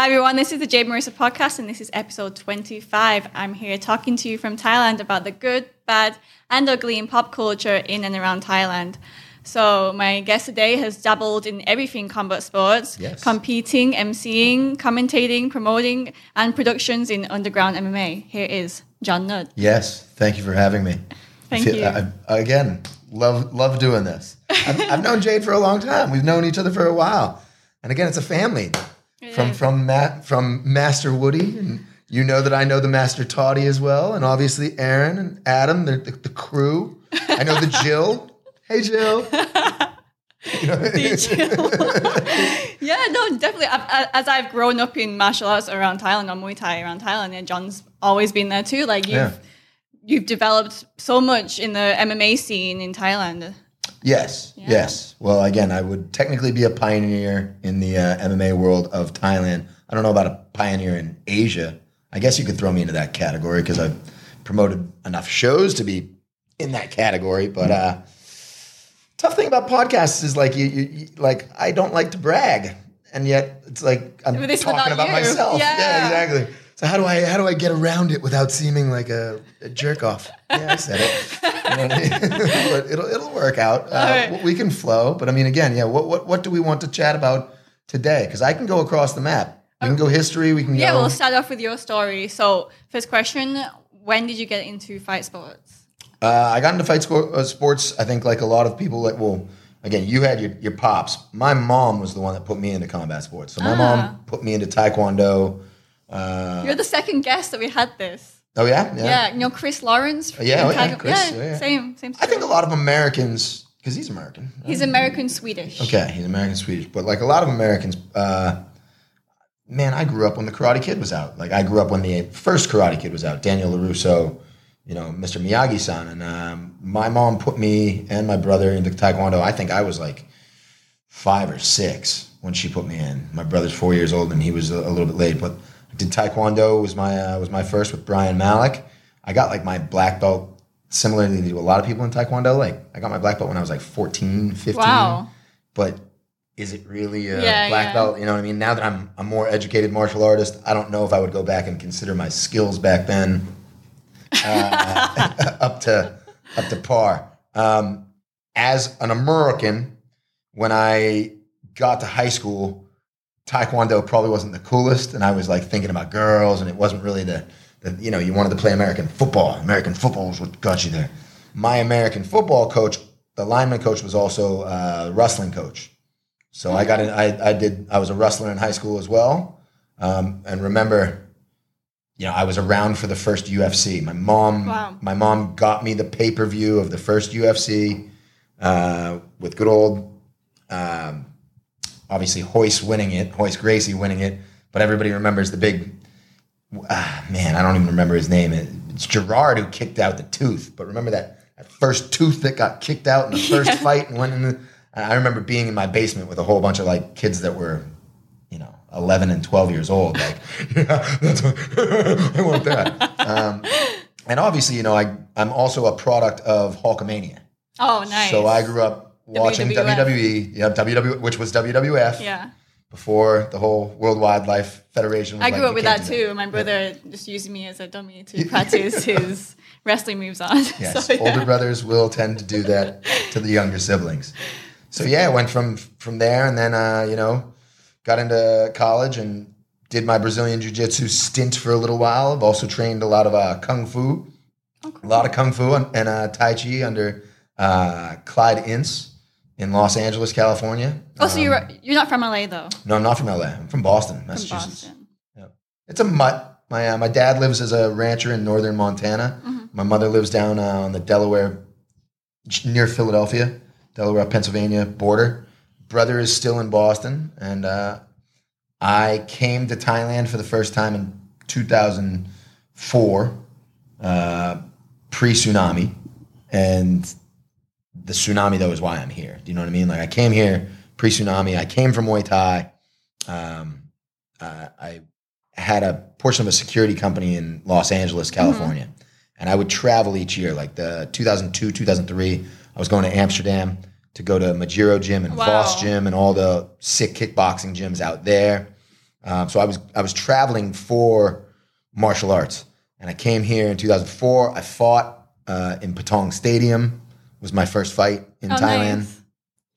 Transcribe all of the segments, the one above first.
Hi everyone, this is the Jade Marrisa podcast and this is episode 25. I'm here talking to you from Thailand about the good, bad, and ugly in pop culture in and around Thailand. So my guest today has dabbled in everything combat sports, Yes. competing, emceeing, commentating, promoting, and productions in underground MMA. Here is Jon Nutt. Yes, thank you for having me. Thank you. Uh, I, again, love love doing this. I've, I've known Jade for a long time. We've known each other for a while, and again, it's a family. From from Matt from Master Woody, and mm-hmm. you know that I know the Master Toddy as well, and obviously Aaron and Adam, the, the, the crew. I know the Jill. Hey Jill. You know- yeah, no, definitely. I've, as I've grown up in martial arts around Thailand, or Muay Thai around Thailand, and Jon's always been there too. Like you've Yeah. you've developed so much in the MMA scene in Thailand. Yes, yes. Well, again, I would technically be a pioneer in the uh, MMA world of Thailand. I don't know about a pioneer in Asia. I guess you could throw me into that category because I've promoted enough shows to be in that category. But uh, tough thing about podcasts is like you, you, you like I don't like to brag, and yet it's like I'm But this is talking about you. myself. Yeah. exactly. So how do I how do I get around it without seeming like a, a jerk off? Yeah, I said it. You know I mean? but it'll it'll work out. Uh, right. We can flow, but I mean, again, yeah. What what what do we want to chat about today? Because I can go across the map. We can go history. We can go. Yeah, go. we'll start off with your story. So, first question: When did you get into fight sports? Uh, I got into fight sco- uh, sports. I think like a lot of people. Like, well, again, you had your, your pops. My mom was the one that put me into combat sports. So my Ah. mom put me into taekwondo. Uh, You're the second guest that we had this. oh yeah, Yeah, you know Chris Lawrence. from Yeah, oh, yeah, Chris, yeah, yeah. same, same. I think a lot of Americans, because he's American. He's American Swedish. Okay, he's American Swedish, but like a lot of Americans, uh, man, I grew up when the Karate Kid was out. Like I grew up when the first Karate Kid was out. Daniel Larusso, you know, Mr. Miyagi-san, and um, my mom put me and my brother into Taekwondo. I think I was like five or six when she put me in. My brother's four years old, and he was a, a little bit late, but did Taekwondo was my uh, was my first with Brian Malik. I got like my black belt similarly to a lot of people in Taekwondo. Like I got my black belt when I was like 14, 15 Wow. but is it really a Yeah, black yeah. belt? You know what I mean? Now that I'm a more educated martial artist, I don't know if I would go back and consider my skills back then uh, up to up to par. Um, as an American, when I got to high school, Taekwondo probably wasn't the coolest, and I was like thinking about girls, and it wasn't really the, the you know you wanted to play American football. American football was what got you there. My American football coach, the lineman coach, was also a wrestling coach. So I got in. I, I did. I was a wrestler in high school as well, um, and remember, you know, I was around for the first UFC. My mom, Wow. my mom got me the pay per view of the first UFC uh, with good old um, obviously Royce winning it, Royce Gracie winning it, but everybody remembers the big ah, man. I don't even remember his name. It's Gerard who kicked out the tooth, but remember that, that first tooth that got kicked out in the first fight and went in. The, I remember being in my basement with a whole bunch of like kids that were, you know, eleven and twelve years old. Like, yeah, that's what, I want that. Um, and obviously, you know, I I'm also a product of Hulkamania. Oh, nice. So I grew up watching WWF. WWE, yeah, WWE, which was WWF Yeah. before the whole World Wildlife Federation. Was I like, grew up with that do that." too. My brother just used me as a dummy to practice his wrestling moves on. Yes, So, yeah. older brothers will tend to do that to the younger siblings. So yeah, I went from from there, and then uh, you know, got into college and did my Brazilian jiu jitsu stint for a little while. I've also trained a lot of uh, kung fu, a lot of kung fu and, and uh, tai chi under uh, Clyde Ince in Los Angeles, California. Oh, so Um, you're you're not from LA though. No, I'm not from LA. I'm from Boston, From Massachusetts. Boston. It's a mutt. My uh, my dad lives as a rancher in northern Montana. Mm-hmm. My mother lives down uh, on the Delaware, near Philadelphia, Delaware Pennsylvania border. Brother is still in Boston, and uh, I came to Thailand for the first time in 2004, uh, pre tsunami, and the tsunami though is why I'm here. Do you know what I mean? Like I came here pre tsunami. I came from Muay Thai. Um, uh, I had a portion of a security company in Los Angeles, California, and I would travel each year. Like the 2002, 2003, I was going to Amsterdam to go to Mejiro Gym and Wow. Vos Gym and all the sick kickboxing gyms out there. Um, so I was I was traveling for martial arts, and I came here in 2004. I fought uh, in Patong Stadium. Was my first fight in Oh, Thailand. nice.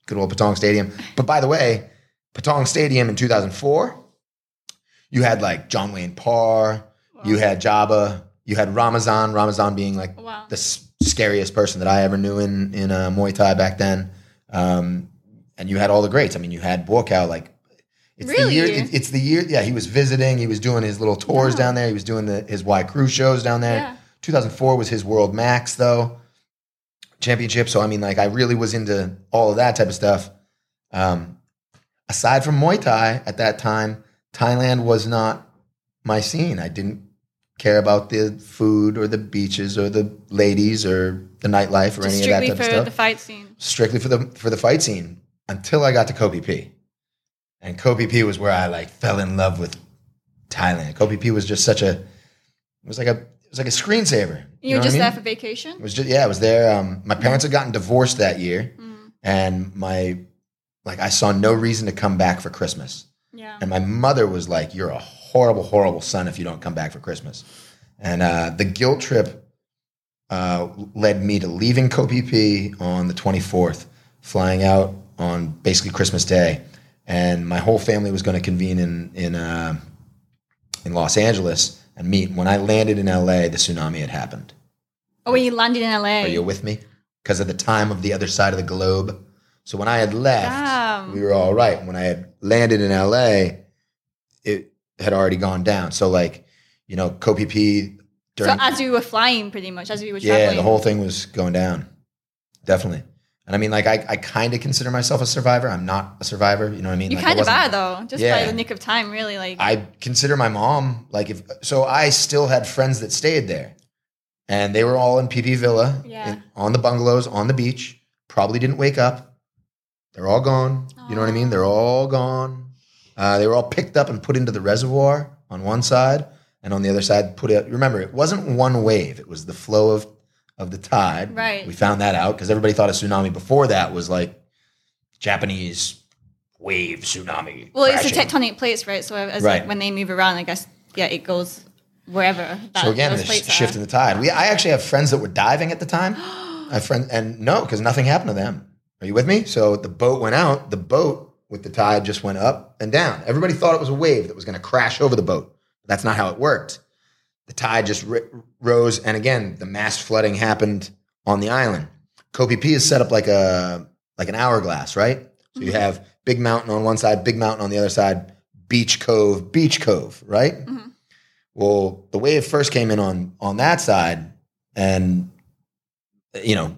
Good old Patong Stadium. But by the way, Patong Stadium in 2004, you had like John Wayne Parr, you had Jabba, you had Ramazan. Ramazan being like Wow. the s- scariest person that I ever knew in in uh, Muay Thai back then. Um, and you had all the greats. I mean, you had Buakaw. Like, it's the Really? year. it- it's the year. Yeah, he was visiting. He was doing his little tours Wow. down there. He was doing the his Y Crew shows down there. Yeah. 2004 was his World Max though championship. So I mean, like, I really was into all of that type of stuff. Um, aside from Muay Thai at that time, Thailand was not my scene. I didn't care about the food or the beaches or the ladies or the nightlife or Just any of that strictly type for of stuff the fight scene. strictly for the for the fight scene until I got to Koh Phi Phi. And Koh Phi Phi was where I like fell in love with Thailand. Koh Phi Phi was just such a it was like a was like a screensaver. You, know were what I just mean? there for vacation? It was just yeah, I was there. Um, my parents had gotten divorced that year, Mm. and my like I saw no reason to come back for Christmas. Yeah. And my mother was like, "You're a horrible, horrible son if you don't come back for Christmas." And uh, the guilt trip uh, led me to leaving Koh Phi Phi on the 24th, flying out on basically Christmas Day, and my whole family was going to convene in in uh, in Los Angeles and meet. When I landed in LA, the tsunami had happened. Oh, when you landed in LA. Are you with me? Because of the time of the other side of the globe. So when I had left, Damn. we were all right. When I had landed in LA, it had already gone down. So like, you know, Koh Phi Phi so as you were flying, pretty much, as we were yeah, traveling. the whole thing was going down. Definitely. And I mean, like, I, I kind of consider myself a survivor. I'm not a survivor. You know what I mean? You Like, kind of are though, just Yeah. by the nick of time, really. Like, I consider my mom like if so. I still had friends that stayed there, and they were all in PP Villa, Yeah. in- on the bungalows on the beach. Probably didn't wake up. They're all gone. You know what I mean? They're all gone. Uh, they were all picked up and put into the reservoir on one side, and on the other side put it. Remember, it wasn't one wave; it was the flow of of the tide. Right. We found that out because everybody thought a tsunami before that was like Japanese wave tsunami. well, it's the crashing. tectonic plates, right? So as Right. like, when they move around, I guess yeah, it goes wherever. That, So again, the shift are. in the tide. We, I actually have friends that were diving at the time. I friend, and no, because nothing happened to them. Are you with me? So the boat went out. The boat with the tide just went up and down. Everybody thought it was a wave that was going to crash over the boat. That's not how it worked. The tide just ri- rose, and again, the mass flooding happened on the island. P is set up like a like an hourglass, right? So you Mhm. have big mountain on one side, big mountain on the other side, beach cove, beach cove, right? Mhm. Well, the wave first came in on on that side, and you know,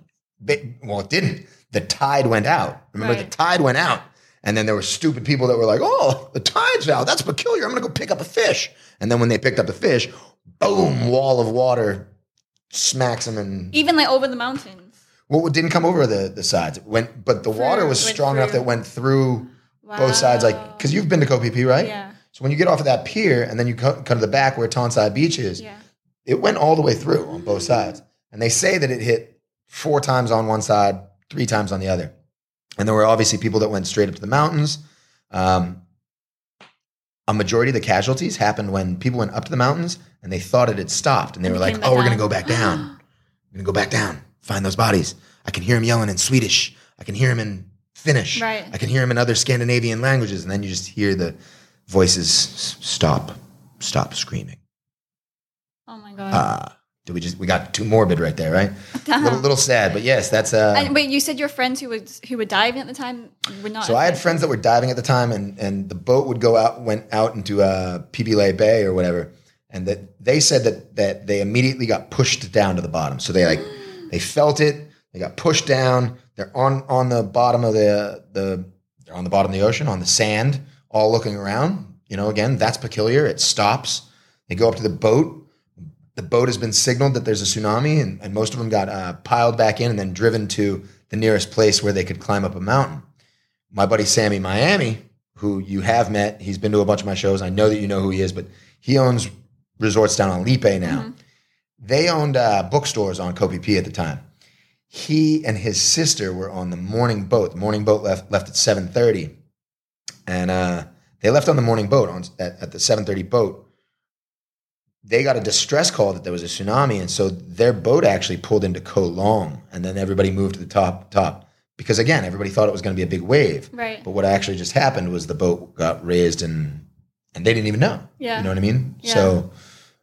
well, it didn't. The tide went out. Remember, Right. the tide went out, and then there were stupid people that were like, "Oh, the tide's out. That's peculiar. I'm going to go pick up a fish." And then when they picked up the fish, boom, wall of water smacks them, and Even like over the mountains. well, it didn't come over the the sides. It went, but the water Through- was went strong enough through. that went through both sides. Like, because you've been to Phi, right? Yeah. So when you get off of that pier and then you co- come to the back where Tonsai Beach is, Yeah. it went all the way through on both sides. And they say that it hit four times on one side, three times on the other. And there were obviously people that went straight up to the mountains. Um, a majority of the casualties happened when people went up to the mountains and they thought it had stopped. And they were like, oh, we're going to go back down. We're going to go back down, find those bodies. I can hear him yelling in Swedish. I can hear him in Finnish. Right. I can hear him in other Scandinavian languages. And then you just hear the voices stop, stop screaming. Oh my god. Ah, did we just we got too morbid right there, right? A little, little sad, but yes, that's uh. and wait, you said your friends who would who were diving at the time were not. so I had friends that were diving at the time, and and the boat would go out, went out into uh, Pibile Bay or whatever, and that they said that that they immediately got pushed down to the bottom. So they like they felt it, they got pushed down. They're on on the bottom of the the they're on the bottom of the ocean on the sand, all looking around. You know, again, that's peculiar. It stops. They go up to the boat. The boat has been signaled that there's a tsunami, and, and most of them got uh, piled back in and then driven to the nearest place where they could climb up a mountain. My buddy Sammy Miami, who you have met, he's been to a bunch of my shows. I know that you know who he is, but he owns resorts down on Lipe now. Mhm. They owned uh, bookstores on Koh Phi Phi at the time. He and his sister were on the morning boat. The morning boat left left at seven thirty, and uh, they left on the morning boat on at, at the 7:30 boat. They got a distress call that there was a tsunami, and so their boat actually pulled into Koh Long, and then everybody moved to the top top because again, everybody thought it was going to be a big wave. Right. But what actually just happened was the boat got raised, and and they didn't even know. Yeah. You know what I mean? Yeah. So.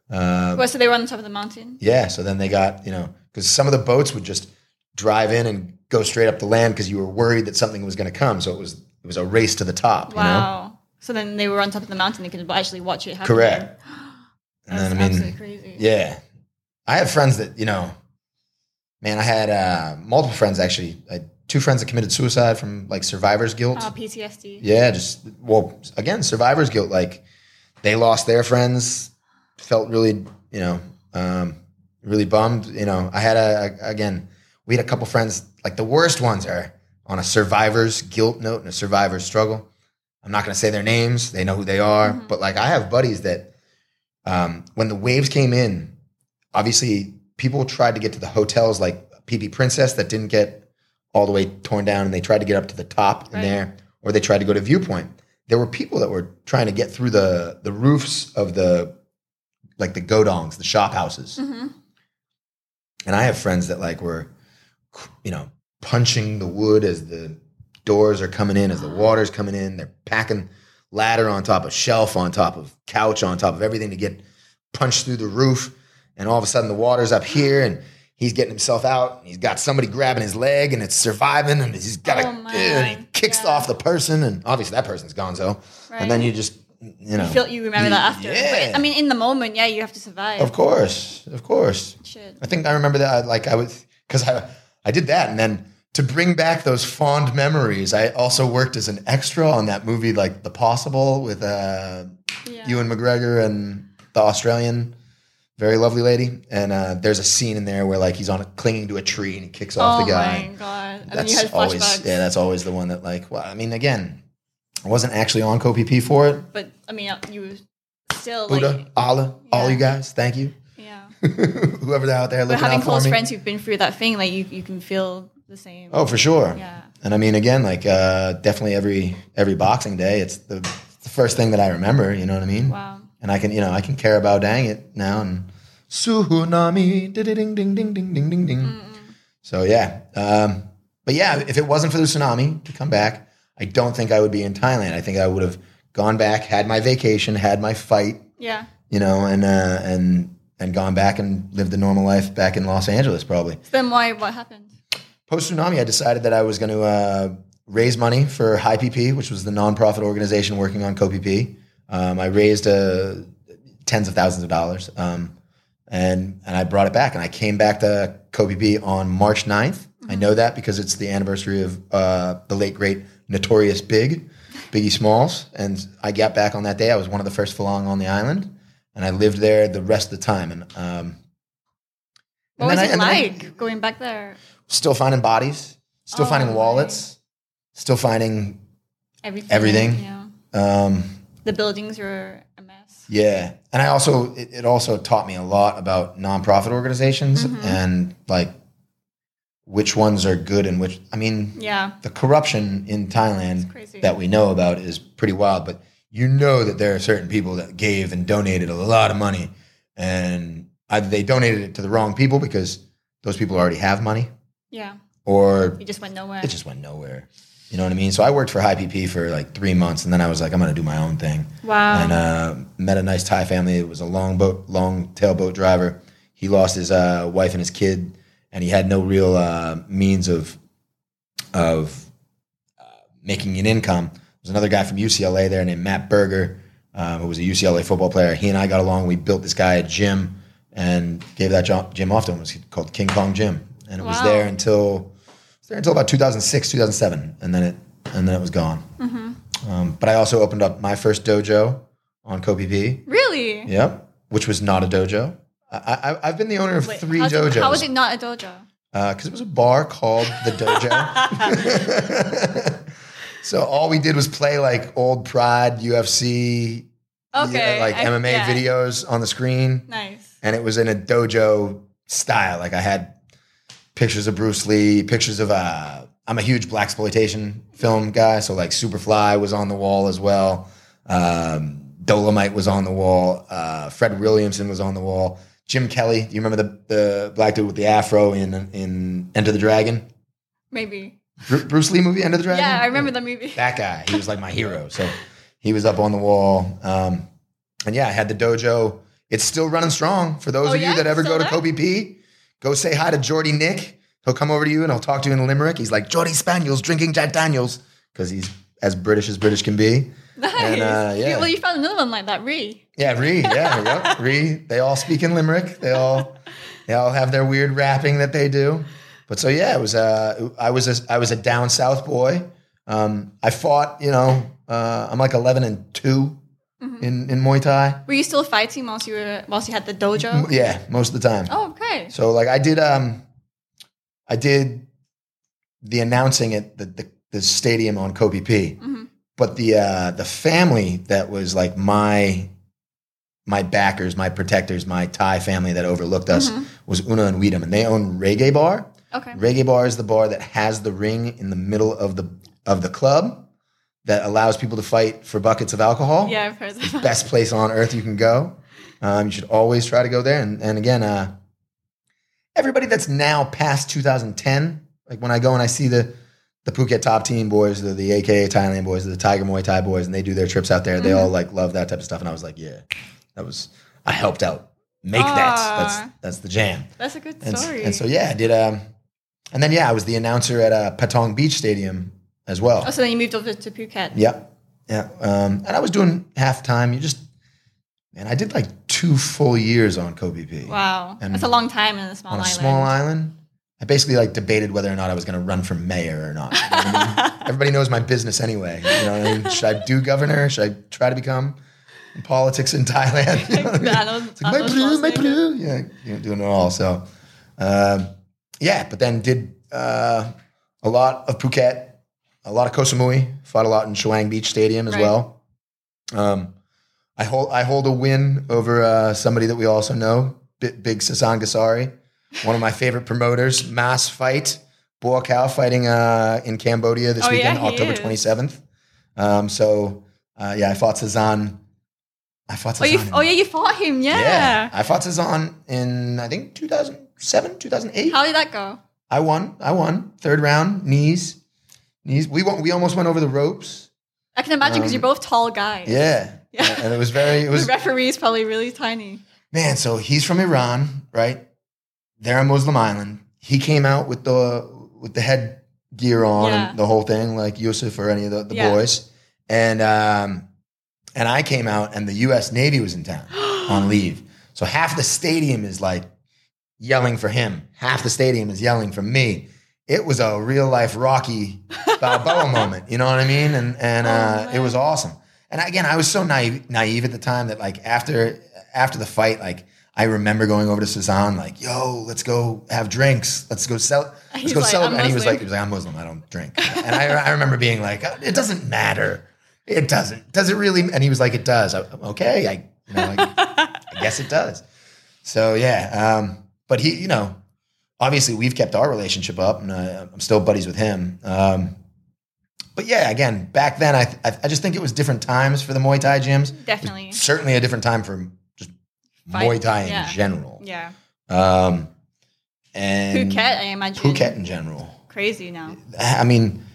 Uh, Well, so they were on the top of the mountain. yeah, so then they got, you know, because some of the boats would just drive in and go straight up the land because you were worried that something was going to come. So it was it was a race to the top. You know? Wow. So then they were on top of the mountain. They could actually watch it happen. Correct. And That's then I mean, crazy. yeah, I have friends that you know, man, I had uh, multiple friends actually. I two friends that committed suicide from like survivor's guilt. Oh, PTSD. Yeah, just well, again, survivor's guilt. Like they lost their friends, felt really, you know, um, really bummed. You know, I had a, a- again, we had a couple friends. Like the worst ones are on a survivor's guilt note and a survivor's struggle. I'm not going to say their names; they know who they are. But like, I have buddies that, um, when the waves came in, obviously people tried to get to the hotels like PP Princess that didn't get all the way torn down, and they tried to get up to the top in Right. there, or they tried to go to Viewpoint. There were people that were trying to get through the the roofs of the like the godongs, the shop houses, hmm and I have friends that like were, you know, punching the wood as the doors are coming in, as the water's coming in. They're packing ladder on top of shelf, on top of couch, on top of everything to get punched through the roof. And all of a sudden, the water's up here, and he's getting himself out. And he's got somebody grabbing his leg, and it's surviving. And he's got Oh, a, and he kicks Yeah. off the person, and obviously that person's gone. So, and then you just, you know, You feel you remember that after. Yeah. But, I mean, in the moment, yeah, you have to survive. of course, of course. Shit. I think I remember that. Like I was because I I did that, and then to bring back those fond memories, I also worked as an extra on that movie, like The Possible, with uh, Yeah. Ewan McGregor and the Australian, very lovely lady. And uh, there's a scene in there where like he's on a, clinging to a tree and he kicks off oh the guy. Oh my god! And then you That's always yeah. That's always the one that like. Well, I mean, again, I wasn't actually on Koh Phi Phi for it. But I mean, uh, you were still Buddha, like, Allah, all you guys, thank you. yeah. Whoever's out there But looking having out for close friends who've been through that thing, like you, you can feel the same. Oh, for sure. Yeah. And I mean, again, like uh, definitely every every Boxing Day, it's the, the first thing that I remember. You know what I mean? Wow. And I can, you know, I can care about dang it now and tsunami, ding ding ding ding ding ding ding ding. So yeah, um, but yeah, if it wasn't for the tsunami to come back, I don't think I would be in Thailand. I think I would have gone back, had my vacation, had my fight, Yeah. you know, and uh, and and gone back and lived a normal life back in Los Angeles, probably. Then why? What happened? Post tsunami, I decided that I was going to uh, raise money for High PP, which was the nonprofit organization working on Koh Phi Phi. Um, I raised uh, tens of thousands of dollars, um, and and I brought it back. And I came back to Koh Phi Phi on March 9th. I know that because it's the anniversary of uh, the late great Notorious B.I.G., Biggie Smalls, and I got back on that day. I was one of the first farang on the island, and I lived there the rest of the time. And um, What and was I- it then I- like going back there? Still finding bodies, still Oh, finding wallets, still finding Everything. Everything. Yeah. um, The buildings were a mess. yeah. And I also it, it also taught me a lot about nonprofit organizations Mm-hmm. and like which ones are good and which I mean Yeah. the corruption in Thailand that we know about is pretty wild, but you know that there are certain people that gave and donated a lot of money and either they donated it to the wrong people because those people already have money Yeah. or You just went nowhere. it just went nowhere. You know what I mean? So I worked for High PP for like three months, and then I was like, I'm gonna do my own thing. wow. And uh, met a nice Thai family. It was a long boat, long tail boat driver. He lost his uh, wife and his kid, and he had no real uh, means of of uh, making an income. There's another guy from UCLA there named Matt Berger, uh, who was a UCLA football player. He and I got along. We built this guy a gym and gave that gym off to him. It was called King Kong Gym, and it was there until it was there until about 2006, 2007, and then it and then it was gone. Um, but I also opened up my first dojo on Koh Phi Phi. really? Yep, which was not a dojo. I, I, I've been the owner of Wait, three how's it- dojos how was it not a dojo? because it was a bar called the Dojo. so all we did was play like old Pride, UFC, Okay. yeah, like I- MMA yeah. videos on the screen, Nice. and it was in a dojo style. Like I had pictures of Bruce Lee, pictures of uh, I'm a huge blaxploitation film guy, so like Superfly was on the wall as well. Um, Dolomite was on the wall. Uh, Fred Williamson was on the wall. Jim Kelly. Do you remember the the black dude with the afro in in Enter the Dragon? Maybe. Bru- Bruce Lee movie Enter the Dragon. Yeah, I remember the movie. that guy. He was like my hero. So he was up on the wall. Um, and yeah, I had the dojo. It's still running strong. For those Oh, of yeah? you that ever Still go to there? Koh Phi Phi, go say hi to Jordy Nick. He'll come over to you and he'll talk to you in Limerick. He's like, Jordy Spaniels drinking Jack Daniels because he's as British as British can be. Nice. And, uh, yeah. Well, you found another one like that, Ree. Yeah, Ree. Yeah, yep. Ree. They all speak in Limerick. They all they all have their weird rapping that they do. But so yeah, it was uh I was a I was a down south boy. Um, I fought, you know, uh, I'm like 11 and 2 in in Muay Thai. Were you still fighting whilst you were whilst you had the dojo? Yeah, most of the time. Oh, okay. So like I did um I did the announcing at the the, the stadium on Koh Phi Phi. Mhm. But the uh the family that was like my my backers, my protectors, my Thai family that overlooked us Mhm. was Una and Weedham, and they own Reggae Bar. Okay. Reggae Bar is the bar that has the ring in the middle of the of the club that allows people to fight for buckets of alcohol Yeah, I've heard of that. best place on earth you can go. Um, you should always try to go there. And, and again, uh, everybody that's now past 2010, like when I go and I see the the Phuket top team boys, the, the AKA Thailand boys, the Tiger Muay Thai boys, and they do their trips out there, they all like love that type of stuff. And I was like, yeah, that was I helped out make that. That's that's the jam. That's a good And, story. and so yeah, I did. Um, and then yeah, I was the announcer at uh, Patong Beach Stadium as well. oh, so then you moved over to Phuket. Yeah, Yeah. Um, and I was doing half time. You just, man, I did like two full years on Koh Phi Phi. Wow, And that's a long time in a small on a island. small island. I basically like debated whether or not I was going to run for mayor or not. You know I mean? Everybody knows my business anyway. You know what I mean? Should I do governor? Should I try to become in politics in Thailand? You know I mean? It's like, my blue, my blue. Yeah, you know, doing it all. So, um, yeah, but then did uh, a lot of Phuket, a lot of Koh Samui, fought a lot in Chaweng Beach Stadium as Right. well. Um, I hold I hold a win over uh, somebody that we also know, Big, Big Sasan Gasari, one of my favorite promoters. Mass fight, Buakaw fighting uh, in Cambodia this Oh, weekend, he October twenty seventh. Um, so uh, yeah, I fought Sazan. I fought Oh, you, in- oh yeah, you fought him. Yeah. yeah, I fought Sazan in I think 2007, 2008. How did that go? I won. I won. Third round, knees, knees. We won, we almost went over the ropes. I can imagine because Um, you're both tall guys. Yeah, Yeah. and it was very. It was the referee is probably really tiny. man. So he's from Iran, right? They're a Muslim island. He came out with the with the head gear on Yeah. and the whole thing, like Yusuf or any of the, the Yeah. boys. And um, and I came out, and the U.S. Navy was in town on leave. So half the stadium is like yelling for him. Half the stadium is yelling for me. It was a real life Rocky Balboa moment. You know what I mean? And and Oh, uh, it was awesome. And again, I was so naive, naive at the time that like after after the fight, like I remember going over to Sazan, like, "Yo, let's go have drinks. Let's go sell. Let's He's go like, celebrate." And he was like, "He was like, I'm Muslim. I don't drink." And I, I remember being like, "Uh, "It doesn't matter. It doesn't. Does it really?" And he was like, "It does." I, okay, I you know, like, I guess it does. So yeah, um, but he, you know, obviously we've kept our relationship up, and uh, I'm still buddies with him. Um, but yeah, again, back then, I, I I just think it was different times for the Muay Thai gyms. Definitely. Certainly a different time for just Fight, Muay Thai in yeah. general. Yeah. Um, and Phuket, I imagine. Phuket in general. Crazy now. I mean,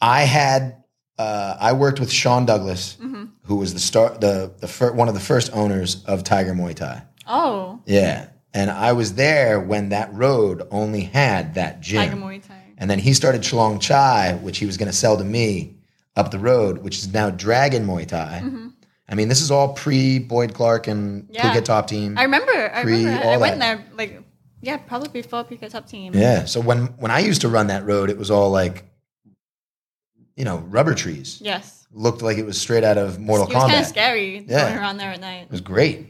I had uh, I worked with Sean Douglas, Mm-hmm. who was the start the the fir- one of the first owners of Tiger Muay Thai. Oh, Yeah, and I was there when that road only had that gym. Thai. And then he started Chlong Chai, which he was going to sell to me up the road, which is now Dragon Muay Thai. I mean, this is all pre Boyd Clark and Mm-hmm. Yeah. Phuket Top Team. I remember. I remember. I went that. there like yeah, probably before Phuket Top Team. yeah. So when when I used to run that road, it was all like, you know, rubber trees. Yes. Looked like it was straight out of Mortal It was Kombat. kind of scary Yeah. going around there at night. It was great.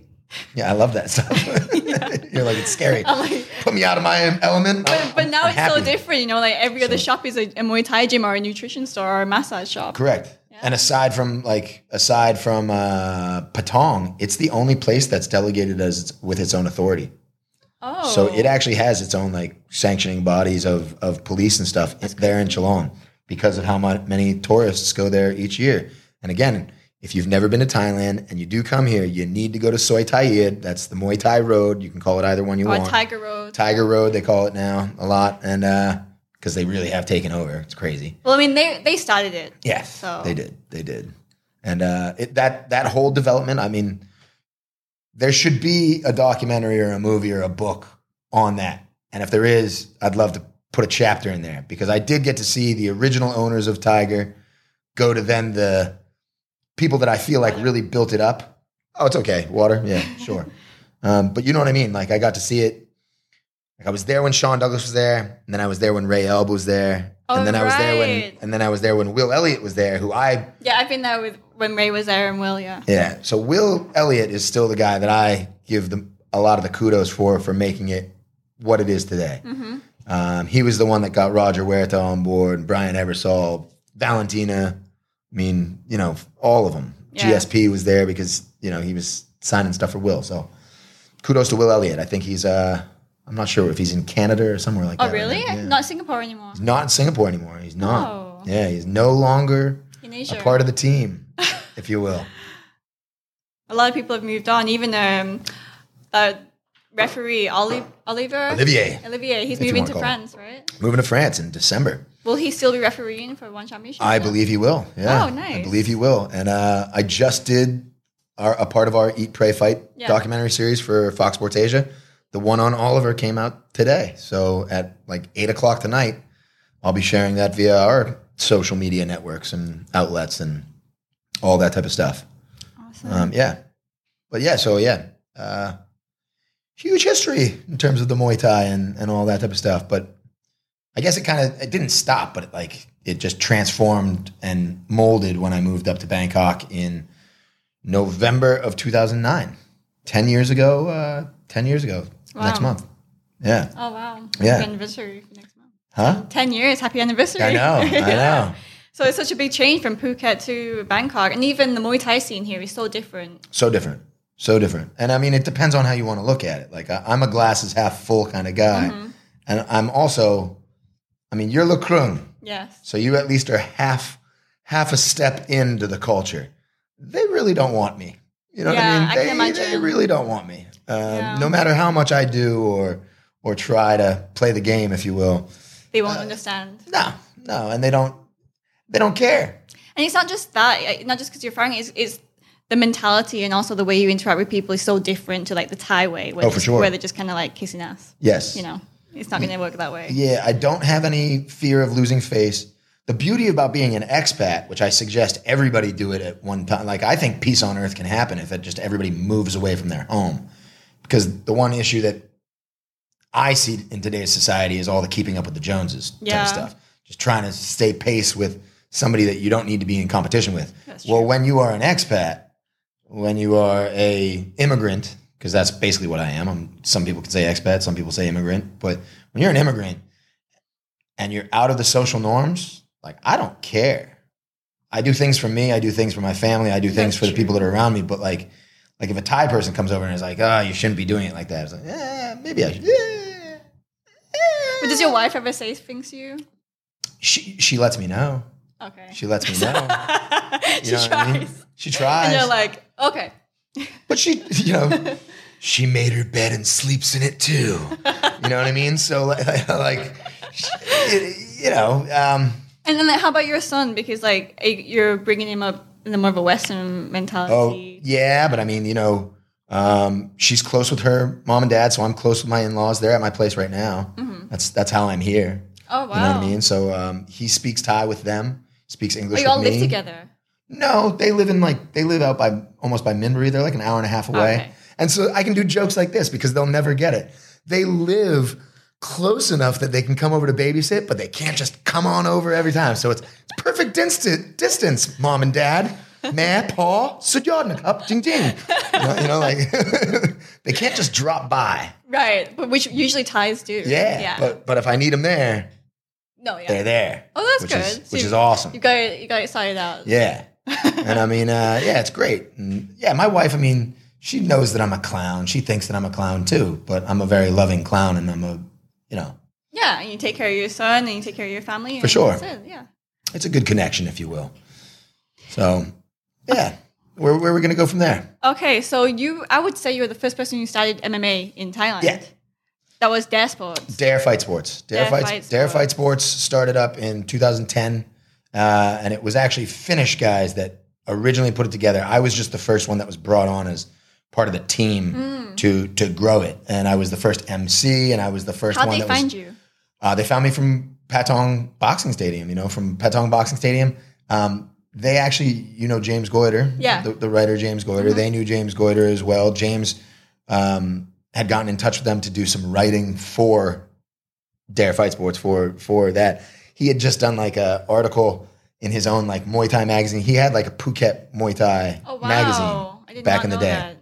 Yeah, I love that stuff. You're like, it's scary. I'm like, Put me out of my element. but, but now I'm it's so different. You know, like every other shop is a, a Muay Thai gym or a nutrition store or a massage shop. Correct. And aside from like aside from uh, Patong, it's the only place that's delegated as with its own authority. Oh, So it actually has its own like sanctioning bodies of of police and stuff it's there in Chalong because of how many tourists go there each year. And again, if you've never been to Thailand and you do come here, you need to go to Soi Thai Yid. That's the Muay Thai Road. You can call it either one you Or want. Tiger Road. Tiger Road, they call it now a lot, and because they really have taken over, it's crazy. well, I mean, they they started it. Yes, So- they did. They did. And uh, it, that that whole development, I mean, there should be a documentary or a movie or a book on that. And if there is, I'd love to put a chapter in there because I did get to see the original owners of Tiger go to then the people that I feel like really built it up. Oh, it's okay. Water. Yeah, sure. um, but you know what I mean? Like I got to see it. Like I was there when Sean Douglas was there, and then I was there when Ray Elb was there, Oh, and then I was there when, right. and then I was there when Will Elliott was there, who I Yeah, I've been there with when Ray was there and Will. Yeah. yeah. So Will Elliott is still the guy that I give the, a lot of the kudos for for making it what it is today. Mm-hmm. Um, he was the one that got Roger Huerta on board, Brian Ebersole, Valentina. I mean, you know, all of them. Yeah. GSP was there because you know he was signing stuff for Will. So kudos to Will Elliott. I think he's. Uh, I'm not sure if he's in Canada or somewhere like Oh, that. Oh, really? now. Yeah. Not Singapore anymore. He's not in Singapore anymore. He's not. Oh. Yeah, he's no longer a part of the team, if you will. a lot of people have moved on. Even um, uh, referee Oli- Oliver Olivier. Olivier, he's moving to France, right? Moving to France in December. Will he still be refereeing for one championship? I believe he will. Yeah. Oh, nice. I believe he will. And uh, I just did our, a part of our Eat, Pray, Fight Yeah. documentary series for Fox Sports Asia. The one on Oliver came out today. So at like eight o'clock tonight, I'll be sharing that via our social media networks and outlets and all that type of stuff. Awesome. Um, yeah. But yeah, so yeah. Uh, huge history in terms of the Muay Thai and, and all that type of stuff. But I guess it kind of it didn't stop, but it like it just transformed and molded when I moved up to Bangkok in November of 2009. 10 years ago, uh, 10 years ago, next month. Yeah. oh wow! Yeah. Happy anniversary next month. Huh? Ten years. Happy anniversary. I know. I Yeah. know. So it's such a big change from Phuket to Bangkok, and even the Muay Thai scene here is so different. So different. So different. And I mean, it depends on how you want to look at it. Like, I, I'm a glasses half full kind of guy. Mm-hmm. And I'm also, I mean, you're Lacroix. Yes. So you at least are half half a step into the culture. They really don't want me. You know what I Yeah, mean? I They, can they really don't want me. Um, Yeah. No matter how much I do or or try to play the game, if you will. They Uh, won't understand. No, no, and they don't. They don't care. And it's not just that, uh, not just because you're foreign, it's, it's the mentality and also the way you interact with people is so different to like the Thai way, where, Oh, for just- sure. where they're just kind of like kissing ass. Yes. You know, it's not going to work that way. Yeah, I don't have any fear of losing face. The beauty about being an expat, which I suggest everybody do it at one time, like I think peace on earth can happen if it just everybody moves away from their home. Because the one issue that I see in today's society is all the keeping up with the Joneses type of stuff. Just trying to stay pace with somebody that you don't need to be in competition with. Well, when you are an expat, when you are a immigrant, because that's basically what I am. I'm, some people can say expat, some people say immigrant, but when you're an immigrant and you're out of the social norms, like I don't care. I do things for me. I do things for my family. I do things That's for the people that are around me. But like, like if a Thai person comes over and is like, "Oh, you shouldn't be doing it like that," it's like, "Eh, maybe I should." Eh, But does your wife ever say things to you? She she lets me know. Okay. She lets me know. She know tries. I mean? She tries. And you're like, okay. But she, you know, she made her bed and sleeps in it too. You know what I mean? So like, like you know, um, And then like, how about your son? Because like you're bringing him up in the more of a Western mentality. oh yeah, but I mean, you know, um, she's close with her mom and dad, so I'm close with my in-laws. They're at my place right now. That's that's how I'm here. Oh wow. You know what I mean? So um, he speaks Thai with them, speaks Oh, English you all me. live together. No, they live in like they live out by almost by Min Buri. They're like an hour and a half away, Okay. and so I can do jokes like this because they'll never get it. They live close enough that they can come over to babysit, but they can't just come on over every time. So it's, it's perfect distance, distance, mom and dad. Man, Paul, sujod up, jing jing. You know, you know, like they can't just drop by. Right, but which usually Thais do. Yeah, Yeah. but but if I need them there, no, yeah. they're there. Oh, that's which good. Is, So which you- is awesome. You got. You got it sorted out. Yeah. And I mean, uh, yeah, it's great. And yeah, my wife, I mean, she knows that I'm a clown. She thinks that I'm a clown too, but I'm a very loving clown and I'm a, you know, Yeah, and you take care of your son, and you take care of your family. For sure. It. Yeah. it's a good connection, if you will. So, yeah. where, where are we going to go from there? Okay, so you, I would say you were the first person who started MMA in Thailand. Yeah. That was Dare Sports. Dare Fight Sports. Dare, Dare Fight, Fight Dare Fight Sports started up in 2010, uh, and it was actually Finnish guys that originally put it together. I was just the first one that was brought on as part of the team Hmm. to to grow it, and I was the first MC, and I was the first How'd one they that find was. you? Uh, they found me from Patong Boxing Stadium. You know, from Patong Boxing Stadium. Um, they actually, you know, James Goyder, Yeah. the, the writer James Goyder. They knew James Goyder as well. James um, had gotten in touch with them to do some writing for Dare Fight Sports for for that. He had just done like a article in his own like Muay Thai magazine. He had like a Phuket Muay Thai Oh wow! magazine back in the day. that.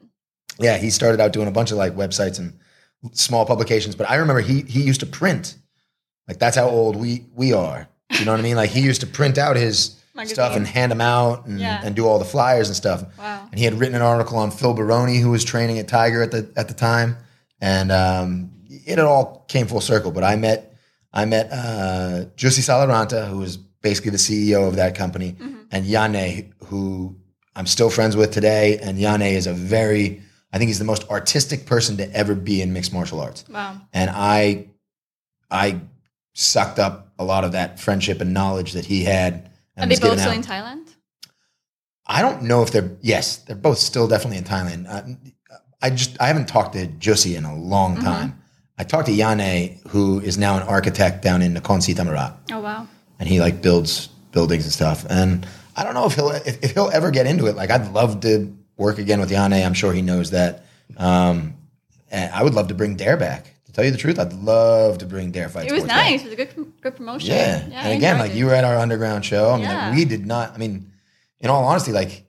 yeah, he started out doing a bunch of like websites and small publications. But I remember he he used to print. Like that's how old we we are. You know what I mean? Like he used to print out his stuff and hand them out and, Yeah. and do all the flyers and stuff. Wow. And he had written an article on Phil Baroni, who was training at Tiger at the at the time, and um, it all came full circle. But I met I met uh, Jussi Salaranta, who was basically the CEO of that company, and Yane, who I'm still friends with today. And Yane is a very I think he's the most artistic person to ever be in mixed martial arts. Wow. And I I sucked up a lot of that friendship and knowledge that he had. And Are they both still out. in Thailand? I don't know if they're yes, they're both still definitely in Thailand. Uh, I just I haven't talked to Josie in a long Mm-hmm. time. I talked to Yane, who is now an architect down in Nakhon Si Thammarat, Oh wow. and he like builds buildings and stuff. And I don't know if he'll if, if he'll ever get into it. Like I'd love to work again with Yane. I'm sure he knows that. Um, and I would love to bring Dare back. To tell you the truth, I'd love to bring Dare Fight. It was Sports back. nice. It was a good, good promotion. Yeah. I and again, like it. you were at our underground show. I mean, like, Yeah. we did not, I mean, in all honesty, like,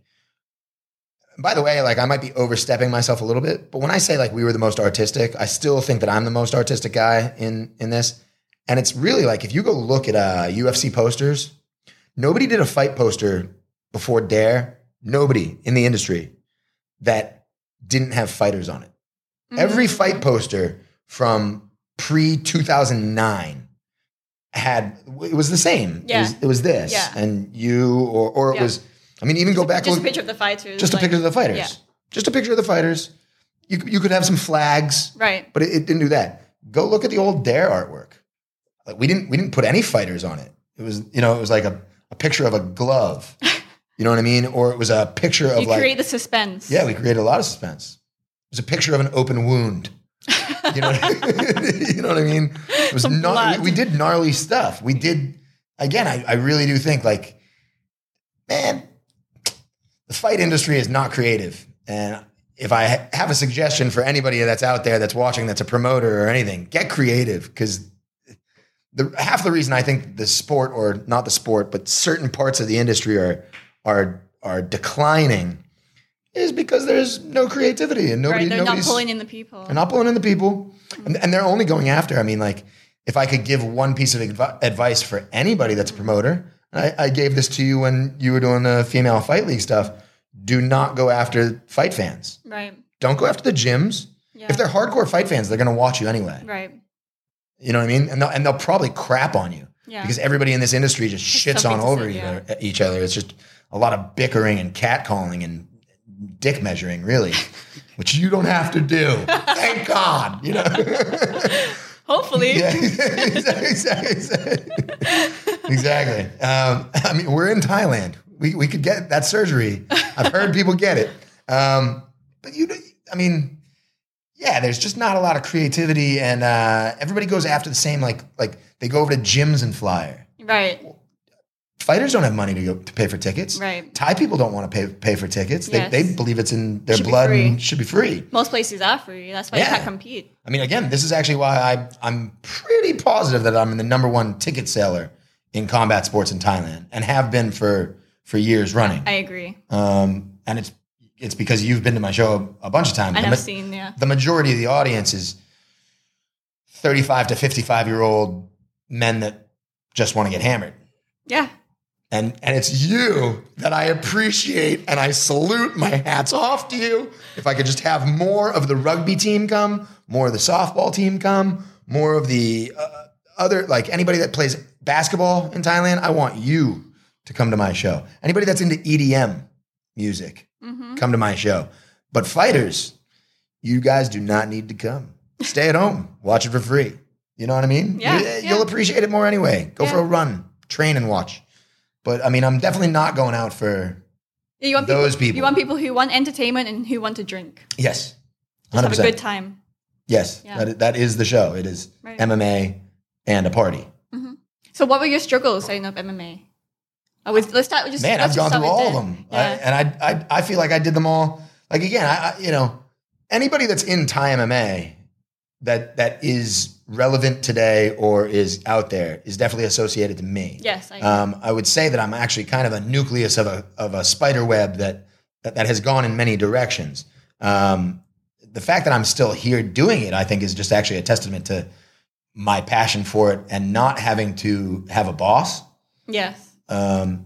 by the way, like I might be overstepping myself a little bit, but when I say like we were the most artistic, I still think that I'm the most artistic guy in in this. And it's really like if you go look at uh, UFC posters, nobody did a fight poster before Dare. Nobody in the industry that didn't have fighters on it. Every Mhm. fight poster from pre 2009 had it was the same. It Yeah. was, it was this, Yeah. and you, or or it Yeah. was. I mean, even go back. Just a picture of the fighters. just a like- picture of the fighters. Yeah. Just a picture of the fighters. You could- you could have some flags, Right. but it, it didn't do that. Go look at the old Dare artwork. Like we didn't we didn't put any fighters on it. It was you know it was like a, a picture of a glove. You know what I mean? Or it was a picture of You like create the suspense. yeah, we created a lot of suspense. It was a picture of an open wound. You know, you know what I mean? It was not. We, we did gnarly stuff. We did again. I, I really do think like, man, the fight industry is not creative. And if I have a suggestion for anybody that's out there that's watching, that's a promoter or anything, get creative because the half the reason I think the sport or not the sport, but certain parts of the industry are are are declining is because there's no creativity and nobody right. They're not pulling in the people. they're not pulling in the people, and, and they're only going after. I mean, like if I could give one piece of advi- advice for anybody that's a promoter, I, I gave this to you when you were doing the female fight league stuff. Do not go after fight fans. Right. Don't go after the gyms. Yeah. If they're hardcore fight fans, they're going to watch you anyway. right. You know what I mean? And they'll, and they'll probably crap on you Yeah. because everybody in this industry just shits on over say, yeah. each other. It's just a lot of bickering and catcalling and dick measuring, really, which you don't have to do. Thank God. You know. Hopefully. yeah, exactly. Exactly. exactly. Um, I mean, we're in Thailand. We we could get that surgery. I've heard people get it. Um, but you, I mean, yeah, there's just not a lot of creativity, and uh, everybody goes after the same. Like like they go over to gyms and flyer. Right. Fighters don't have money to go to pay for tickets. Right. Thai people don't want to pay pay for tickets. Yes. They they believe it's in their Should blood and should be free. Most places are free. That's why you can't compete. I mean, again, this is actually why I I'm pretty positive that I'm the number one ticket seller in combat sports in Thailand and have been for for years running. I agree. Um, and it's it's because you've been to my show a bunch of times. And The I've ma- seen, yeah. the majority of the audience is 35 to 55 year old men that just want to get hammered. Yeah. And and it's you that I appreciate and I salute. My hats off to you. If I could just have more of the rugby team come, more of the softball team come, more of the uh, other like anybody that plays basketball in Thailand, I want you to come to my show. Anybody that's into EDM, music, Mm-hmm. come to my show. But fighters, you guys do not need to come. Stay at home, watch it for free. You know what I mean? Yeah, You- yeah. You'll appreciate it more anyway. Go for a run, train and watch. But I mean, I'm definitely not going out for you want Those people. You want people who want entertainment and who want to drink. yes, hundred Just have a good time. Yes, Yeah. that, that is the show. It is Right. MMA and a party. Mm-hmm. So, what were your struggles setting up MMA? I was, let's start with just Man, I've gone through all of them, Yeah. I, and I, I I feel like I did them all. Like again, I, I you know anybody that's in Thai MMA that that is relevant today or is out there is definitely associated to me. yes, I, Um, I would say that I'm actually kind of a nucleus of a of a spider web that that, that has gone in many directions. Um, the fact that I'm still here doing it, I think, is just actually a testament to my passion for it and not having to have a boss. yes. Um,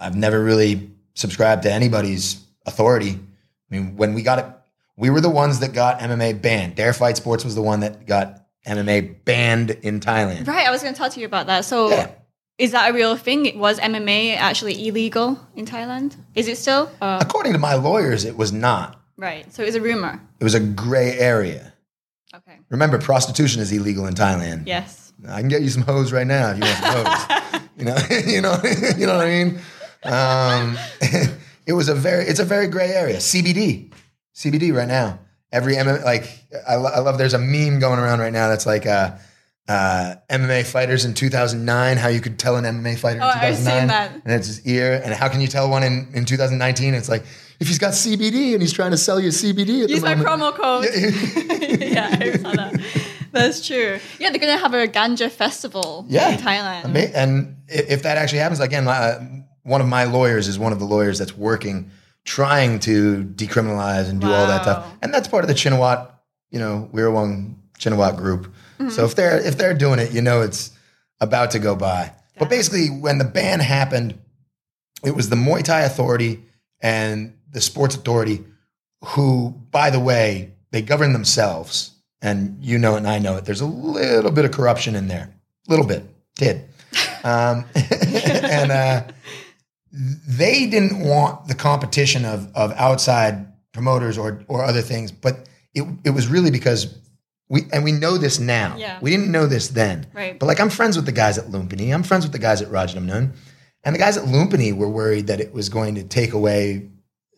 I've never really subscribed to anybody's authority. I mean, when we got it, we were the ones that got MMA banned. Dare Fight Sports was the one that got MMA banned in Thailand. Right, I was going to talk to you about that. So, Yeah. is that a real thing? Was MMA actually illegal in Thailand? Is it still? Uh, According to my lawyers, it was not. right, so it was a rumor. It was a gray area. Okay. Remember, prostitution is illegal in Thailand. Yes. I can get you some hoes right now if you want some hoes. you know, you know, you know what I mean. Um, it was a very, it's a very gray area. CBD, CBD right now. Every MMA, like I, lo- I love. There's a meme going around right now that's like uh, uh, MMA fighters in 2009. How you could tell an MMA fighter in Oh, I've seen 2009, that. and it's his ear. And how can you tell one in, in 2019? It's like if he's got CBD and he's trying to sell you CBD. At Use my promo code. yeah, I saw that. That's true. Yeah, they're to have a ganja festival Yeah. in Thailand. And if that actually happens, again, uh, one of my lawyers is one of the lawyers that's working, trying to decriminalize and do all that stuff. And that's part of the Chinawat, you know, Wirrawong Chinawat group. Mm-hmm. So if they're if they're doing it, you know, it's about to go by. But basically, when the ban happened, it was the Muay Thai Authority and the Sports Authority, who, by the way, they govern themselves. And you know it, and I know it. There's a little bit of corruption in there, little bit, did, um, and uh, they didn't want the competition of of outside promoters or or other things. But it it was really because we and we know this now. Yeah. We didn't know this then. Right. But like I'm friends with the guys at Lumpini. I'm friends with the guys at Rajadamnern. And the guys at Lumpini were worried that it was going to take away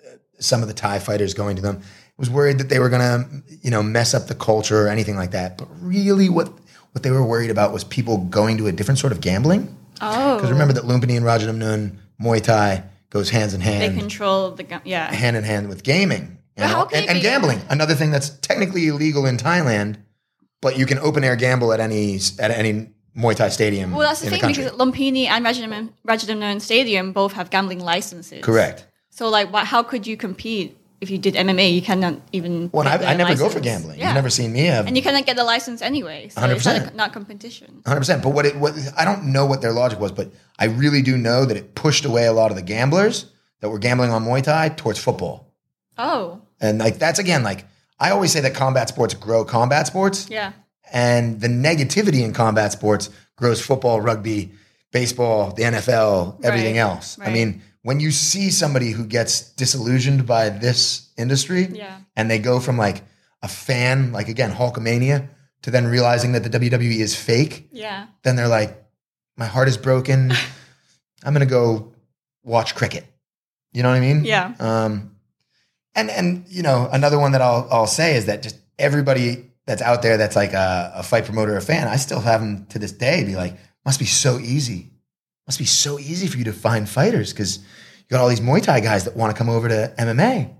uh, some of the Thai fighters going to them. Was worried that they were going to, you know, mess up the culture or anything like that. But really, what what they were worried about was people going to a different sort of gambling. oh. Because remember that Lumpini and Rajadamnern, Muay Thai goes hands in hand. they hand, control the gun. Yeah. hand in hand with gaming But and, how all- can and, and be- gambling. Another thing that's technically illegal in Thailand, but you can open air gamble at any at any Muay Thai stadium. Well, that's the in thing the because Lumpini and Rajadamnern Rajadamnern Stadium both have gambling licenses. Correct. So, like, what, how could you compete if you did MMA? You cannot even. Well, I, I never go for gambling. Yeah. You've never seen me have and you cannot get the license anyway. So 100%. not, not competition. 100%. But what it what I don't know what their logic was, but I really do know that it pushed away a lot of the gamblers that were gambling on Muay Thai towards football. Oh, And like that's again like I always say that combat sports grow combat sports. yeah. and the negativity in combat sports grows football, rugby, baseball, the NFL, everything Right, else. I mean, when you see somebody who gets disillusioned by this industry Yeah. and they go from like a fan, like again, Hulkamania, to then realizing that the WWE is fake, Yeah. then they're like, my heart is broken. I'm going to go watch cricket. You know what I mean? Yeah. Um, and and you know another one that I'll I'll say is that just everybody that's out there that's like a, a fight promoter a fan, I still have them to this day be like, must be so easy, must be so easy for you to find fighters because you got all these Muay Thai guys that want to come over to MMA,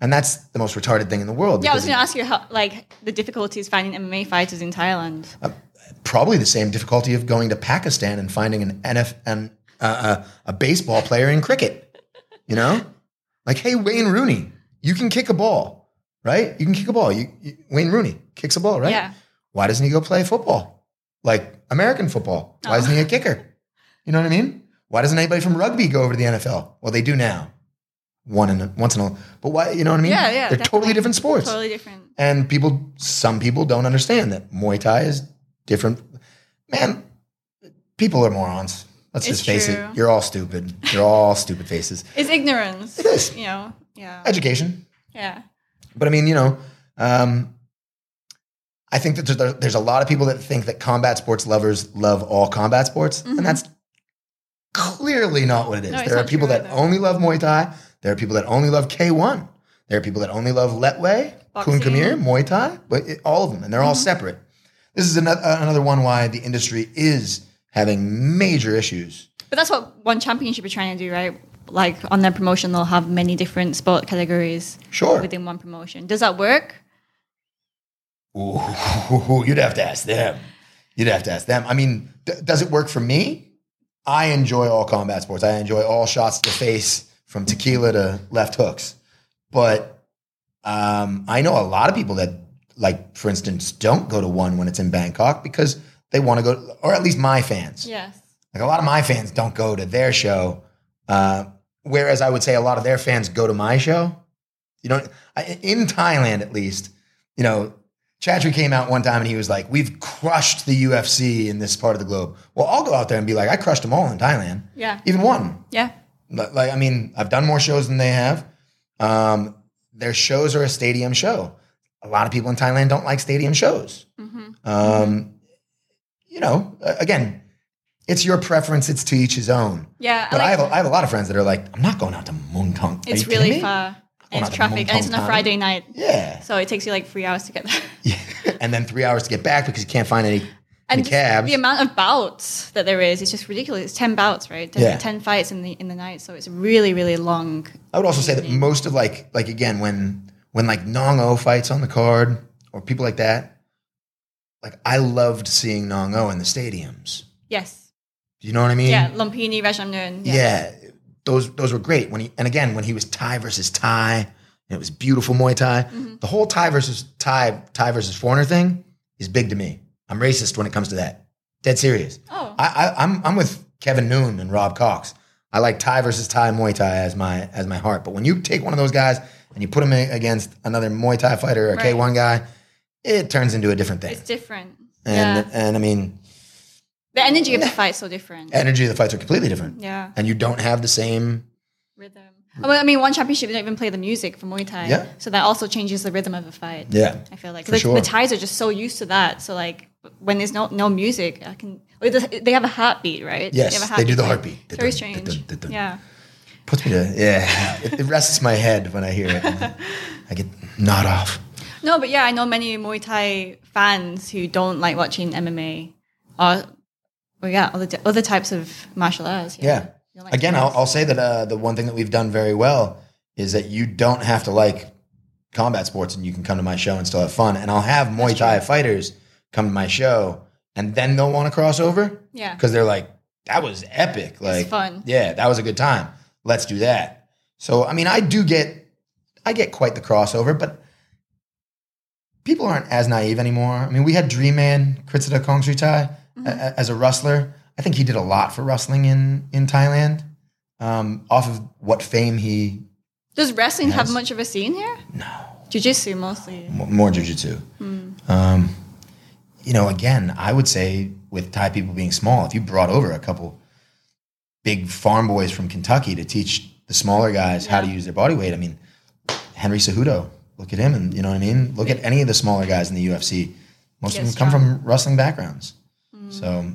and that's the most retarded thing in the world. Yeah, I was going to ask you how, like, the difficulties finding MMA fighters in Thailand. probably the same difficulty of going to Pakistan and finding an NF and uh, a, a baseball player in cricket. You know, like hey Wayne Rooney, you can kick a ball, right? You can kick a ball. You, you- Wayne Rooney kicks a ball, right? Yeah. Why doesn't he go play football, like American football? Why Oh. isn't he a kicker? You know what I mean? Why doesn't anybody from rugby go over to the NFL? Well, they do now. One in a, once in a, while. but why? You know what I mean? Yeah, yeah, They're totally different sports. Totally different. And people, some people don't understand that Muay Thai is different. Man, people are morons. Let's It's just face true. it. You're all stupid. You're all stupid faces. It's ignorance. It is. You know. Yeah. Education. Yeah. But I mean, you know, um, I think that there's, there's a lot of people that think that combat sports lovers love all combat sports, and that's clearly not what it is. No, there are people that either. only love Muay Thai. There are people that only love K1. There are people that only love Lethwei, Kun Khmer, Muay Thai, but it, all of them, and they're all Mm-hmm. separate. This is another, another one why the industry is having major issues. But that's what one championship is trying to do, right? Like on their promotion, they'll have many different sport categories Sure. within one promotion. Does that work? Ooh, you'd have to ask them. You'd have to ask them. I mean, d- does it work for me? I enjoy all combat sports. I enjoy all shots to the face from tequila to left hooks. But um, I know a lot of people that, like, for instance, don't go to one when it's in Bangkok because they want to go, or at least my fans. Yes. Like a lot of my fans don't go to their show, uh, whereas I would say a lot of their fans go to my show. You know, in Thailand at least, you know, Chatri came out one time and he was like, "We've crushed the UFC in this part of the globe." Well, I'll go out there and be like, "I crushed them all in Thailand, Yeah. even one." Yeah. Like, I mean, I've done more shows than they have. Um, their shows are a stadium show. A lot of people in Thailand don't like stadium shows. hmm Um, You know, again, it's your preference. It's to each his own. Yeah. But I, like- have a, I have a lot of friends that are like, I'm not going out to Muang Thong. Are it's really far. And it's traffic, and it's on a Friday night, Yeah. so it takes you like three hours to get there. yeah. and then three hours to get back because you can't find any, any And just cabs. the amount of bouts that there is is just ridiculous. It's ten bouts, right? Ten, Yeah. 10 fights in the in the night, so it's really really long. I would also say that most of like like again when when like Nong O fights on the card or people like that, like I loved seeing Nong O in the stadiums. Yes. Do you know what I mean? Yeah. Lumpini, Rajadamnern. Yeah. Those those were great. When he and again when he was Thai versus Thai, and it was beautiful Muay Thai. Mm-hmm. The whole Thai versus Thai Thai versus foreigner thing is big to me. I'm racist when it comes to that. Dead serious. Oh. I, I I'm I'm with Kevin Noon and Rob Cox. I like Thai versus Thai Muay Thai as my as my heart. But when you take one of those guys and you put him against another Muay Thai fighter or a Right. K1 guy, it turns into a different thing. It's different. And yeah. and I mean, The energy of the fight is so different. energy of the fights are completely different. Yeah. And you don't have the same Rhythm. Oh, well, I mean, one championship they don't even play the music for Muay Thai. Yeah. So that also changes the rhythm of the fight. Yeah. I feel like the, sure. the Thais are just so used to that. So like when there's no no music, I can. They have a heartbeat, right? Yes, have a they do the heartbeat. It's very strange. dun, dun. Yeah. Puts me to yeah. It, it rests my head when I hear it. I get nod off. No, but yeah, I know many Muay Thai fans who don't like watching MMA or, well, yeah, other, other types of martial arts. Yeah. Don't like Again, I'll. I'll say that uh, the one thing that we've done very well is that you don't have to like combat sports and you can come to my show and still have fun. And I'll have Muay Thai fighters come to my show and then they'll want to cross over Yeah. because they're like, that was epic. Like, fun. Yeah, that was a good time. Let's do that. So, I mean, I do get, I get quite the crossover, but people aren't as naive anymore. I mean, we had Dream Man, Kritsida Kong Sri Thai, Mm-hmm. a- as a wrestler. I think he did a lot for wrestling in, in Thailand um, off of what fame he, Does wrestling have much of a scene here? no, Jiu Jitsu mostly. m- more jujitsu. Hmm. Um, you know, again, I would say with Thai people being small, if you brought over a couple big farm boys from Kentucky to teach the smaller guys how to use their body weight, I mean, Henry Cejudo, look at him, and you know what I mean. Look at any of the smaller guys in the UFC. Most of Get them come from wrestling backgrounds. So,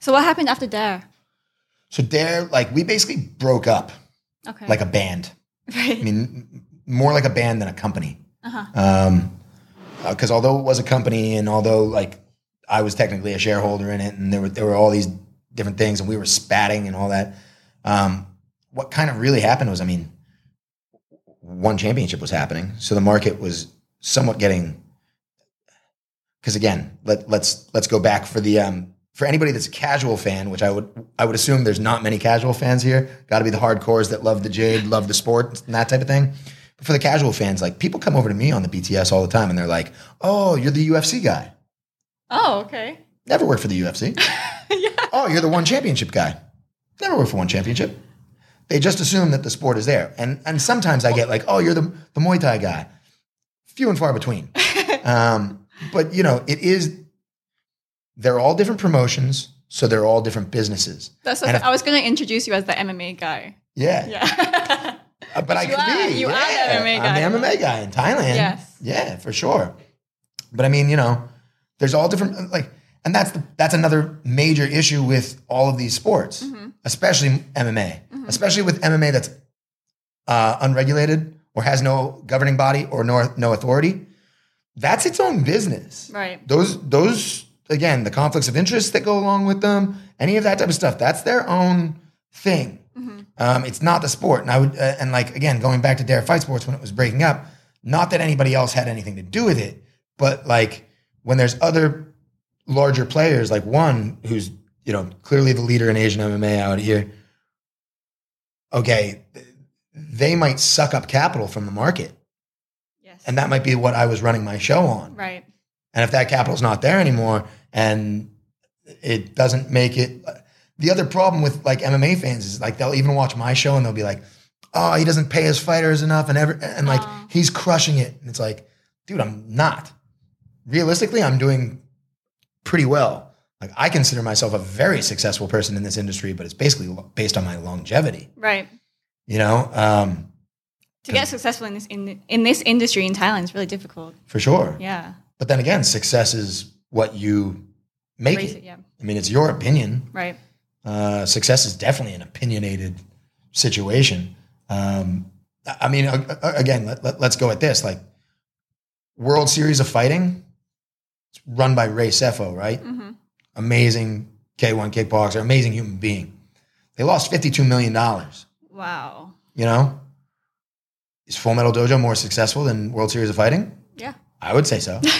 So what happened after Dare? so Dare, like, we basically broke up Okay. like a band. right. I mean, more like a band than a company. Uh-huh. Um, because although it was a company, and although like I was technically a shareholder in it, and there were there were all these different things, and we were spatting and all that. Um, what kind of really happened was, I mean, one championship was happening, so the market was somewhat getting. Because again, let let's let's go back for the um, for anybody that's a casual fan, which I would I would assume there's not many casual fans here. Got to be the hardcores that love the Jade, love the sport, and that type of thing. But for the casual fans, like people come over to me on the BTS all the time, and they're like, "Oh, you're the UFC guy. Oh, okay. Never worked for the UFC. yeah. Oh, you're the one championship guy. Never worked for one championship. They just assume that the sport is there, and and sometimes I get like, "Oh, you're the the Muay Thai guy." Few and far between. um, but you know, it is. They're all different promotions. so they're all different businesses. That's okay. if- I was going to introduce you as the MMA guy. Yeah, Yeah. Uh, but I you could are. be. You are the. MMA guy. I'm the MMA guy in Thailand. Yes. Yeah, for sure. But I mean, you know, there's all different like, and that's the, that's another major issue with all of these sports, Mm-hmm. especially MMA, especially with MMA that's uh, unregulated or has no governing body or no no authority. That's its own business. right. Those those again, the conflicts of interest that go along with them, any of that type of stuff. That's their own thing. Um, it's not the sport. And I would, uh, and like again, going back to Dare Fight Sports when it was breaking up, not that anybody else had anything to do with it, but like when there's other larger players, like one who's you know clearly the leader in Asian MMA out here. Okay, they might suck up capital from the market. And that might be what I was running my show on. right. And if that capital's not there anymore and it doesn't make it the other problem with like MMA fans is like they'll even watch my show and they'll be like, "Oh, he doesn't pay his fighters enough and ever and like Aw. he's crushing it." And it's like, "Dude, I'm not. Realistically, I'm doing pretty well. Like I consider myself a very successful person in this industry, but it's basically based on my longevity, Right. you know? Um To get successful in this in, in this industry in Thailand is really difficult. for sure. Yeah. But then again, success is what you make it. it, yeah. I mean, it's your opinion. Right. Uh, success is definitely an opinionated situation. Um, I mean, a- again, let, let, us go at this. Like, World Series of Fighting, it's run by Ray Sefo, right? hmm Amazing K1 kickboxer, amazing human being. They lost $52 million. Wow. You know? Is Full Metal Dojo more successful than World Series of Fighting? Yeah. I would say so.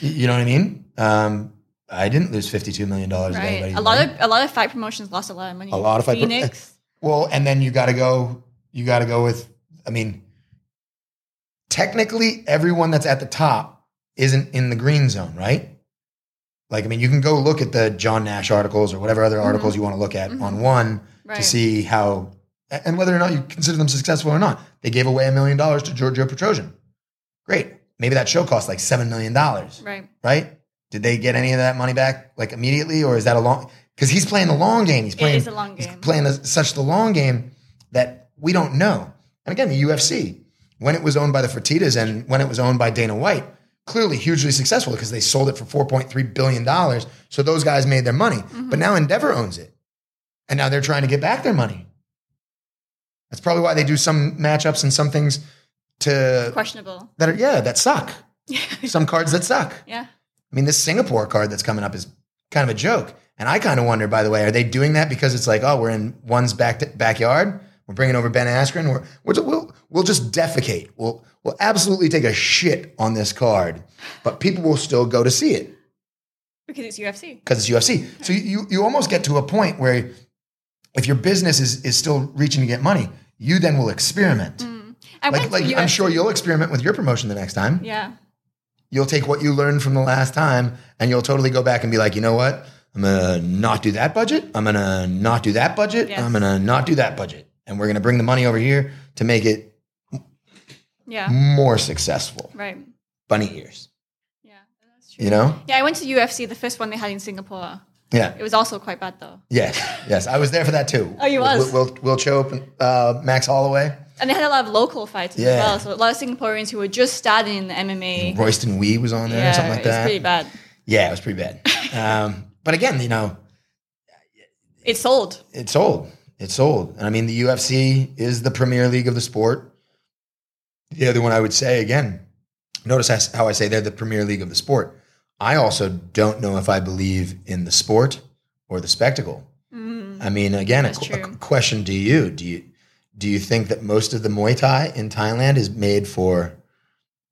You know what I mean? Um, I didn't lose $52 million. Right. A lot money. of a lot of fight promotions lost a lot of money. A lot of fight pro- Well, and then you got to go. You got to go with. I mean, technically, everyone that's at the top isn't in the green zone, right? Like, I mean, you can go look at the John Nash articles or whatever other articles you want to look at on one Right. to see how and whether or not you consider them successful or not. They gave away a million dollars to Giorgio Petrosyan. Great. Maybe that show cost like seven million dollars right. right? Did they get any of that money back like immediately, or is that a long? Because he's playing the long game. He's playing. a long game. He's playing a, such the long game that we don't know. And again, the UFC, when it was owned by the Fertitas and when it was owned by Dana White, clearly hugely successful because they sold it for four point three billion dollars. So those guys made their money. Mm-hmm. But now Endeavor owns it, and now they're trying to get back their money. That's probably why they do some matchups and some things to Questionable. that are yeah that suck. some cards that suck. Yeah. I mean, this Singapore card that's coming up is kind of a joke. And I kind of wonder, by the way, are they doing that because it's like, oh, we're in one's back backyard, we're bringing over Ben Askren, we're, we're, we'll we'll just defecate, we'll we'll absolutely take a shit on this card, but people will still go to see it Because it's UFC. because it's UFC. So you you almost get to a point where if your business is is still reaching to get money, you then will experiment. Mm. like, like I'm sure you'll experiment with your promotion the next time. Yeah. you'll take what you learned from the last time and you'll totally go back and be like, you know what? I'm gonna not do that budget. I'm gonna not do that budget. Yes. I'm gonna not do that budget. And we're gonna bring the money over here to make it Yeah. more successful. Right. Bunny ears. Yeah. That's true. You know? Yeah, I went to UFC, the first one they had in Singapore. Yeah. It was also quite bad though. Yes. Yes. I was there for that too. Oh, you was? Will, Will, Will Chope and uh, Max Holloway. And they had a lot of local fights Yeah. as well. So a lot of Singaporeans who were just starting in the MMA. Royston Wee was on there yeah, or something like that. pretty bad. Yeah, it was pretty bad. um, but again, you know, It sold. it's sold. It's sold. And I mean, the UFC is the premier league of the sport. The other one I would say, again, notice how I say they're the premier league of the sport. I also don't know if I believe in the sport or the spectacle. Mm. I mean, again, a, a question to you: Do you do you think that most of the Muay Thai in Thailand is made for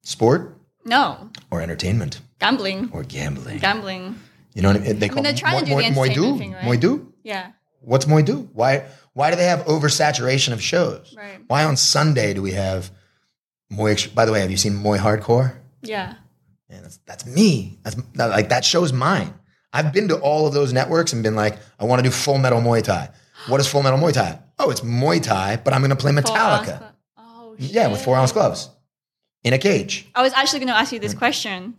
sport No. or entertainment Gambling. or gambling? Gambling. You know what I mean? They call they're trying to do the entertainment Do. thing, right? Muay Do. Yeah. What's Muay Do? Why why do they have oversaturation of shows? Right. Why on Sunday do we have Muay? By the way, have you seen Muay Hardcore? Yeah. Man, that's that's me. That's that- like that show's mine. I've been to all of those networks and been like, I want to do Full Metal Muay Thai. What is Full Metal Muay Thai? Oh, it's Muay Thai, but I'm going to play Metallica. Oh, Yeah, with four ounce gloves in a cage. I was actually going to ask you this question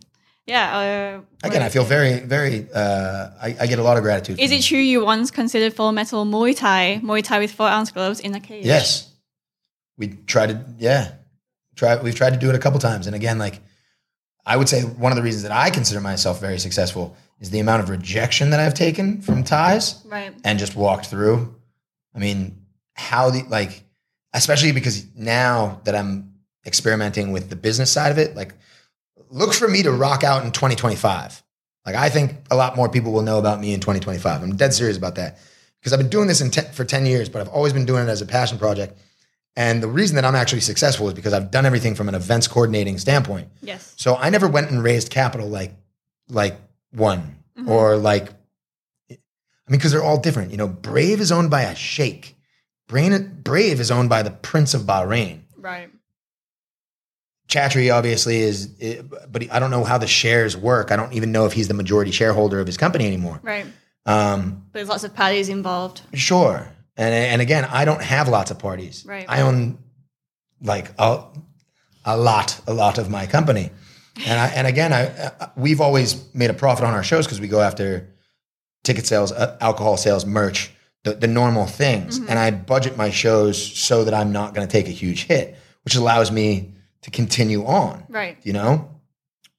yeah. Uh, Again, I feel very, very. Uh, I, I get a lot of gratitude. Is it true you once considered full metal Muay Thai, Muay Thai with four ounce gloves in a cage? Yes, we tried to. Yeah, try. We've tried to do it a couple times, and again, like I would say, one of the reasons that I consider myself very successful is the amount of rejection that I've taken from Thais Right. and just walked through. I mean, how the like, especially because now that I'm experimenting with the business side of it, like, look for me to rock out in 2025. Like, I think a lot more people will know about me in 2025. I'm dead serious about that because I've been doing this in ten, for 10 years, but I've always been doing it as a passion project. And the reason that I'm actually successful is because I've done everything from an events coordinating standpoint. Yes. So I never went and raised capital like like one Mhm. or like I mean because they're all different. You know, Brave is owned by a sheikh. Brain, Brave is owned by the Prince of Bahrain. Right. Chatri obviously is, eh, but I don't know how the shares work. I don't even know if he's the majority shareholder of his company anymore. Right. Um, But there's lots of parties involved. Sure. And and again, I don't have lots of parties. Right. I own like a, a lot, a lot of my company. And I and again, I, I we've always made a profit on our shows because we go after ticket sales, uh, alcohol sales, merch, the, the normal things. And I budget my shows so that I'm not going to take a huge hit, which allows me to continue on Right. you know?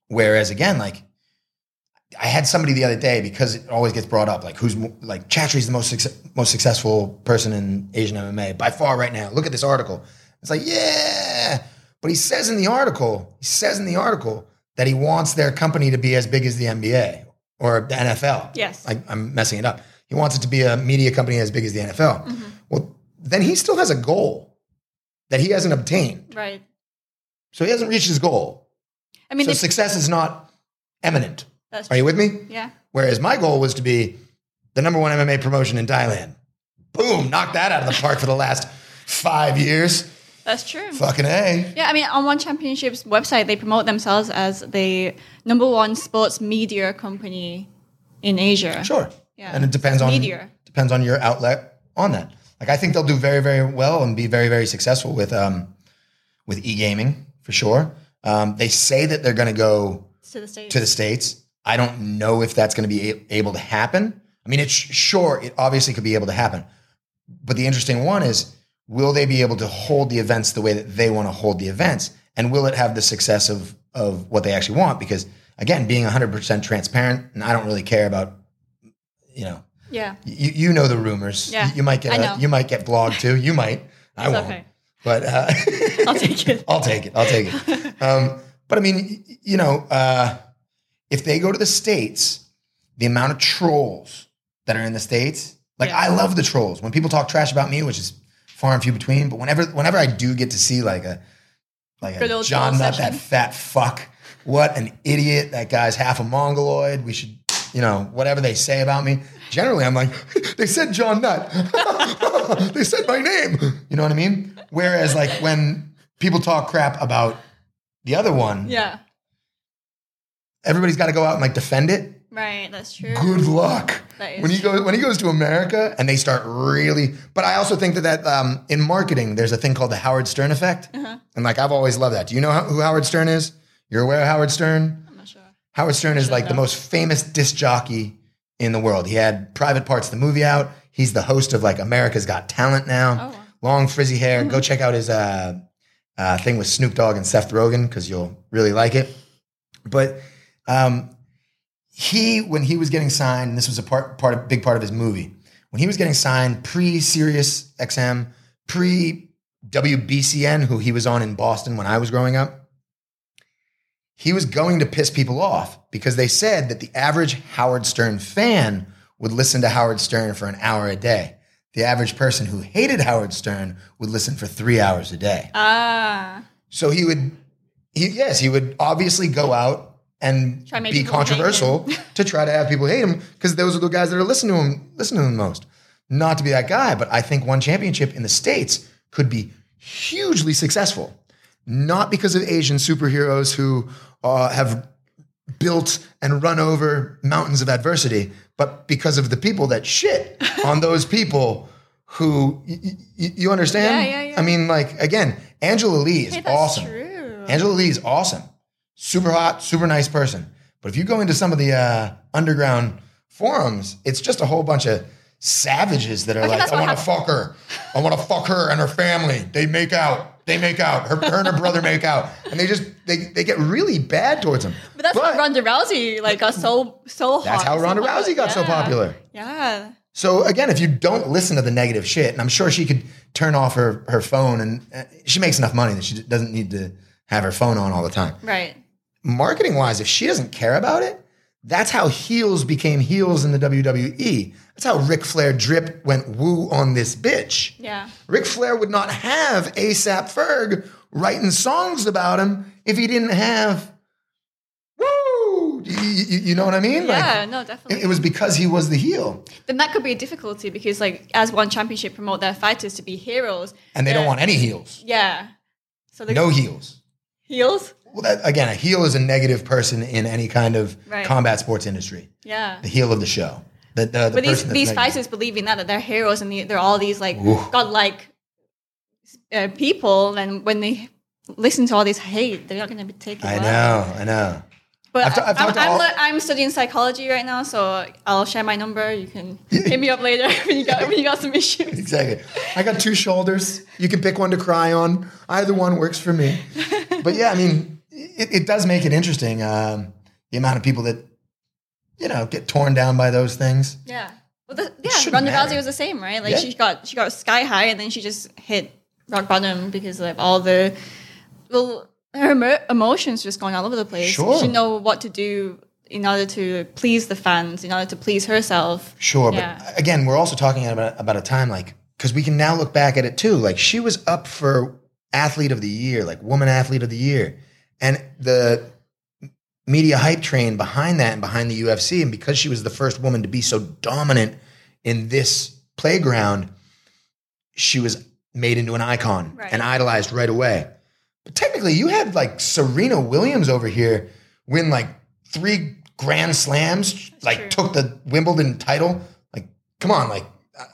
Whereas again, like I had somebody the other day because it always gets brought up, like who's like Chatri's the most success, most successful person in Asian MMA by far right now. Look at this article. It's like yeah, but he says in the article, he says in the article that he wants their company to be as big as the NBA or the NFL. Yes. I, I'm messing it up. He wants it to be a media company as big as the NFL. Mm-hmm. Well, then he still has a goal that he hasn't obtained. Right. So he hasn't reached his goal. I mean, So if- success is not eminent. That's Are you with me? Yeah. Whereas my goal was to be the number one MMA promotion in Thailand. Boom, knocked that out of the park for the last five years. That's true. Fucking A. Yeah, I mean, on One Championship's website, they promote themselves as the number one sports media company in Asia. Sure. Yeah. And it depends on Media. depends on your outlet on that. Like I think they'll do very, very well and be very, very successful with um with e-gaming for sure. Um, they say that they're gonna go To the States. to the states. I don't know if that's going to be able to happen. I mean, it's sure it obviously could be able to happen, but the interesting one is, will they be able to hold the events the way that they want to hold the events, and will it have the success of of what they actually want? Because again, being 100 percent transparent, and I don't really care about, you know, yeah. you you know the rumors. Yeah, you, might get a- you might get blogged too. You might. I won't. okay. But uh, I'll take it. I'll take it. I'll take it. Um, but I mean, you know, uh, if they go to the states, the amount of trolls that are in the states, like Yeah. I love the trolls. When people talk trash about me, which is far and few between, but whenever whenever I do get to see like a like a Jon Nutt, that fat fuck, what an idiot! That guy's half a mongoloid. We should, you know, whatever they say about me. Generally, I'm like, they said Jon Nutt. they said my name. You know what I mean? Whereas, like, when people talk crap about the other one, Yeah. Everybody's got to go out and like defend it. Right. That's true. Good luck. That is When he goes when he goes to America and they start really, but I also think that that um, in marketing there's a thing called the Howard Stern effect, Uh-huh. and like I've always loved that. Do you know who Howard Stern is? You're aware of Howard Stern? I'm not sure. Howard Stern is like the most famous disc jockey in the world. He had Private Parts, the movie out. He's the host of like America's Got Talent now. Oh, wow. Long frizzy hair. Go check out his uh, uh, thing with Snoop Dogg and Seth Rogen because you'll really like it. But um, he, when he was getting signed, and this was a part, part of, big part of his movie. When he was getting signed, pre Sirius XM, pre WBCN, who he was on in Boston when I was growing up, he was going to piss people off because they said that the average Howard Stern fan would listen to Howard Stern for an hour a day. The average person who hated Howard Stern would listen for three hours a day. Ah. So he would, he, yes, he would obviously go out and Try be controversial to try to have people hate him because those are the guys that are listening to him, listening to him most. Not to be that guy, but I think one championship in the states could be hugely successful. Not because of Asian superheroes who uh, have built and run over mountains of adversity, but because of the people that shit on those people who y- y- you understand. Yeah, yeah, yeah. I mean, like again, Angela Lee is Hey, that's awesome. true. Angela Lee is awesome, super hot, super nice person. But if you go into some of the uh, underground forums, it's just a whole bunch of savages that are think like, I want to fuck her. I want to fuck her and her family. They make out. They make out. Her, her and her brother make out. And they just, they, they get really bad towards them. But that's how Ronda Rousey like got so so hot. That's how so Ronda popular. Rousey got so Yeah. popular. Yeah. So again, if you don't listen to the negative shit, and I'm sure she could turn off her, her phone and uh, she makes enough money that she doesn't need to have her phone on all the time. Right. Marketing wise, if she doesn't care about it, that's how heels became heels in the WWE. That's how Ric Flair drip went woo on this bitch. Yeah. Ric Flair would not have ASAP Ferg writing songs about him if he didn't have woo. You, you- you know what I mean? Yeah. Like, no, it, definitely. it was because he was the heel, then that could be a difficulty because like as one championship promote their fighters to be heroes, and they don't want any heels. Yeah. So No heels. heels. Well, that, again, a heel is a negative person in any kind of Right. combat sports industry. Yeah. The heel of the show. The, the, the But these these fighters believe in that that they're heroes and they- they're all these like Ooh. godlike uh, people, and when they listen to all this hate, they're not going to be taken. I well. know, I know. But I've ta- I've I'm, I'm, all- I'm studying psychology right now, so I'll share my number. You can hit me up later when you got when you got some issues. Exactly. I got two shoulders. You can pick one to cry on. Either one works for me. But yeah, I mean, it, it does make it interesting. Um, the amount of people that, you know, get torn down by those things. Yeah. Well, the, yeah, Ronda. Rousey was the same, right? Like Yeah. she got she got sky high, and then she just hit rock bottom because of all the well, her emo- emotions just going all over the place. Sure. She know what to do in order to please the fans, in order to please herself. Sure, Yeah. but again, we're also talking about about a time like because we can now look back at it too. Like she was up for athlete of the year, like woman athlete of the year, and the media hype train behind that and behind the UFC, and because she was the first woman to be so dominant in this playground, she was made into an icon Right. and idolized right away. But technically, you had like Serena Williams over here win like three Grand Slams, like true. took the Wimbledon title. Like, come on, like, uh,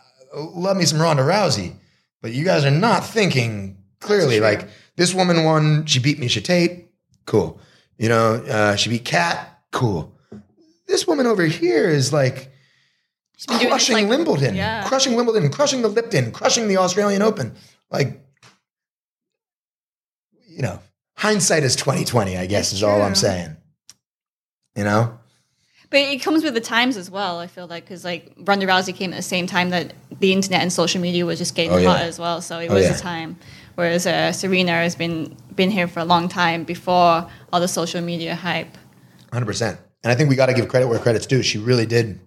love me some Ronda Rousey. But you guys are not thinking clearly. Like, this woman won, she beat Miesha Tate, cool. You know, uh, she beat Cat. cool. This woman over here is like been doing this, crushing like- Wimbledon, yeah. crushing Wimbledon, crushing the Lipton, crushing the Australian Open. Like, you know, hindsight is twenty twenty. I guess It's is all I'm saying. You know, But it comes with the times as well. I feel like because like Ronda Rousey came at the same time that the internet and social media was just getting Oh, yeah. hot as well. So it Oh, was yeah. a time. Whereas uh, Serena has been been here for a long time before all the social media hype. hundred percent. And I think we got to give credit where credit's due. She really did.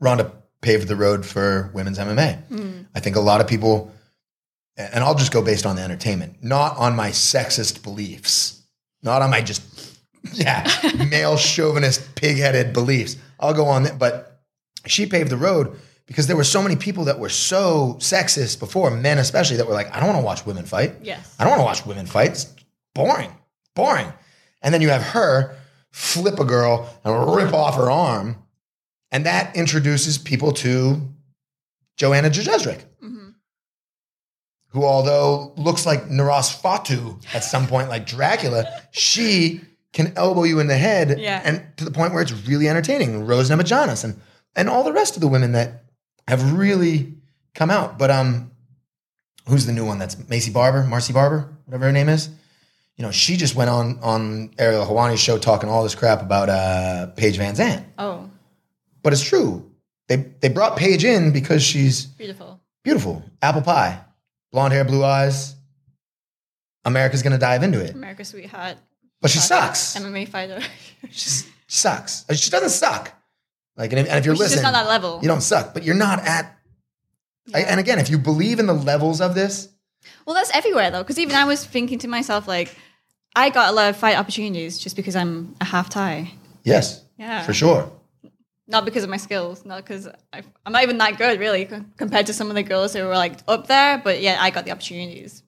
Ronda paved the road for women's MMA. I think a lot of people, and I'll just go based on the entertainment, not on my sexist beliefs, not on my just yeah male chauvinist pig-headed beliefs. I'll go on that, but she paved the road because there were so many people that were so sexist before, men especially, that were like, I don't want to watch women fight. Yes. I don't want to watch women fight. It's boring, boring. And then you have her flip a girl and rip off her arm, and that introduces people to Joanna Jędrzejczyk, mm-hmm. who, although looks like Nosferatu at some point, like Dracula, she can elbow you in the head, Yeah. and to the point where it's really entertaining. Rose Namajunas and and all the rest of the women that have really come out. But um, who's the new one? That's Maycee Barber, Marcy Barber, whatever her name is. You know, she just went on on Ariel Helwani's show talking all this crap about uh, Paige VanZant. Oh, But it's true. They they brought Paige in because she's beautiful. beautiful, apple pie, blonde hair, blue eyes. America's gonna dive into it, America's sweetheart. but she sucks. MMA fighter. She sucks. She doesn't suck. Like, and if, and if you're She's just listening, not that level. you don't suck. But you're not at. I- and again, if you believe in the levels of this, Well, that's everywhere though, because even I was thinking to myself like, I got a lot of fight opportunities just because I'm a half Thai, yes, Yeah. for sure. not because of my skills, not because I'm not even that good really co- compared to some of the girls who were like up there. But yeah, I got the opportunities.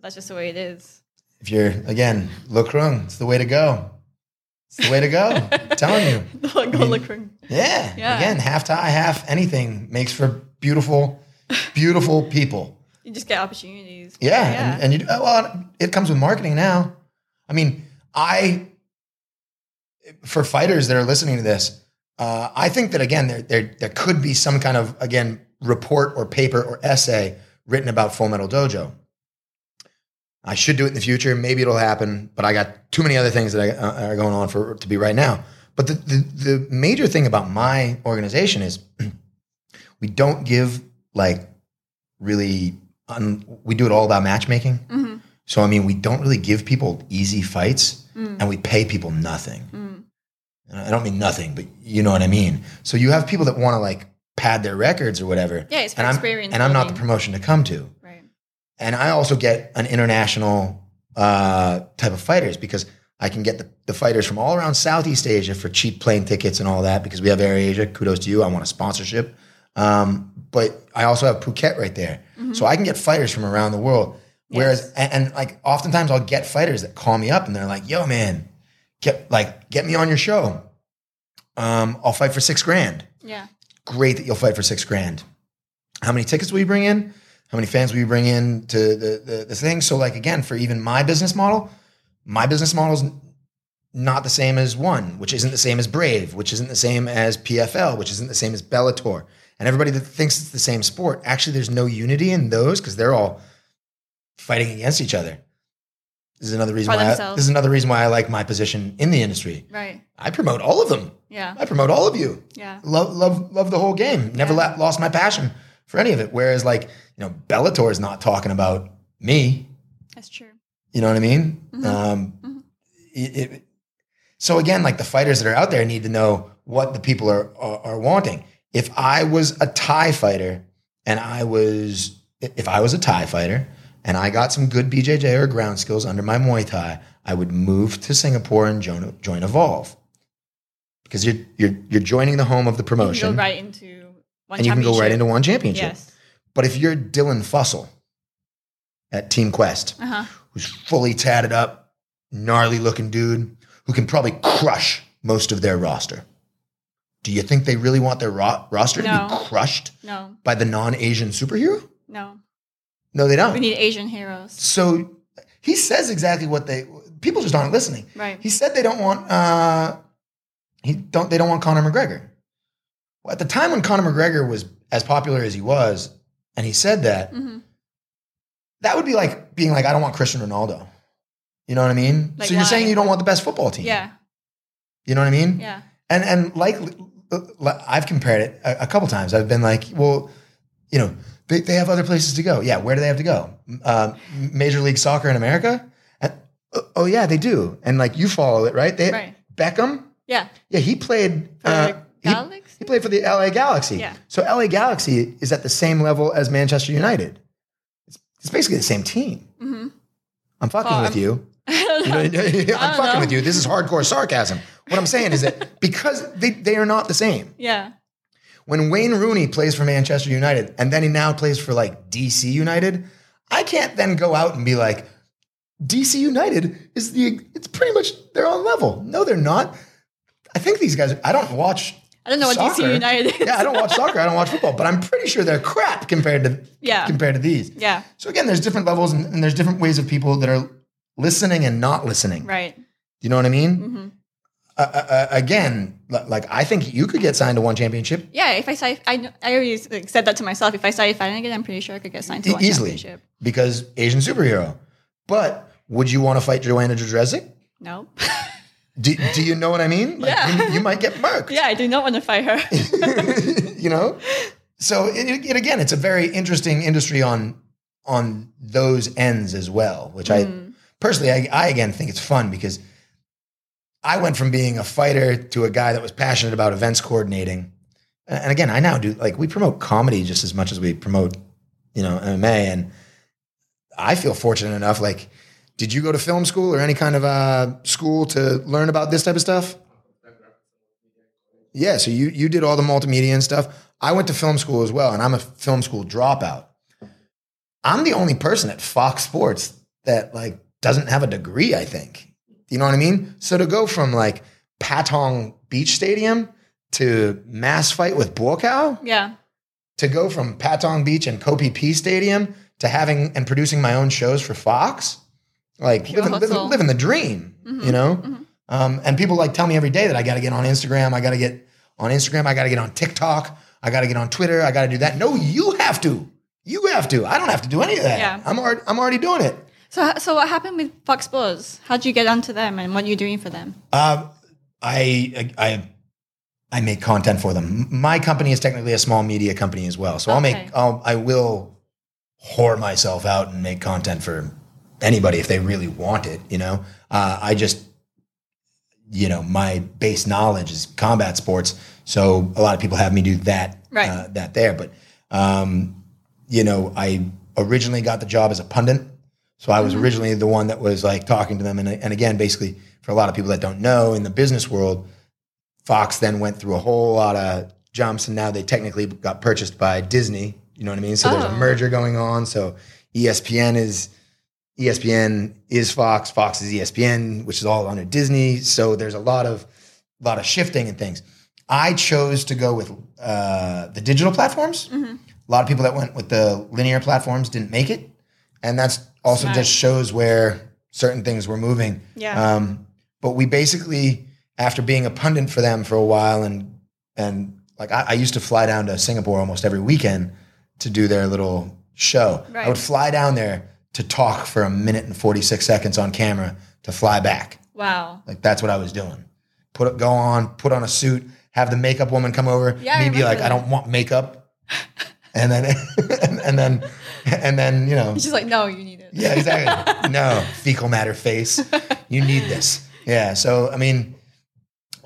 That's just the way it is. If you're again, look wrong, it's the way to go. It's the way to go. I'm telling you. Go look for- Yeah. Yeah. Again, half Thai, half anything makes for beautiful, beautiful people. You just get opportunities. Yeah. And, and you, well, it comes with marketing now. I mean, I, for fighters that are listening to this, uh, I think that again, there, there there could be some kind of again report or paper or essay written about Full Metal Dojo. I should do it in the future. Maybe it'll happen, but I got too many other things that I, uh, are going on for to be right now. But the, the the major thing about my organization is we don't give like really un, we do it all about matchmaking. Mhm. So I mean, we don't really give people easy fights, Mm. and we pay people nothing. Mm. And I don't mean nothing, but you know what I mean. So you have people that want to like pad their records or whatever. Yeah, it's for and I'm, experience and I'm not the promotion to come to. And I also get an international uh, type of fighters because I can get the, the fighters from all around Southeast Asia for cheap plane tickets and all that because we have Air Asia. Kudos to you. I want a sponsorship. Um, but I also have Phuket right there. So I can get fighters from around the world. Whereas, Yes. and, and like oftentimes I'll get fighters that call me up and they're like, yo, man, get like, get me on your show. Um, I'll fight for six grand Yeah. great that you'll fight for six grand. How many tickets will you bring in? How many fans will you bring in to the, the, the thing? So, like, again, for even my business model, my business model is not the same as one, which isn't the same as Brave, which isn't the same as PFL, which isn't the same as Bellator. And everybody that thinks it's the same sport, actually, there's no unity in those because they're all fighting against each other. This is another reason why I, this is another reason why I like my position in the industry. Right. I promote all of them. Yeah. I promote all of you Yeah. love love love the whole game. Never Yeah. la- lost my passion for any of it. Whereas like you know, Bellator is not talking about me. That's true. You know what I mean? Mhm. Um, Mhm. it- it- so again, like the fighters that are out there need to know what the people are, are are wanting. If I was a Thai fighter and I was if I was a Thai fighter and I got some good BJJ or ground skills under my Muay Thai, I would move to Singapore and join join Evolve because you're you're you're joining the home of the You promotion can go right into one and you can go right into one championship. Yes. But if you're Dylan Fussell at Team Quest, Uh huh. who's fully tatted up, gnarly looking dude, who can probably crush most of their roster, do you think they really want their ro- roster to be crushed No. by the non Asian superhero? No. No, they don't. We need Asian heroes. So he says exactly what they people just aren't listening. Right. He said they don't want uh he don't they don't want Conor McGregor. Well, at the time when Conor McGregor was as popular as he was, and he said that, hmm that would be like being like, I don't want Cristiano Ronaldo. You know what I mean? Like so you're saying you don't want the best football team. Yeah. You know what I mean? Yeah. And and like I've compared it a, a couple times. I've been like, well, you know, they, they have other places to go. Yeah, where do they have to go? Uh, Major League Soccer in America? And, oh, oh, yeah, they do. And like you follow it, right? They, Right. Beckham? Yeah. Yeah, he played. Uh, he-? He, played for the LA Galaxy. Yeah. So LA Galaxy is at the same level as Manchester United. It's, it's basically the same team. hmm I'm fucking Oh, with I'm- you. I don't know. I'm fucking know. with you. This is hardcore sarcasm. What I'm saying is that because they, they are not the same. Yeah. When Wayne Rooney plays for Manchester United and then he now plays for like DC United, I can't then go out and be like, DC United is the, it's pretty much, they're on level. No, they're not. I think these guys, I don't watch. I don't know what soccer. DC United is. Yeah, I don't watch soccer. I don't watch football, but I'm pretty sure they're crap compared to Yeah. compared to these. Yeah. So again, there's different levels and, and there's different ways of people that are listening and not listening. Right. You know what I mean? hmm Uh, uh, uh, again, like I think you could get signed to one championship Yeah. If I say, I, I already said that to myself. If I started fighting again, I'm pretty sure I could get signed to one easily. championship. because Asian superhero. But would you want to fight Joanna Jędrzejczyk? No. Do, do you know what I mean? Like, Yeah. you, you might get murked. yeah, I do not want to fight her. you know. So it, it, again, it's a very interesting industry on on those ends as well. Which I Mm. personally, I, I again think it's fun because I went from being a fighter to a guy that was passionate about events coordinating. And again, I now do like we promote comedy just as much as we promote, you know, MMA. And I feel fortunate enough. Like, did you go to film school or any kind of uh, school to learn about this type of stuff? Yeah, so you you did all the multimedia and stuff. I went to film school as well, and I'm a film school dropout. I'm the only person at Fox Sports that like doesn't have a degree. I think you know what I mean. So to go from like Patong Beach Stadium to mass fight with Buakaw, yeah. to go from Patong Beach and Koh Phi Phi Stadium to having and producing my own shows for Fox, like living, living, living the dream, Mhm, you know. mhm. Um, and people like tell me every day that I got to get on Instagram. I got to get on Instagram. I got to get on TikTok. I got to get on Twitter. I got to do that. No, you have to. You have to. I don't have to do any of that. Yeah. I'm already, I'm already doing it. So, so what happened with Fox Sports? How did you get onto them, and what are you doing for them? Uh, I, I, I make content for them. My company is technically a small media company as well. So I'll make, I'll, I will whore myself out and make content for anybody if they really want it. You know, uh, I just, you know, my base knowledge is combat sports. So a lot of people have me do that, Right. uh, that there. But, um, you know, I originally got the job as a pundit. So I was originally the one that was like talking to them. And, and again, basically, for a lot of people that don't know in the business world, Fox then went through a whole lot of jumps and now they technically got purchased by Disney. You know what I mean? So there's a Oh. merger going on. So ESPN is ESPN is Fox, Fox is ESPN, which is all under Disney. So there's a lot of lot of shifting and things. I chose to go with uh, the digital platforms. A lot of people that went with the linear platforms didn't make it, and that's also Smart. just shows where certain things were moving. Yeah. Um, but we basically, after being a pundit for them for a while, and and like I, I used to fly down to Singapore almost every weekend to do their little show. Right. I would fly down there to talk for a minute and forty six seconds on camera to fly back. Wow. Like that's what I was doing. Put it, go on, put on a suit, have the makeup woman come over. Yeah, me be like, remember I don't want makeup, and then and, and then and then you know She's like, no, you need it. yeah, exactly. no, fecal matter face. You need this. Yeah. So I mean,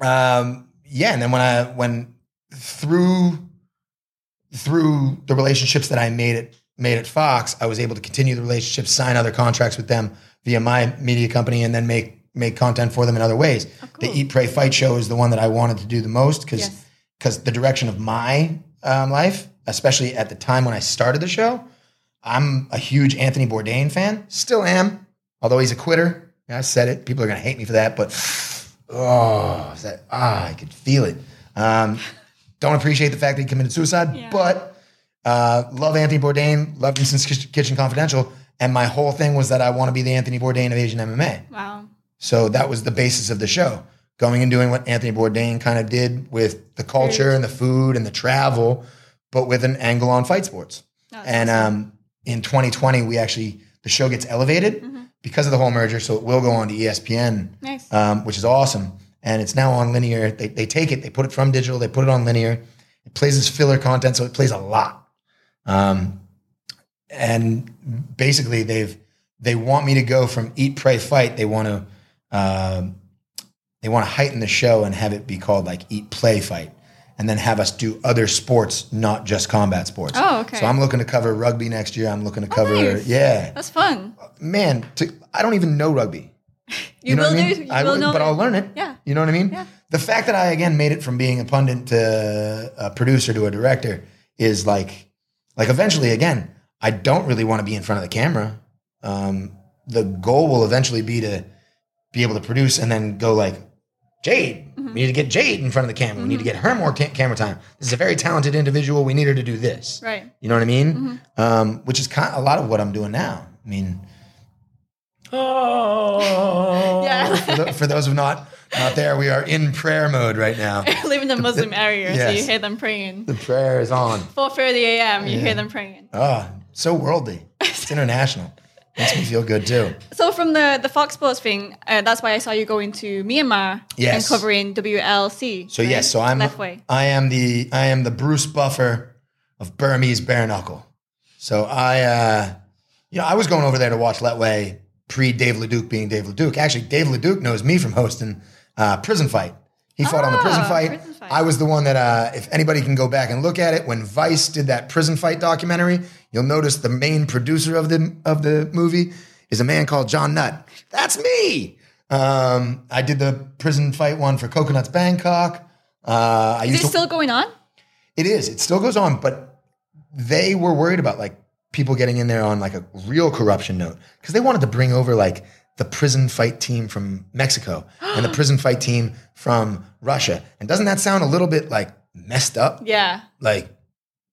um, yeah. And then when I when through through the relationships that I made at made at Fox, I was able to continue the relationship, sign other contracts with them via my media company, and then make make content for them in other ways. The cool. Eat Pray Fight show is the one that I wanted to do the most because Yes. because the direction of my um, life, especially at the time when I started the show, I'm a huge Anthony Bourdain fan. Still am, although he's a quitter. I said it. People are going to hate me for that, but oh, that ah, I could feel it. Um, don't appreciate the fact that he committed suicide, Yeah. but uh, love Anthony Bourdain. Loved him since Kitchen- Confidential, and my whole thing was that I want to be the Anthony Bourdain of Asian MMA. Wow. So that was the basis of the show. Going and doing what Anthony Bourdain kind of did with the culture and the food and the travel, but with an angle on fight sports. Oh, and um, in 2020, we actually the show gets elevated Mm-hmm. because of the whole merger, so it will go on to ESPN, Nice. um, which is awesome. And it's now on linear. They, they take it, they put it from digital, they put it on linear. It plays as filler content, so it plays a lot. Um, and basically, they've they want me to go from eat, pray, fight. They want to um, they want to heighten the show and have it be called like eat, play, fight, and then have us do other sports, not just combat sports. Oh, okay. So I'm looking to cover rugby next year. I'm looking to cover nice. yeah, That's fun. man. To, I don't even know rugby. You, know will what I mean? do. You I will know. but. I'll learn it. Yeah. You know what I mean? Yeah. The fact that I again made it from being a pundit to a producer to a director is like, like eventually again, I don't really want to be in front of the camera. Um, the goal will eventually be to be able to produce and then go like, Jade, Mm-hmm. we need to get Jade in front of the camera. We need to get her more ca- camera time. This is a very talented individual. We need her to do this. Right. You know what I mean? Mm-hmm. Um, which is kind a lot of what I'm doing now. I mean, oh, Yeah. for, tho- for those who not not there, we are in prayer mode right now. I live in the Muslim area, so you hear them praying. The prayer is on. 4:30 a.m. You hear them praying. Oh, so worldly. It's international. Makes me feel good too. So from the the Fox Sports thing, uh, that's why I saw you going to Myanmar Yes. and covering WLC. So right? yes, so I'm. I am the I am the Bruce Buffer of Burmese bare knuckle. So I uh you know, I was going over there to watch Lethwei pre Dave Leduc being Dave Leduc. Actually, Dave Leduc knows me from hosting uh, Prison Fight. He fought on the Prison Ah, Fight. Prison Fight. I was the one that, uh, if anybody can go back and look at it, when Vice did that Prison Fight documentary, you'll notice the main producer of the of the movie is a man called Jon Nutt. That's me. Um, I did the Prison Fight one for Coconuts Bangkok. Uh, Is it to, still going on? it is. It still goes on, but they were worried about like people getting in there on like a real corruption note because they wanted to bring over like the prison fight team from Mexico and the prison fight team from Russia. And doesn't that sound a little bit like messed up? Yeah. Like,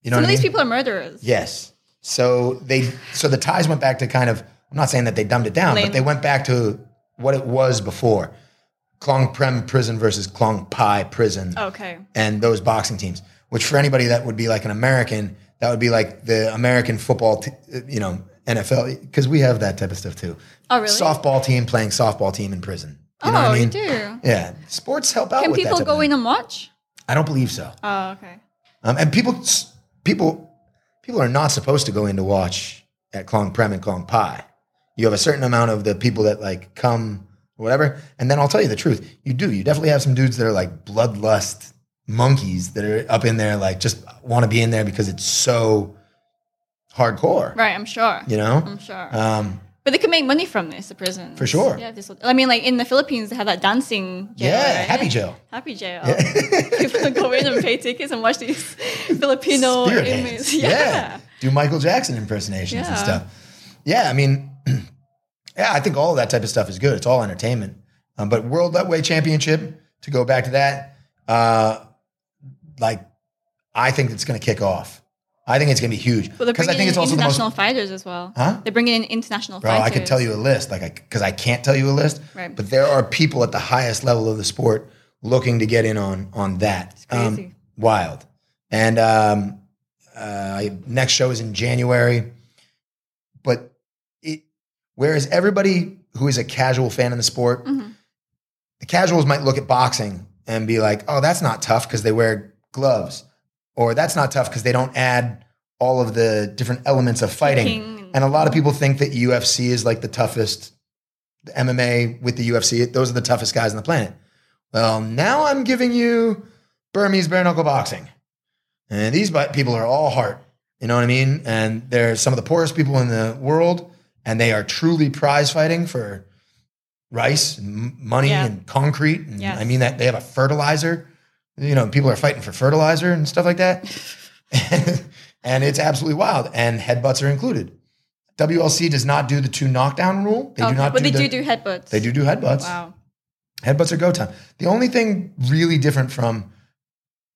you know Some what of these mean? people are murderers. Yes. So they so the Thais went back to kind of I'm not saying that they dumbed it down, Lame. but they went back to what it was before. Klong Prem prison versus Klong Pai prison, Okay. and those boxing teams. Which for anybody that would be like an American, that would be like the American football, t- you know, NFL, because we have that type of stuff too. Oh, really? Softball team playing softball team in prison. You oh, know what I mean? do. Yeah, sports help out. Can with people go in and watch? I don't believe so. Oh, okay. Um, and people, people, people are not supposed to go in to watch at Klong Prem and Klong Pai. You have a certain amount of the people that like come, whatever. And then I'll tell you the truth. You do. You definitely have some dudes that are like bloodlust monkeys that are up in there, like just want to be in there because it's so hardcore. Right, I'm sure. You know. I'm sure. Um, but they can make money from this, the prison. For sure. Yeah, this. I mean, like in the Philippines, they have that dancing. Jail, yeah, right? happy jail. Happy jail. People go in and pay tickets and watch these Filipino Spirit inmates. hands. Yeah. Do Michael Jackson impersonations and stuff. Yeah, I mean, yeah, I think all of that type of stuff is good. It's all entertainment. Um, but World Lightweight Championship, to go back to that, uh, like, I think it's going to kick off. I think it's going to be huge Well, they're because I bringing think in it's also the international most. fighters as well. Huh? They're bringing in international Bro, fighters. I could tell you a list, like, because I, can't tell you a list, Right. but there are people at the highest level of the sport looking to get in on on that. Um, crazy. wild. And um, uh, next show is in January. But it, whereas everybody who is a casual fan in the sport, Mhm. the casuals might look at boxing and be like, "Oh, that's not tough because they wear gloves," or "That's not tough because they don't add all of the different elements of fighting." And- And a lot of people think that UFC is like the toughest the MMA with the UFC. Those are the toughest guys on the planet. Well, now I'm giving you Burmese bare knuckle boxing. And these people are all heart. You know what I mean? And they're some of the poorest people in the world. And they are truly prize fighting for rice and money Yeah. and concrete. And Yes. I mean that they have a fertilizer. You know, people are fighting for fertilizer and stuff like that. and it's absolutely wild. And headbutts are included. WLC does not do the two knockdown rule. They do not but do they the, do do headbutts. They do do headbutts. Wow. Headbutts are go time. The only thing really different from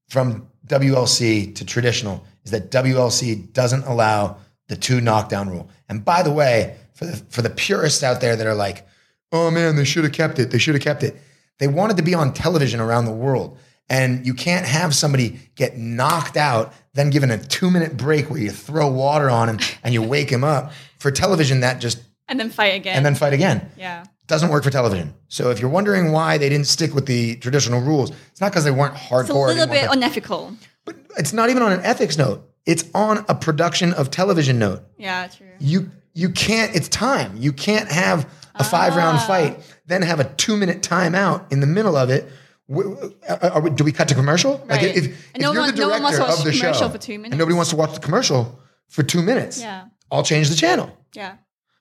from WLC to traditional is that WLC doesn't allow the two knockdown rule. And by the way, for the for the purists out there that are like, "Oh man, they should have kept it. They should have kept it." They wanted to be on television around the world. And you can't have somebody get knocked out, then given a two minute break where you throw water on him and you wake him up. For television, that just, And then fight again. and then fight again yeah. doesn't work for television. So if you're wondering why they didn't stick with the traditional rules, it's not because they weren't hardcore. It's a little bit unethical. but it's not even on an ethics note. It's on a production of television note. Yeah, true. You you can't. It's time. You can't have a five round Ah. fight, then have a two minute timeout in the middle of it. W- w- are- are we- do we cut to commercial? Like if, And if no you're one- the no one wants director to watch of the commercial show for two minutes. and nobody wants to watch the commercial for two minutes, Yeah. I'll change the channel. Yeah.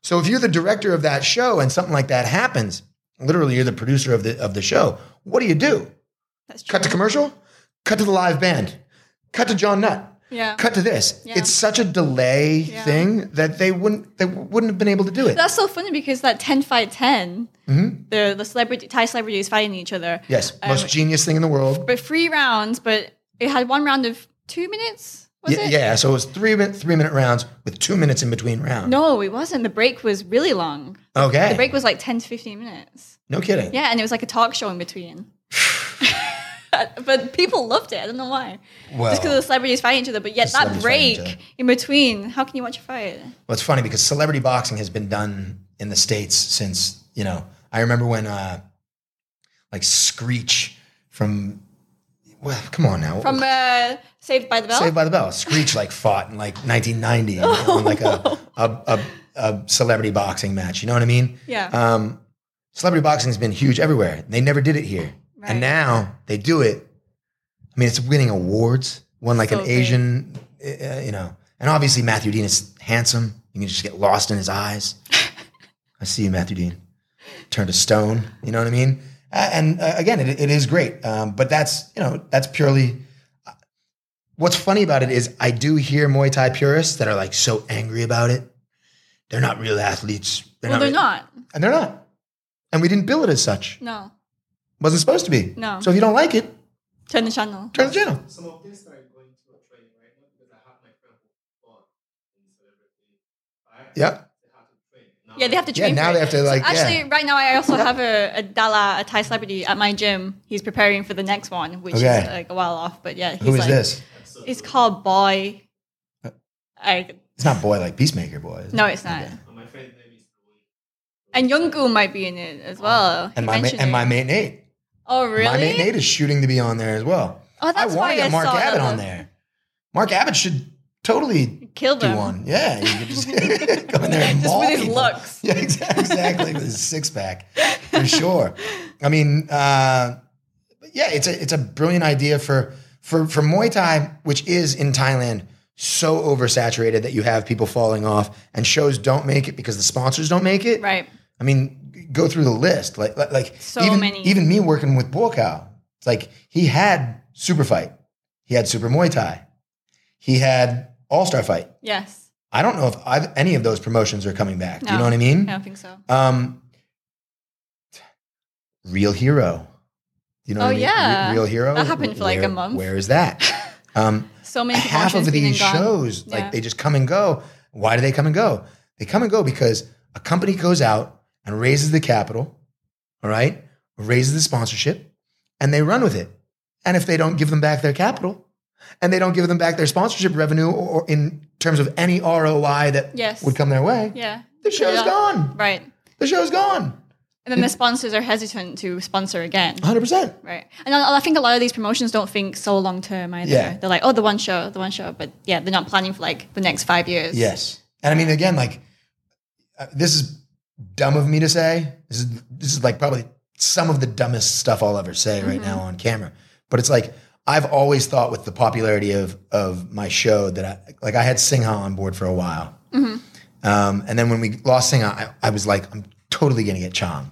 So if you're the director of that show and something like that happens, literally you're the producer of the of the show. What do you do? That's true. Cut to commercial? Cut to the live band. Cut to Jon Nutt. Yeah. Cut to this. Yeah. It's such a delay Yeah. thing that they wouldn't they wouldn't have been able to do it. That's so funny because that 10 fight 10, Mm-hmm. the, the celebrity, Thai celebrities fighting each other. yes, Um, most genius thing in the world. But three rounds, but it had one round of two minutes? Was Yeah, it? yeah, so it was three minute three minute rounds with two minutes in between rounds. No, it wasn't. The break was really long. Okay. The break was like 10 to 15 minutes. no kidding. Yeah, and it was like a talk show in between. but people loved it. I don't know why. Well, Just because the celebrities fighting each other. But yet that celebrities fighting each break in between, how can you watch a fight? Well, it's funny because celebrity boxing has been done in the states since you know. I remember when uh, like Screech from well, come on now, From uh, Saved by the Bell? Saved by the Bell. Screech like fought in like 1990 on like a, a, a a celebrity boxing match. You know what I mean? Yeah. Um, celebrity boxing has been huge everywhere. They never did it here, Right. and now they do it. I mean, it's winning awards. Won like So an good. Asian, uh, you know, and obviously Matthew Deane is handsome. You can just get lost in his eyes. I see you, Matthew Deane. Turn to stone. You know what I mean? Uh, and uh, again, it, it is great. Um, but that's you know that's purely. What's funny about it is I do hear Muay Thai purists that are like so angry about it. They're not real athletes. They're well, they're real- not. and they're not. And we didn't bill it as such. No. Wasn't supposed to be. No. So if you don't like it, Turn the channel. turn the channel. Some of this are going to a training right now because I have my friend who fought in celebrity. Right? Yeah. They have to train. Yeah, they have to Yeah, train. now they have to, like, So actually, yeah. right now I also have a, a Dala, a Thai celebrity at my gym. He's preparing for the next one, which Okay. is like a while off. But yeah, he's Who is like, this? It's called Boy. Uh, I It's not boy like Peacemaker boy. is no, it's not. Okay. My friend's name is Louis. And Younggu might be in it as oh. well. He And my ma- and it. my mate Nate. Oh really? My mate Nate is shooting to be on there as well. oh, that's I want to get Mark Abbott on there. Mark Abbott should totally Kill do them. one. Yeah, you could just go in there and Just with his people. looks. Yeah, exactly, exactly with his six pack for sure. I mean, uh, yeah, it's a it's a brilliant idea for for for Muay Thai, which is in Thailand so oversaturated that you have people falling off, and shows don't make it because the sponsors don't make it. Right. I mean, go through the list. Like, like, like So even, many. Even me working with Buakaw, it's like he had Super Fight, he had Super Muay Thai, he had All Star Fight. Yes. I don't know if I've, any of those promotions are coming back. Do you know what I mean? I don't think so. Um, Real Hero. You know Oh, what I mean? Re- yeah. Real Hero. That happened for, like, a month. Where is that? Um, So many half of these shows, Yeah. like they just come and go. Why do they come and go? They come and go because a company goes out and raises the capital, all right, raises the sponsorship, and they run with it. And if they don't give them back their capital, and they don't give them back their sponsorship revenue, or, or in terms of any ROI that Yes. would come their way, Yeah. the show's Yeah. gone. Right. The show's gone. And then the sponsors are hesitant to sponsor again. 100%. Right. And I I think a lot of these promotions don't think so long term either. Yeah. They're like, oh, the one show, the one show. But yeah, they're not planning for like the next five years. Yes. And I mean, again, like, uh, this is dumb of me to say. This is, this is like probably some of the dumbest stuff I'll ever say right now on camera. But it's like, I've always thought with the popularity of, of my show that I, like, I had Singha on board for a while. Um, and then when we lost Singha, I, I was like, I'm totally going to get Chong.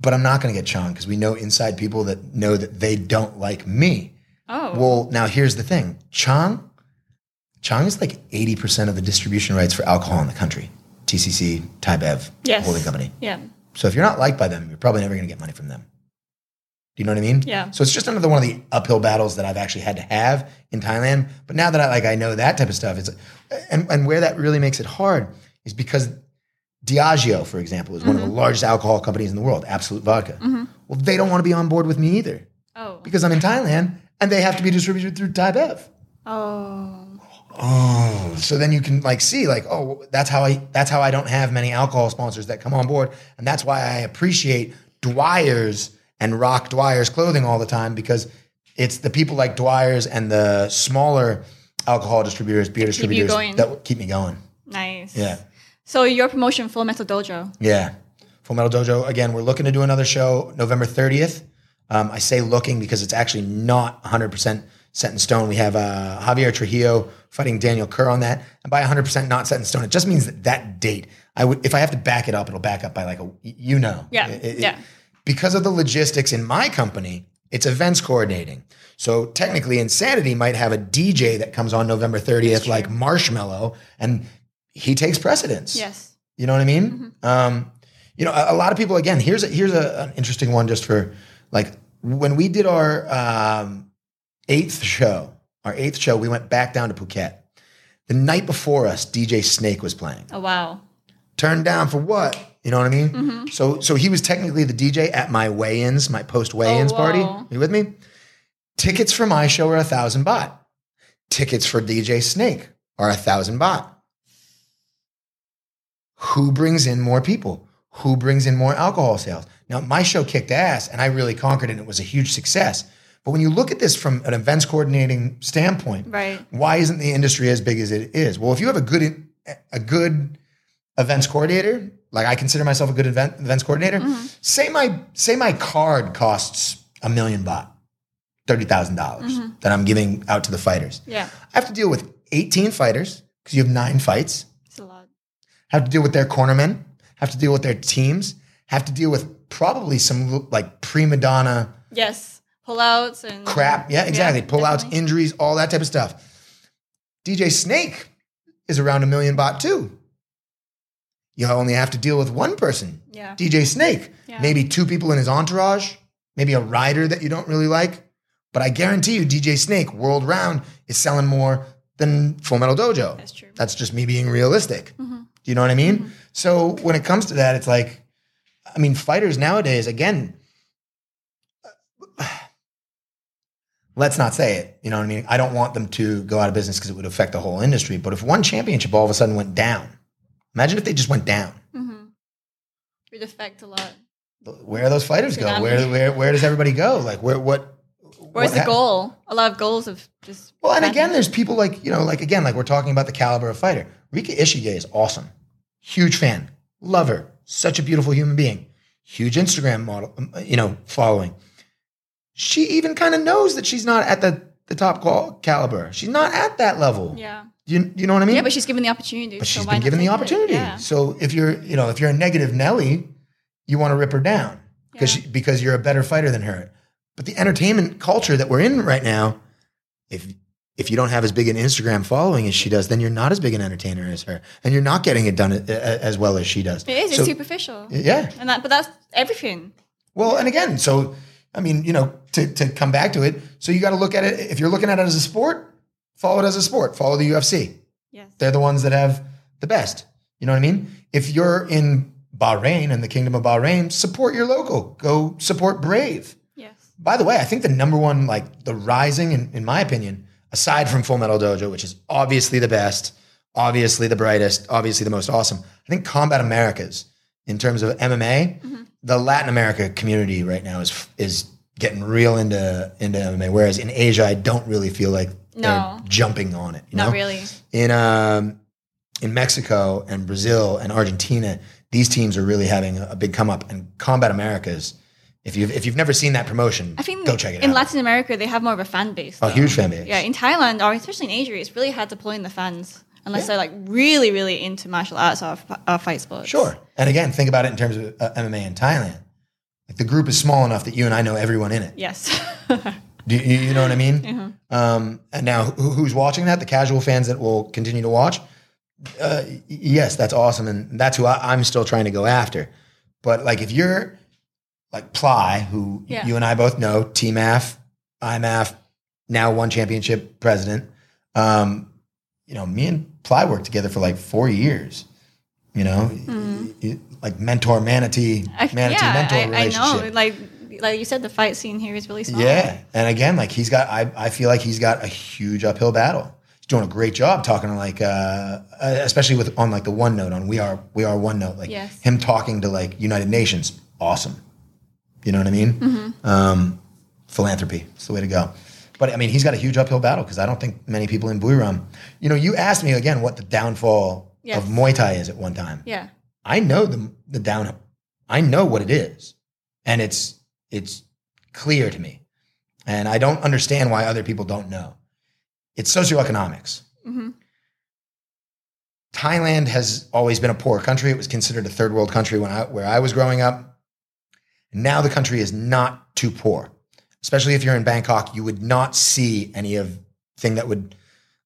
But I'm not going to get Chong because we know inside people that know that they don't like me. Oh. Well, now here's the thing. Chong, Chong is like 80% of the distribution rights for alcohol in the country. TCC, Thai Bev, yes. holding company. Yeah. So if you're not liked by them, you're probably never going to get money from them. Do you know what I mean? Yeah. So it's just another one of the uphill battles that I've actually had to have in Thailand. But now that I like I know that type of stuff, it's and and where that really makes it hard is because Diageo, for example, is one of the mm-hmm. largest alcohol companies in the world, Absolut Vodka. Mm-hmm. Well, they don't want to be on board with me either Oh. because I'm in Thailand and they have to be distributed through Thai Bev. Oh. Oh, so then you can like see like oh that's how I that's how I don't have many alcohol sponsors that come on board, and that's why I appreciate Dwyer's and rock Dwyer's clothing all the time because it's the people like Dwyer's and the smaller alcohol distributors, beer distributors that keep me going. Nice. Yeah, So your promotion, Full Metal Dojo. yeah. Full Metal Dojo again. We're looking to do another show November thirtieth. Um, I say looking because it's actually not 100 percent set in stone. We have uh, Javier Trujillo fighting Daniel Kerr on that, and by 100 percent not set in stone, it just means that that date. I would, if I have to back it up, it'll back up by like a, you know, Yeah, It- it- yeah. Because of the logistics in my company, it's events coordinating. So technically, Insanity might have a DJ that comes on November 30th, like Marshmello, and he takes precedence. Yes. You know what I mean? Um, you know, a, a lot of people. Again, here's a, here's a, an interesting one just for like when we did our um, eighth show. Our eighth show, we went back down to Phuket. The night before us, DJ Snake was playing. Oh wow. Turned down for what? You know what I mean? Mm-hmm. So so he was technically the DJ at my weigh-ins, my post weigh-ins Oh, party. wow. you with me? Tickets for my show are a thousand baht. Tickets for DJ Snake are a thousand baht. Who brings in more people? Who brings in more alcohol sales? Now, my show kicked ass and I really conquered it and it was a huge success. But when you look at this from an events coordinating standpoint, Right. why isn't the industry as big as it is? Well, if you have a good a good events coordinator, like I consider myself a good event events coordinator, mm-hmm. say my say my card costs a million baht, thirty dollars mm-hmm. that I'm giving out to the fighters. Yeah. I have to deal with 18 fighters because you have nine fights. It's a lot. Have to deal with their cornermen. Have to deal with their teams. Have to deal with probably some like prima donna Yes. Pullouts and crap. Yeah, exactly. Pull outs, definitely. injuries, all that type of stuff. DJ Snake is around a million baht too. You only have to deal with one person, Yeah. DJ Snake. Yeah. Maybe two people in his entourage, maybe a rider that you don't really like. But I guarantee you, DJ Snake, world round, is selling more than Full Metal Dojo. That's true. That's just me being realistic. Mm-hmm. Do you know what I mean? So when it comes to that, it's like, I mean, fighters nowadays, again, let's not say it. You know what I mean? I don't want them to go out of business because it would affect the whole industry. But if one championship all of a sudden went down, imagine if they just went down. Mm-hmm. It would affect a lot. Where do those fighters go? Where, where, where does everybody go? Like, where, what? Where's what the goal? A lot of goals of just. Well, and again, there's people like, you know, like again, like we're talking about the caliber of fighter. Rika Ishige is awesome. Huge fan. Love her. Such a beautiful human being. Huge Instagram model, you know, following. She even kind of knows that she's not at the, the top qual- caliber. She's not at that level. Yeah. You, you know what I mean? Yeah, but she's given the opportunity. But so she's been given the opportunity. Yeah. So if you're, you know, if you're a negative Nelly, you want to rip her down because Yeah. because you're a better fighter than her. But the entertainment culture that we're in right now, if if you don't have as big an Instagram following as she does, then you're not as big an entertainer as her, and you're not getting it done a- a- as well as she does. It is. It's superficial. Yeah. And that, but that's everything. Well, and again, so I mean, you know, to to come back to it, so you got to look at it. If you're looking at it as a sport, follow it as a sport. Follow the UFC. Yes. They're the ones that have the best. You know what I mean? If you're in Bahrain and the Kingdom of Bahrain, support your local. Go support Brave. Yes. By the way, I think the number one, like the rising, in, in my opinion, aside from Full Metal Dojo, which is obviously the best, obviously the brightest, obviously the most awesome, I think Combat Americas, in terms of MMA, the Latin America community right now is is getting real into into MMA. Whereas in Asia, I don't really feel like they're No. jumping on it. You Not know? really. in um, in Mexico and Brazil and Argentina, these teams are really having a, a big come up. And Combat Americas, if you've if you've never seen that promotion, I think go check it in out. In Latin America they have more of a fan base. a though. huge fan base. Yeah, in Thailand or especially in Asia, it's really hard to pull in the fans unless they're like really, really into martial arts or, or fight sports. Sure. And again, think about it in terms of uh, MMA in Thailand. Like the group is small enough that you and I know everyone in it. Yes. Do you, you know what I mean? Mm-hmm. Um, and now, who, who's watching that? The casual fans that will continue to watch. Uh, yes, that's awesome, and that's who I, I'm still trying to go after. But like, if you're like Ply, who Yeah. you and I both know, TMAF, IMAF, now one championship president. Um, you know, me and Ply worked together for like four years. You know, y- like mentor manatee. I, manatee yeah, mentor I, I relationship. know. Like, like you said, the fight scene here is really small. Yeah. And again, like he's got, I, I feel like he's got a huge uphill battle. He's doing a great job talking to like, uh, uh, especially with on like the one note on we are, we are one note, like Yes. him talking to like United Nations. Awesome. You know what I mean? Mm-hmm. Um, philanthropy. It's the way to go. But I mean, he's got a huge uphill battle because I don't think many people in Buriram, you know, you asked me again what the downfall Yes. of Muay Thai is at one time. Yeah. I know the the down. I know what it is, and it's it's clear to me, and I don't understand why other people don't know. It's socioeconomics. hmm Thailand has always been a poor country. It was considered a third world country when I where I was growing up. Now the country is not too poor, especially if you're in Bangkok. You would not see any of thing that would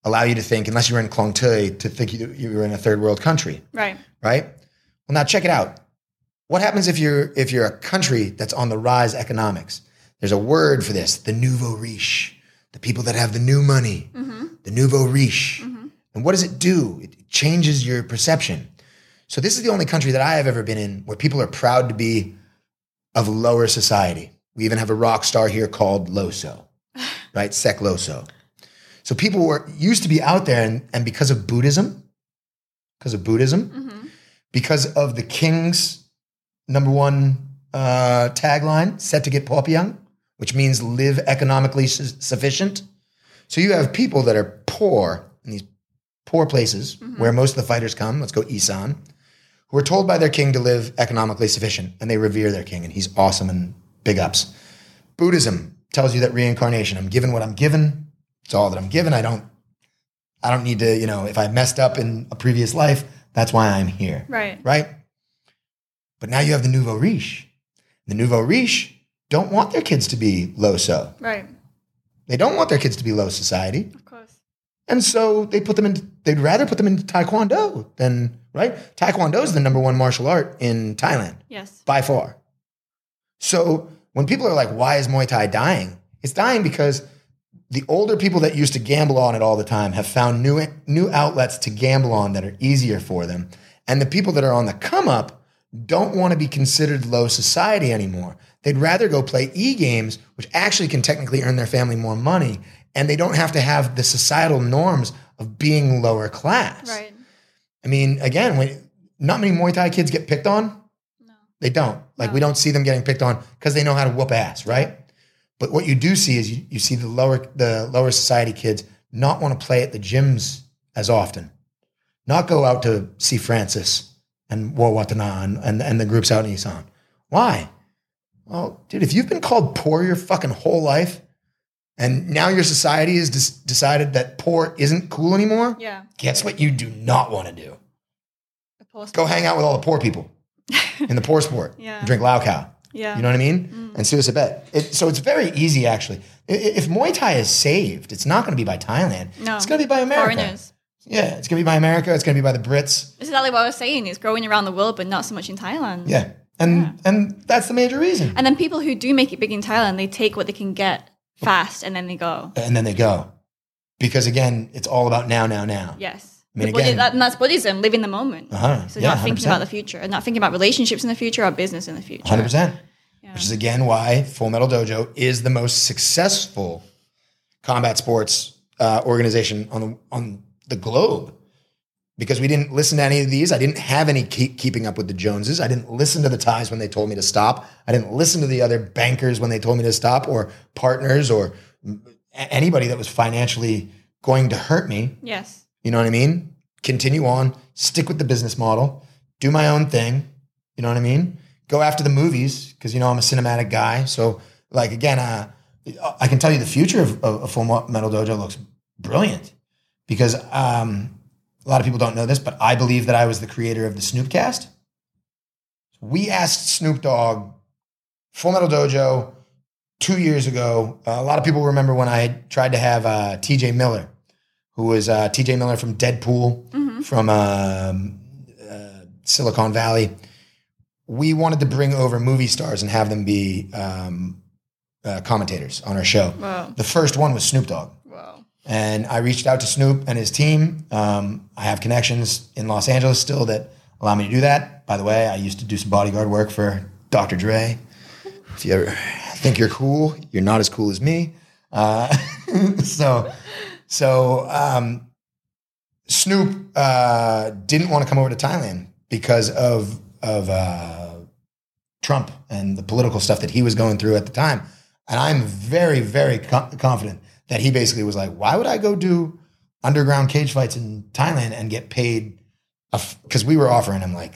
allow you to think, unless you were in Klong Tui, to think you, you were in a third world country. Right. right? Well, now check it out. What happens if you're if you're a country that's on the rise economics? There's a word for this: the nouveau riche, the people that have the new money, mm-hmm. the nouveau riche. Mm-hmm. And what does it do? It changes your perception. So this is the only country that I have ever been in where people are proud to be of lower society. We even have a rock star here called Loso, right? Sek Loso. So people were used to be out there, and, and because of Buddhism, because of Buddhism, hmm because of the king's number one uh, tagline, set to get Popiang, which means live economically su- sufficient. So you have people that are poor in these poor places where most of the fighters come, let's go Isan, who are told by their king to live economically sufficient and they revere their king and he's awesome and big ups. Buddhism tells you that reincarnation, I'm given what I'm given. It's all that I'm given. I don't I don't need to, you know, if I messed up in a previous life, that's why I'm here Right. right? But now you have the nouveau riche. The nouveau riche don't want their kids to be low so. Right. They don't want their kids to be low society. Of course. And so they put them into, they'd rather put them into Taekwondo than, right? Taekwondo is the number one martial art in Thailand Yes. by far. So when people are like, why is Muay Thai dying? It's dying because the older people that used to gamble on it all the time have found new, new outlets to gamble on that are easier for them. And the people that are on the come up don't want to be considered low society anymore. They'd rather go play e games, which actually can technically earn their family more money. And they don't have to have the societal norms of being lower class. Right. I mean, again, when not many Muay Thai kids get picked on. They don't. Like No. we oh. don't see them getting picked on because they know how to whoop ass, right? But what you do see is you, you see the lower the lower society kids not want to play at the gyms as often, not go out to see Francis and War Watana and, and, and the groups out in Isan. Why? Well, dude, if you've been called poor your fucking whole life, and now your society has des- decided that poor isn't cool anymore, Yeah. guess what you do not want to do? Go hang out with all the poor people in the poor sport. Yeah. drink Lao Khao. Yeah. You know what I mean? Mm. And Suicide Bet. It, so it's very easy, actually. If Muay Thai is saved, it's not going to be by Thailand. No. It's going to be by America. Foreigners. Yeah, it's going to be by America. It's going to be by the Brits. This is exactly what I was saying. It's growing around the world, but not so much in Thailand. Yeah. And and that's the major reason. And then people who do make it big in Thailand, they take what they can get fast and then they go. And then they go. Because again, it's all about now, now, now. Yes. I mean, again- that, and that's Buddhism, living the moment. Uh-huh. So Yeah, not thinking 100%. about the future and not thinking about relationships in the future or business in the future. 100%. Yeah. Which is again why Full Metal Dojo is the most successful combat sports uh, organization on the on the globe. Because we didn't listen to any of these. I didn't have any keep, keeping up with the Joneses. I didn't listen to the Thais when they told me to stop. I didn't listen to the other bankers when they told me to stop, or partners, or anybody that was financially going to hurt me. Yes. You know what I mean? Continue on, stick with the business model, do my own thing. You know what I mean? Go after the movies because you know I'm a cinematic guy. So, like again, uh, I can tell you the future of, of, of Full Metal Dojo looks brilliant because um, a lot of people don't know this, but I believe that I was the creator of the Snoopcast. We asked Snoop Dogg, Full Metal Dojo, two years ago. Uh, a lot of people remember when I tried to have uh, TJ Miller who was uh, TJ Miller from Deadpool, from um, uh, Silicon Valley. We wanted to bring over movie stars and have them be um, uh, commentators on our show. Wow. The first one was Snoop Dogg. Wow. And I reached out to Snoop and his team. Um, I have connections in Los Angeles still that allow me to do that. By the way, I used to do some bodyguard work for Dr. Dre. If you ever think you're cool, you're not as cool as me. Uh, so, so um, Snoop uh, didn't want to come over to Thailand because of of uh, Trump and the political stuff that he was going through at the time. And I'm very, very co- confident that he basically was like, "Why would I go do underground cage fights in Thailand and get paid?" Because we were offering him like,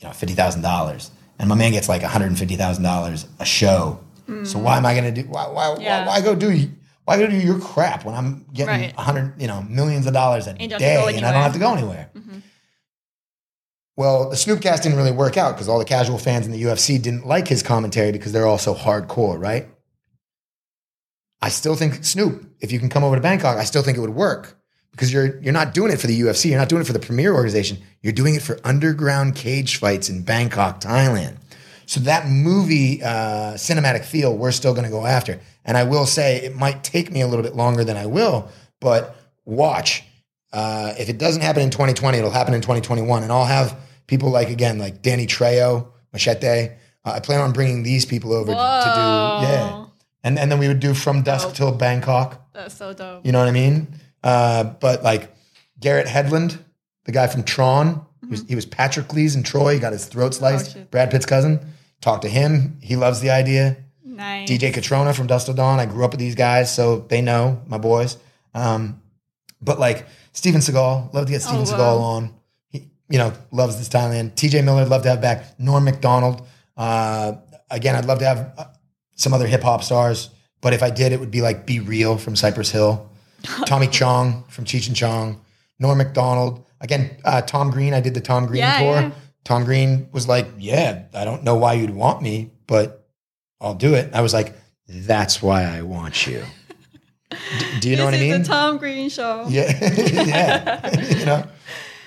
you know, fifty thousand dollars, and my man gets like one hundred and fifty thousand dollars a show. So why am I going to do? Why, why, Yeah. why, why go do? Why go do your crap when I'm getting Right. hundred, you know, millions of dollars a you don't have to day, and I don't have to go anywhere? Mm-hmm. Well, the Snoopcast didn't really work out because all the casual fans in the UFC didn't like his commentary because they're all so hardcore, right? I still think Snoop, if you can come over to Bangkok, I still think it would work because you're you're not doing it for the UFC, you're not doing it for the premier organization, you're doing it for underground cage fights in Bangkok, Thailand. So that movie uh, cinematic feel, we're still going to go after. And I will say, it might take me a little bit longer than I will, but watch. Uh, if it doesn't happen in 2020, it'll happen in 2021, and I'll have people like again, like Danny Trejo, Machete. Uh, I plan on bringing these people over to, to Whoa. do, yeah, and and then we would do from dusk Dope. till Bangkok. That's so dope. You know what I mean? Uh, but like Garrett Hedlund, the guy from Tron, he, was, he was Patroclus in Troy. He got his throat sliced. Mm-hmm. Oh. Brad Pitt's cousin. Talked to him. He loves the idea. Nice. DJ Cotrona from Dusk Till Dawn. I grew up with these guys, so they know my boys. Um, but like Steven Seagal, love to get Steven Oh, Seagal wow. on. He, you know, loves this Thailand. TJ Miller, love to have back. Norm Macdonald. Uh, again, I'd love to have uh, some other hip hop stars. But if I did, it would be like B-Real from Cypress Hill, Tommy Chong from Cheech and Chong, Norm Macdonald. Again, uh, Tom Green. I did the Tom Green Yeah, tour. yeah. Tom Green was like, "Yeah, I don't know why you'd want me, but I'll do it." I was like, "That's why I want you." D- do you know what I mean? the Tom Green show. yeah, yeah. you know.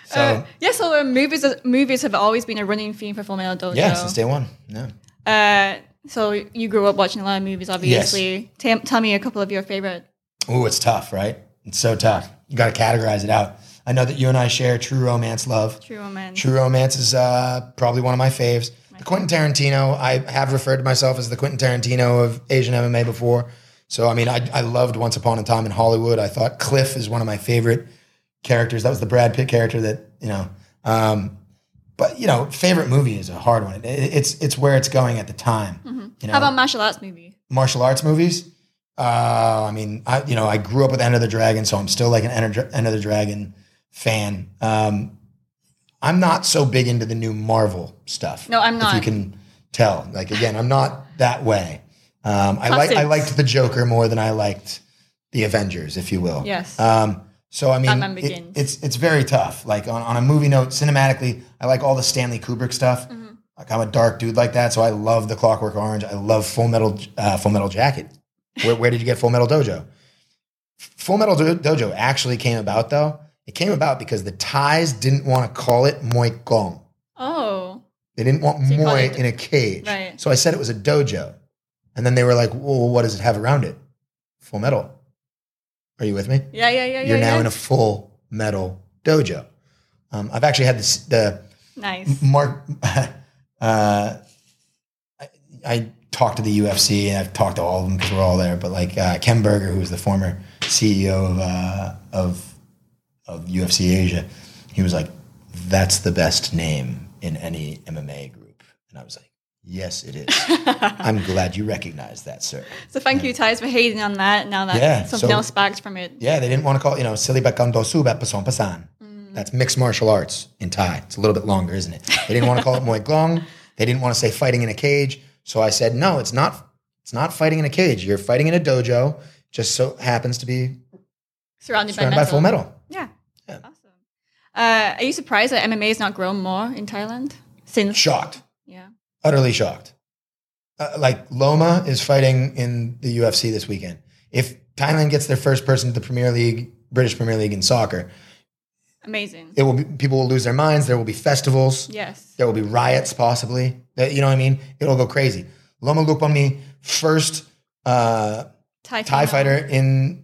So Uh, yeah, so uh, movies movies have always been a running theme for Full Metal Dojo. yeah, since day one. Yeah. Uh, so you grew up watching a lot of movies, obviously. Tell- tell me a couple of your favorite. Oh, it's tough, right? It's so tough. You got to categorize it out. I know that you and I share true romance love. True romance. True Romance is uh, probably one of my faves. The Quentin Tarantino, I have referred to myself as the Quentin Tarantino of Asian MMA before. So, I mean, I, I loved Once Upon a Time in Hollywood. I thought Cliff is one of my favorite characters. That was the Brad Pitt character that, you know. Um, but, you know, favorite movie is a hard one. It, it's it's where it's going at the time. You know, Mm-hmm. How about martial arts movie? martial arts movies? Uh, I mean, I you know, I grew up with Enter the Dragon, so I'm still like an Enter, Enter the Dragon fan. Um, I'm not so big into the new Marvel stuff. No, I'm not. If you can tell, like again, I'm not that way. Um, I like I liked the Joker more than I liked the Avengers, if you will. Yes. Um, so I mean, it- it's it's very tough. Like on, on a movie note, cinematically, I like all the Stanley Kubrick stuff. Mm-hmm. Like I'm a dark dude like that, so I love the Clockwork Orange. I love Full Metal uh, Full Metal Jacket. Where, where did you get Full Metal Dojo? Full Metal Do- Dojo actually came about though. It came about because the Thais didn't want to call it Muay Gong. Oh, They didn't want call Muay it- in a cage. Right. So I said it was a dojo. And then they were like, well, what does it have around it? Full metal. Are you with me? yeah, yeah, yeah, You're yeah. now yeah. in a full metal dojo. Um, I've actually had this, the nice. Mark. Uh, I, I talked to the UFC and I've talked to all of them because we're all there. But like uh, Ken Berger, who was the former CEO of uh, of of UFC Asia, he was like, "That's the best name in any MMA group," and I was like. Yes, it is. I'm glad you recognize that, sir. So thank you, Thais, for hating on that. Now that Yeah, something so- else sparked from it. Yeah, they didn't want to call it, you know, Silly Bakando Subat Pason Pasan. Mm. That's mixed martial arts in Thai. It's a little bit longer, isn't it? They didn't want to call it Muay Glong. They didn't want to say fighting in a cage. So I said, no, it's not it's not fighting in a cage. You're fighting in a dojo. Just so happens to be Surrounded, surrounded by, by full metal. Yeah. Yeah. Awesome. Uh, are you surprised that MMA has not grown more in Thailand since? Shocked. Yeah. Utterly shocked. Uh, like Loma is fighting in the UFC this weekend. If Thailand gets their first person to the Premier League, British Premier League in soccer, Amazing. it will be people will lose their minds. There will be festivals. yes. There will be riots, possibly. That- You know what I mean? It'll go crazy. Loma Lookboonmee, first uh, Thai, Thai fighter in,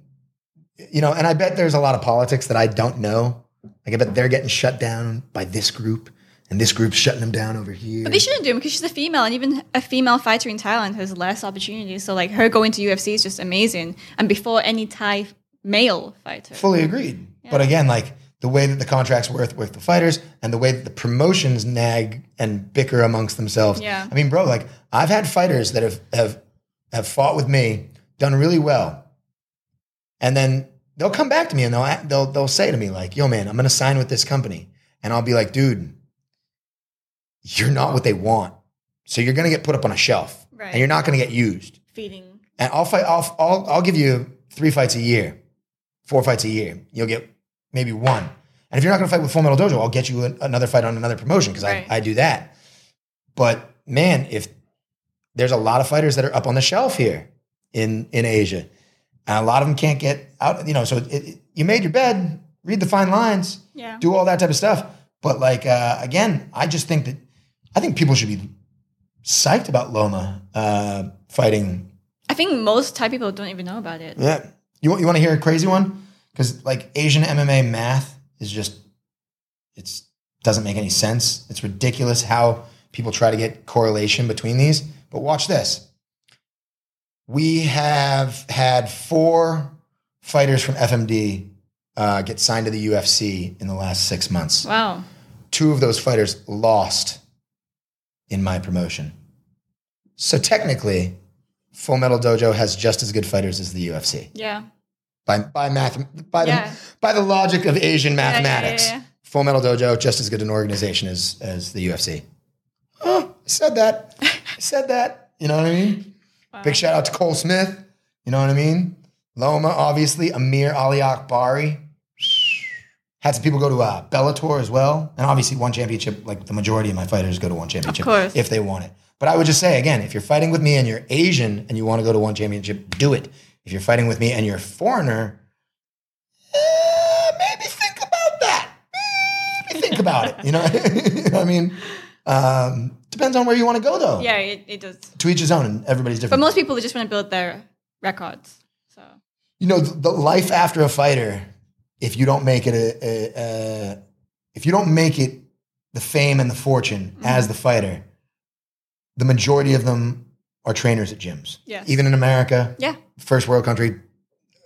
you know, and I bet there's a lot of politics that I don't know. Like I bet they're getting shut down by this group, and this group's shutting them down over here. But they shouldn't do him because she's a female, and even a female fighter in Thailand has less opportunities. So, like, her going to UFC is just amazing. And before any Thai male fighter. Fully agreed. But again, like the way that the contracts work with the fighters and the way that the promotions nag and bicker amongst themselves. Yeah. I mean, bro, like I've had fighters that have have have fought with me, done really well, and then they'll come back to me and they'll they'll they'll say to me like, "Yo, man, I'm going to sign with this company," and I'll be like, "Dude, you're not what they want, so you're going to get put up on a shelf, Right. and you're not going to get used." feeding. and I'll fight. I'll, I'll I'll give you three fights a year, four fights a year. You'll get maybe one. And if you're not going to fight with Full Metal Dojo, I'll get you another fight on another promotion because Right. I, I do that. But man, if there's a lot of fighters that are up on the shelf here in in Asia, and a lot of them can't get out. You know, so it, it- you made your bed, read the fine lines, Yeah. do all that type of stuff. But like uh, again, I just think that I think people should be psyched about Loma uh, fighting I think most Thai people don't even know about it. yeah. You want you want to hear a crazy one? Because like Asian MMA math is just it's doesn't make any sense. It's ridiculous how people try to get correlation between these. But watch this. We have had four fighters from FMD uh, get signed to the UFC in the last six months. Wow. Two of those fighters lost in my promotion. So technically, Full Metal Dojo has just as good fighters as the UFC Yeah. by by math by the Yeah. by the logic of Asian mathematics. yeah, yeah. Full Metal Dojo just as good an organization as as the UFC. Oh, I said that. I said that. You know what I mean? Big shout out to Cole Smith. You know what I mean? Loma, obviously. Amir Ali Akbari. Had some people go to uh, Bellator as well, and obviously one championship. Like the majority of my fighters go to one championship if they want it. But I would just say again, if you're fighting with me and you're Asian and you want to go to one championship, do it. If you're fighting with me and you're a foreigner, eh, maybe think about that. Maybe think about it. You know, You know what I mean, um, depends on where you want to go though. Yeah, it, it does. To each his own, and everybody's different. But most people just want to build their records. So you know, the, the life after a fighter if you don't make it a, a, a if you don't make it the fame and the fortune Mm-hmm. as the fighter, the majority of them are trainers at gyms. Yes. Even in America, Yeah. first world country,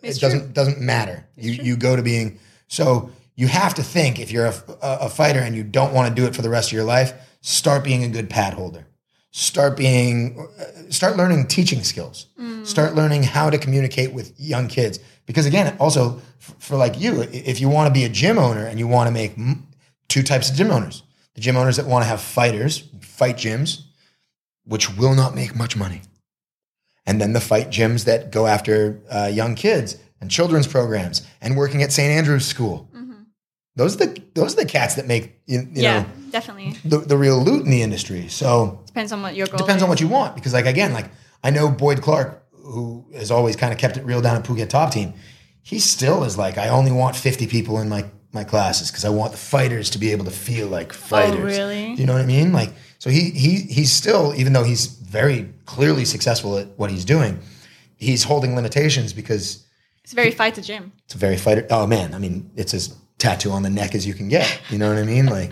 It's it doesn't true. doesn't matter. You true. you go to being so you have to think if you're a, a, a fighter and you don't want to do it for the rest of your life, start being a good pad holder. Start being start learning teaching skills. Mm. Start learning how to communicate with young kids because again, also for like you, if you want to be a gym owner and you want to make two types of gym owners, the gym owners that want to have fighters, fight gyms, which will not make much money and then the fight gyms that go after uh, young kids and children's programs and working at St. Andrew's School. Those are the those are the cats that make you, you yeah, know definitely. the, the real loot in the industry. So Depends on what your goal depends on what you want because like again like I know Boyd Clark who has always kind of kept it real down at Phuket Top Team. He still is like I only want 50 people in my my classes because I want the fighters to be able to feel like oh, fighters. Oh, really? You know what I mean? Like so he he he's still even though he's very clearly successful at what he's doing, he's holding limitations because It's very fight fighter gym. it's a very fighter. Oh man, I mean, it's as tattoo on the neck as you can get. You know what I mean? Like,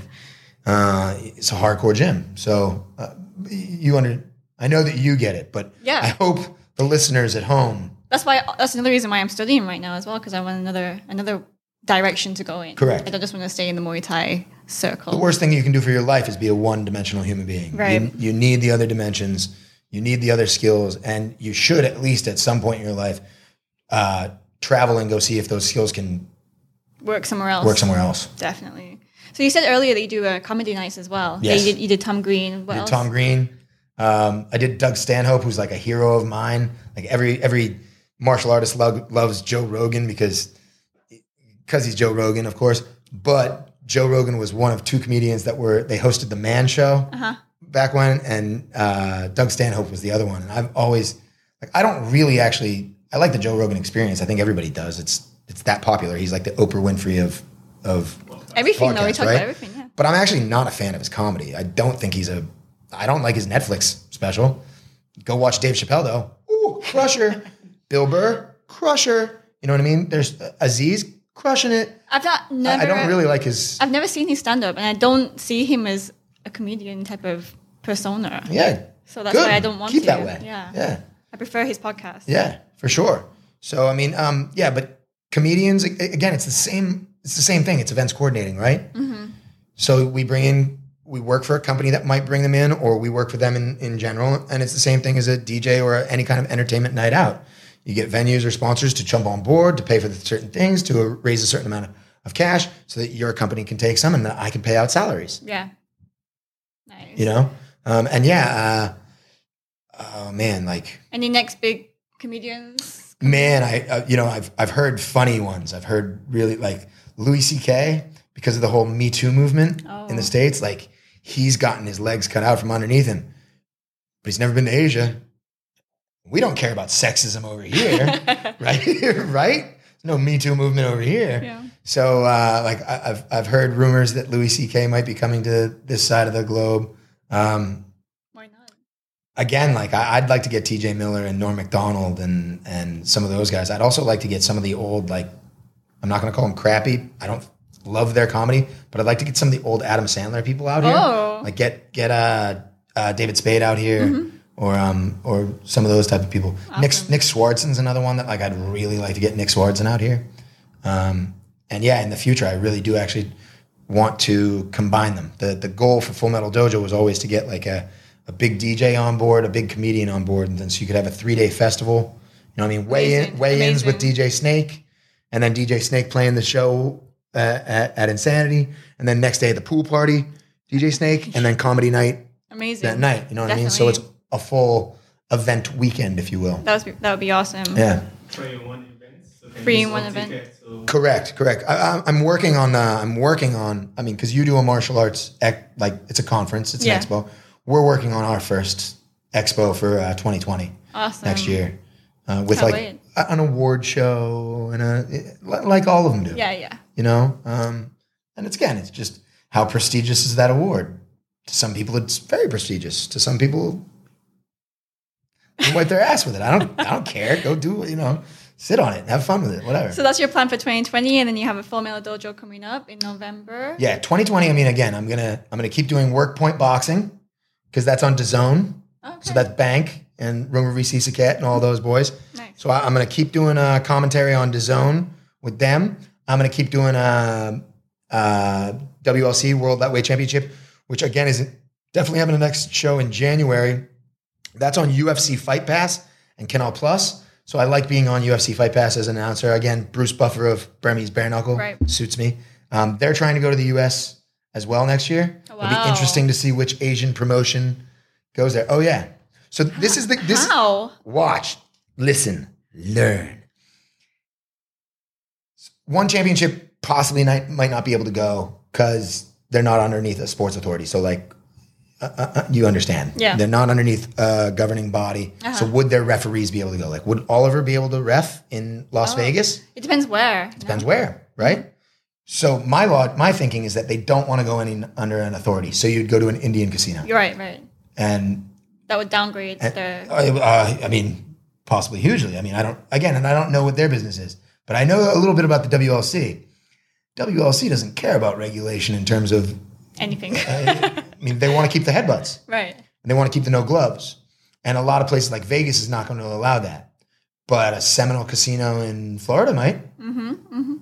uh, it's a hardcore gym. So uh, you under. I know that you get it, but Yeah. I hope the listeners at home. That's why. That's another reason why I'm studying right now as well because I want another another direction to go in. Correct. I don't just want to stay in the Muay Thai circle. The worst thing you can do for your life is be a one-dimensional human being. Right. You, you need the other dimensions. You need the other skills, and you should at least at some point in your life uh, travel and go see if those skills can Work somewhere else. work somewhere else. Definitely. So you said earlier that you do a comedy nights as well. Yeah, Yes. you did. You did Tom Green. What did else? Tom Green. Um, I did Doug Stanhope, who's like a hero of mine. Like every every martial artist lo- loves Joe Rogan because because he's Joe Rogan, of course. But Joe Rogan was one of two comedians that were they hosted the Man Show Uh-huh. back when, and uh, Doug Stanhope was the other one. And I've always like I don't really actually I like the Joe Rogan experience. I think everybody does. It's it's that popular. He's like the Oprah Winfrey of of Everything. though we talk right? about everything. Yeah. but I'm actually not a fan of his comedy. I don't think he's a. I don't like his Netflix special. Go watch Dave Chappelle though. Ooh, crusher. Bill Burr, crusher. You know what I mean? There's uh, Aziz crushing it. I've not I- never. I don't really like his. I've never seen his stand up, and I don't see him as a comedian type of persona. Yeah. So that's good. why I don't want keep to. that way. Yeah. Yeah. I prefer his podcast. Yeah, for sure. So I mean, um, yeah, but comedians again, it's the same. It's the same thing. It's events coordinating, right? Mm-hmm. So we bring in, we work for a company that might bring them in, or we work for them in in general, and it's the same thing as a DJ or any kind of entertainment night out. You get venues or sponsors to jump on board to pay for the certain things to raise a certain amount of, of cash, so that your company can take some and that I can pay out salaries Yeah. Nice. you know um, and yeah uh, oh man like Any next big comedians? Man i uh, you know i've i've heard funny ones i've heard really like louis ck because of the whole me too movement in Oh. the states like he's gotten his legs cut out from underneath him but he's never been to asia we don't care about sexism over here right right There's no me too movement over here Yeah. so uh, like I, I've I've heard rumors that Louis C.K. might be coming to this side of the globe. Um? Again, like I, I'd like to get T.J. Miller and Norm Macdonald and and some of those guys. I'd also like to get some of the old like I'm not going to call them crappy. I don't love their comedy, but I'd like to get some of the old Adam Sandler people out here. Oh. Like get get uh, uh, David Spade out here. Or um or some of those type of people. Nick Awesome. Nick Swardson's another one that like I'd really like to get Nick Swardson out here. Um, and yeah, in the future, I really do actually want to combine them. The the goal for Full Metal Dojo was always to get like a, a big DJ on board, a big comedian on board, and then so you could have a three day festival. You know what I mean? Weigh in Amazing. weigh ins with DJ Snake, and then DJ Snake playing the show uh, at, at Insanity, and then next day at the pool party, DJ Snake, and then comedy night Amazing. that night. You know what I mean? So it's a full event weekend, if you will. that was that would be awesome. Yeah. Free in one event. So can in one event. tickets, so- Correct, correct. I, I- I'm working on. Uh, I'm working on. I mean, because you do a martial arts, ec- like it's a conference, it's Yeah. an expo. We're working on our first expo for uh, 2020 Awesome. next year, uh, with Can't like wait. an award show and a like all of them do. Yeah, yeah. You know, um, and it's again, it's just how prestigious is that award? To some people, it's very prestigious. To some people, they wipe their ass with it. I don't. I don't care. Go do. You know. sit on it have fun with it, whatever. So that's your plan for 2020, and then you have a Full Metal Dojo coming up in November. yeah, 2020. I mean, again, I'm gonna I'm gonna keep doing work point boxing because that's on DAZN. Okay. So that's Bank and Rumor VC Saket and all those boys. Nice. So I, I'm gonna keep doing a commentary on DAZN with them. I'm gonna keep doing a, uh WLC World Lightweight Championship, which again is definitely having a next show in January. That's on UFC Fight Pass and Canal Plus. So I like being on UFC Fight Pass as an announcer. Again, Bruce Buffer of Bremmy's Bare Knuckle Right. suits me. Um, they're trying to go to the US as well next year. It'll be interesting to see which Asian promotion goes there. Oh yeah. So this is the this How? watch, listen, learn. One championship possibly might, might not be able to go because they're not underneath a sports authority. So like, uh, uh, uh, you understand? Yeah. they're not underneath a governing body. So would their referees be able to go? Like, would Oliver be able to ref in Las Vegas? It depends where. It depends where, right? So my law, my thinking is that they don't want to go any under an authority. So you'd go to an Indian casino, You're right, right. and That would downgrade the. Uh, uh, I mean, possibly hugely. I mean, I don't, again, and I don't know what their business is, but I know a little bit about the WLC. WLC doesn't care about regulation in terms of, Anything. Uh, I mean, they want to keep the headbutts right. and they want to keep the no gloves. And a lot of places like Vegas is not going to allow that. But a Seminole casino in Florida might. Mm-hmm, mm-hmm.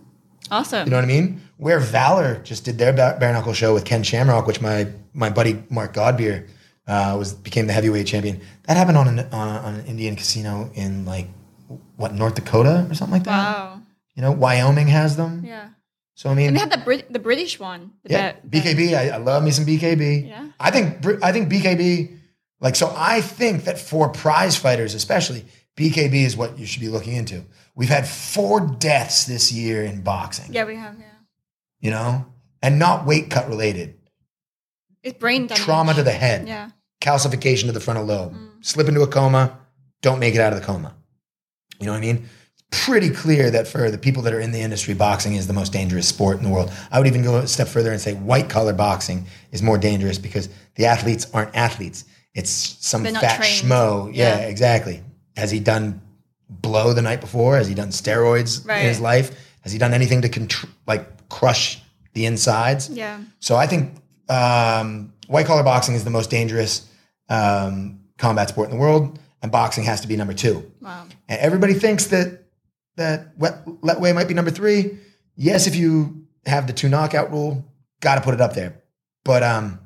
Awesome. You know what I mean? Where Valor just did their bare knuckle show with Ken Shamrock, which my my buddy Mark Godbeer uh, was became the heavyweight champion. That happened on an on, on an Indian casino in like what North Dakota or something like that. wow. You know, Wyoming has them. Yeah. So I mean, And they had the Brit- the British one. The yeah, BKB. I, I love me some BKB. Yeah. I think I think BKB. Like so, I think that for prize fighters, especially BKB, is what you should be looking into. We've had four deaths this year in boxing. Yeah, we have. Yeah. You know, and not weight cut related. It's brain damage. Trauma to the head, Yeah. calcification to the frontal lobe, mm. slip into a coma, don't make it out of the coma. You know what I mean? It's pretty clear that for the people that are in the industry, boxing is the most dangerous sport in the world. I would even go a step further and say white collar boxing is more dangerous because the athletes aren't athletes. It's some fat trained. schmo. Yeah, Yeah. exactly. Has he done blow the night before? Has he done steroids Right. in his life? Has he done anything to contr- like crush the insides? Yeah. So I think um, white collar boxing is the most dangerous um, combat sport in the world, and boxing has to be number two. Wow. And everybody thinks that that wet, Lethwei might be number three. Yes, if you have the two knockout rule, got to put it up there. But um,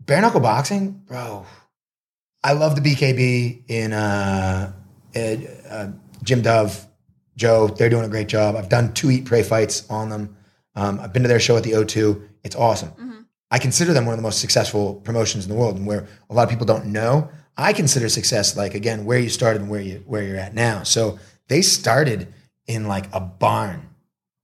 bare knuckle boxing, bro. I love the BKB in uh, uh, Jim Dove, Joe. They're doing a great job. I've done two Eat Pray fights on them. Um, I've been to their show at the O2. It's awesome. I consider them one of the most successful promotions in the world, and where a lot of people don't know. I consider success like again where you started and where you where you're at now. So they started in like a barn,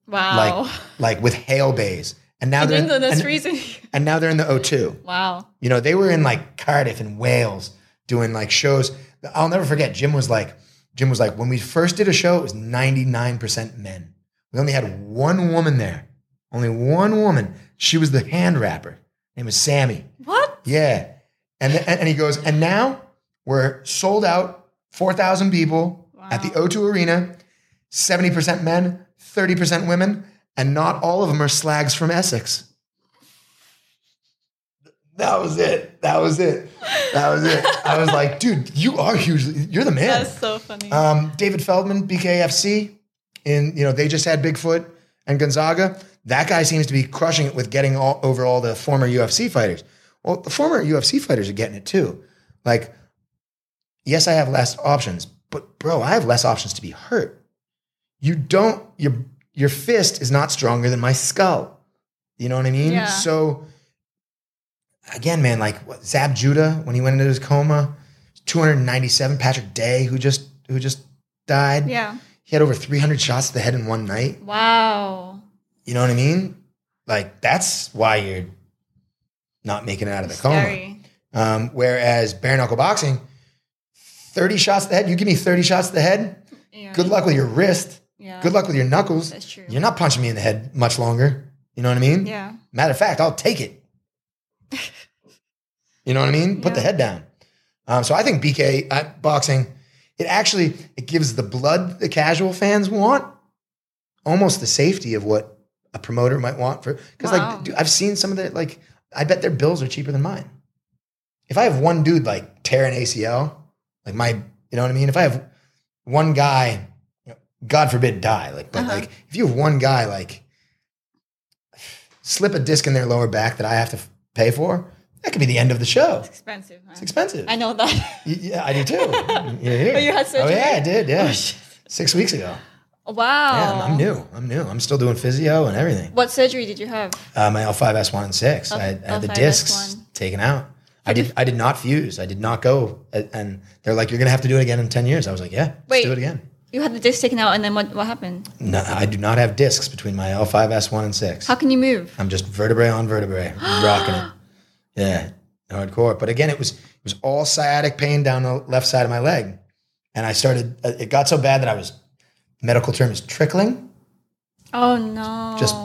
Wow. like like with hail bays, and now they're the, the and, reason. and now they're in the O2. wow. You know, they were in like Cardiff and Wales doing like shows. I'll never forget. Jim was like, Jim was like, when we first did a show, it was 99% men. We only had one woman there. Only one woman. She was the hand wrapper. Her name was Sammy. What? Yeah. And, th- and he goes, and now we're sold out, 4,000 people at the O2 Arena, 70% men, 30% women, and not all of them are slags from Essex. That was it. That was it. That was it. I was like, dude, you are hugely, you're the man. That's so funny. Um, David Feldman, BKFC, in you know they just had Bigfoot and Gonzaga. That guy seems to be crushing it with getting all over all the former UFC fighters. Well, the former UFC fighters are getting it too. Like, yes, I have less options, but bro, I have less options to be hurt. You don't your your fist is not stronger than my skull. You know what I mean? Yeah. So again, man, like what, Zab Judah when he went into his coma, 297. Patrick Day, who just who just died. yeah. He had over 300 shots to the head in one night. Wow. You know what I mean? Like that's why you're not making it out of the coma. Um, whereas bare knuckle boxing, 30 shots to the head. You give me 30 shots to the head. Yeah. Good luck with your wrist. Yeah. Good luck with your knuckles. That's true. You're not punching me in the head much longer. You know what I mean? Yeah. Matter of fact, I'll take it. You know what I mean? Put the head down. Um, so I think BK uh, boxing it actually it gives the blood the casual fans want almost the safety of what a promoter might want for because Wow. like dude, I've seen some of the like I bet their bills are cheaper than mine. If I have one dude like tear an ACL, like my you know what I mean? If I have one guy, you know, God forbid die, like but Uh-huh. like if you have one guy like slip a disc in their lower back that I have to pay for, that could be the end of the show. It's expensive. huh? It's expensive. I know that. Yeah, I do too. You're here. Oh, you had Oh yeah, I did. Yeah, Oh, six weeks ago. wow. Yeah, I'm, I'm new. I'm new. I'm still doing physio and everything. What surgery did you have? Uh, my L5S1 and six. L- I, had- I had the L5S1. discs taken out. I did. I did not fuse. I did not go. And they're like, "You're gonna have to do it again in ten years." I was like, "Yeah, let's Wait. do it again." You had the disc taken out, and then what? What happened? No, I do not have discs between my L5S1 and six. How can you move? I'm just vertebrae on vertebrae, rocking it. Yeah, hardcore. But again, it was it was all sciatic pain down the left side of my leg, and I started. uh, It got so bad that I was medical term is trickling, Oh no. Just-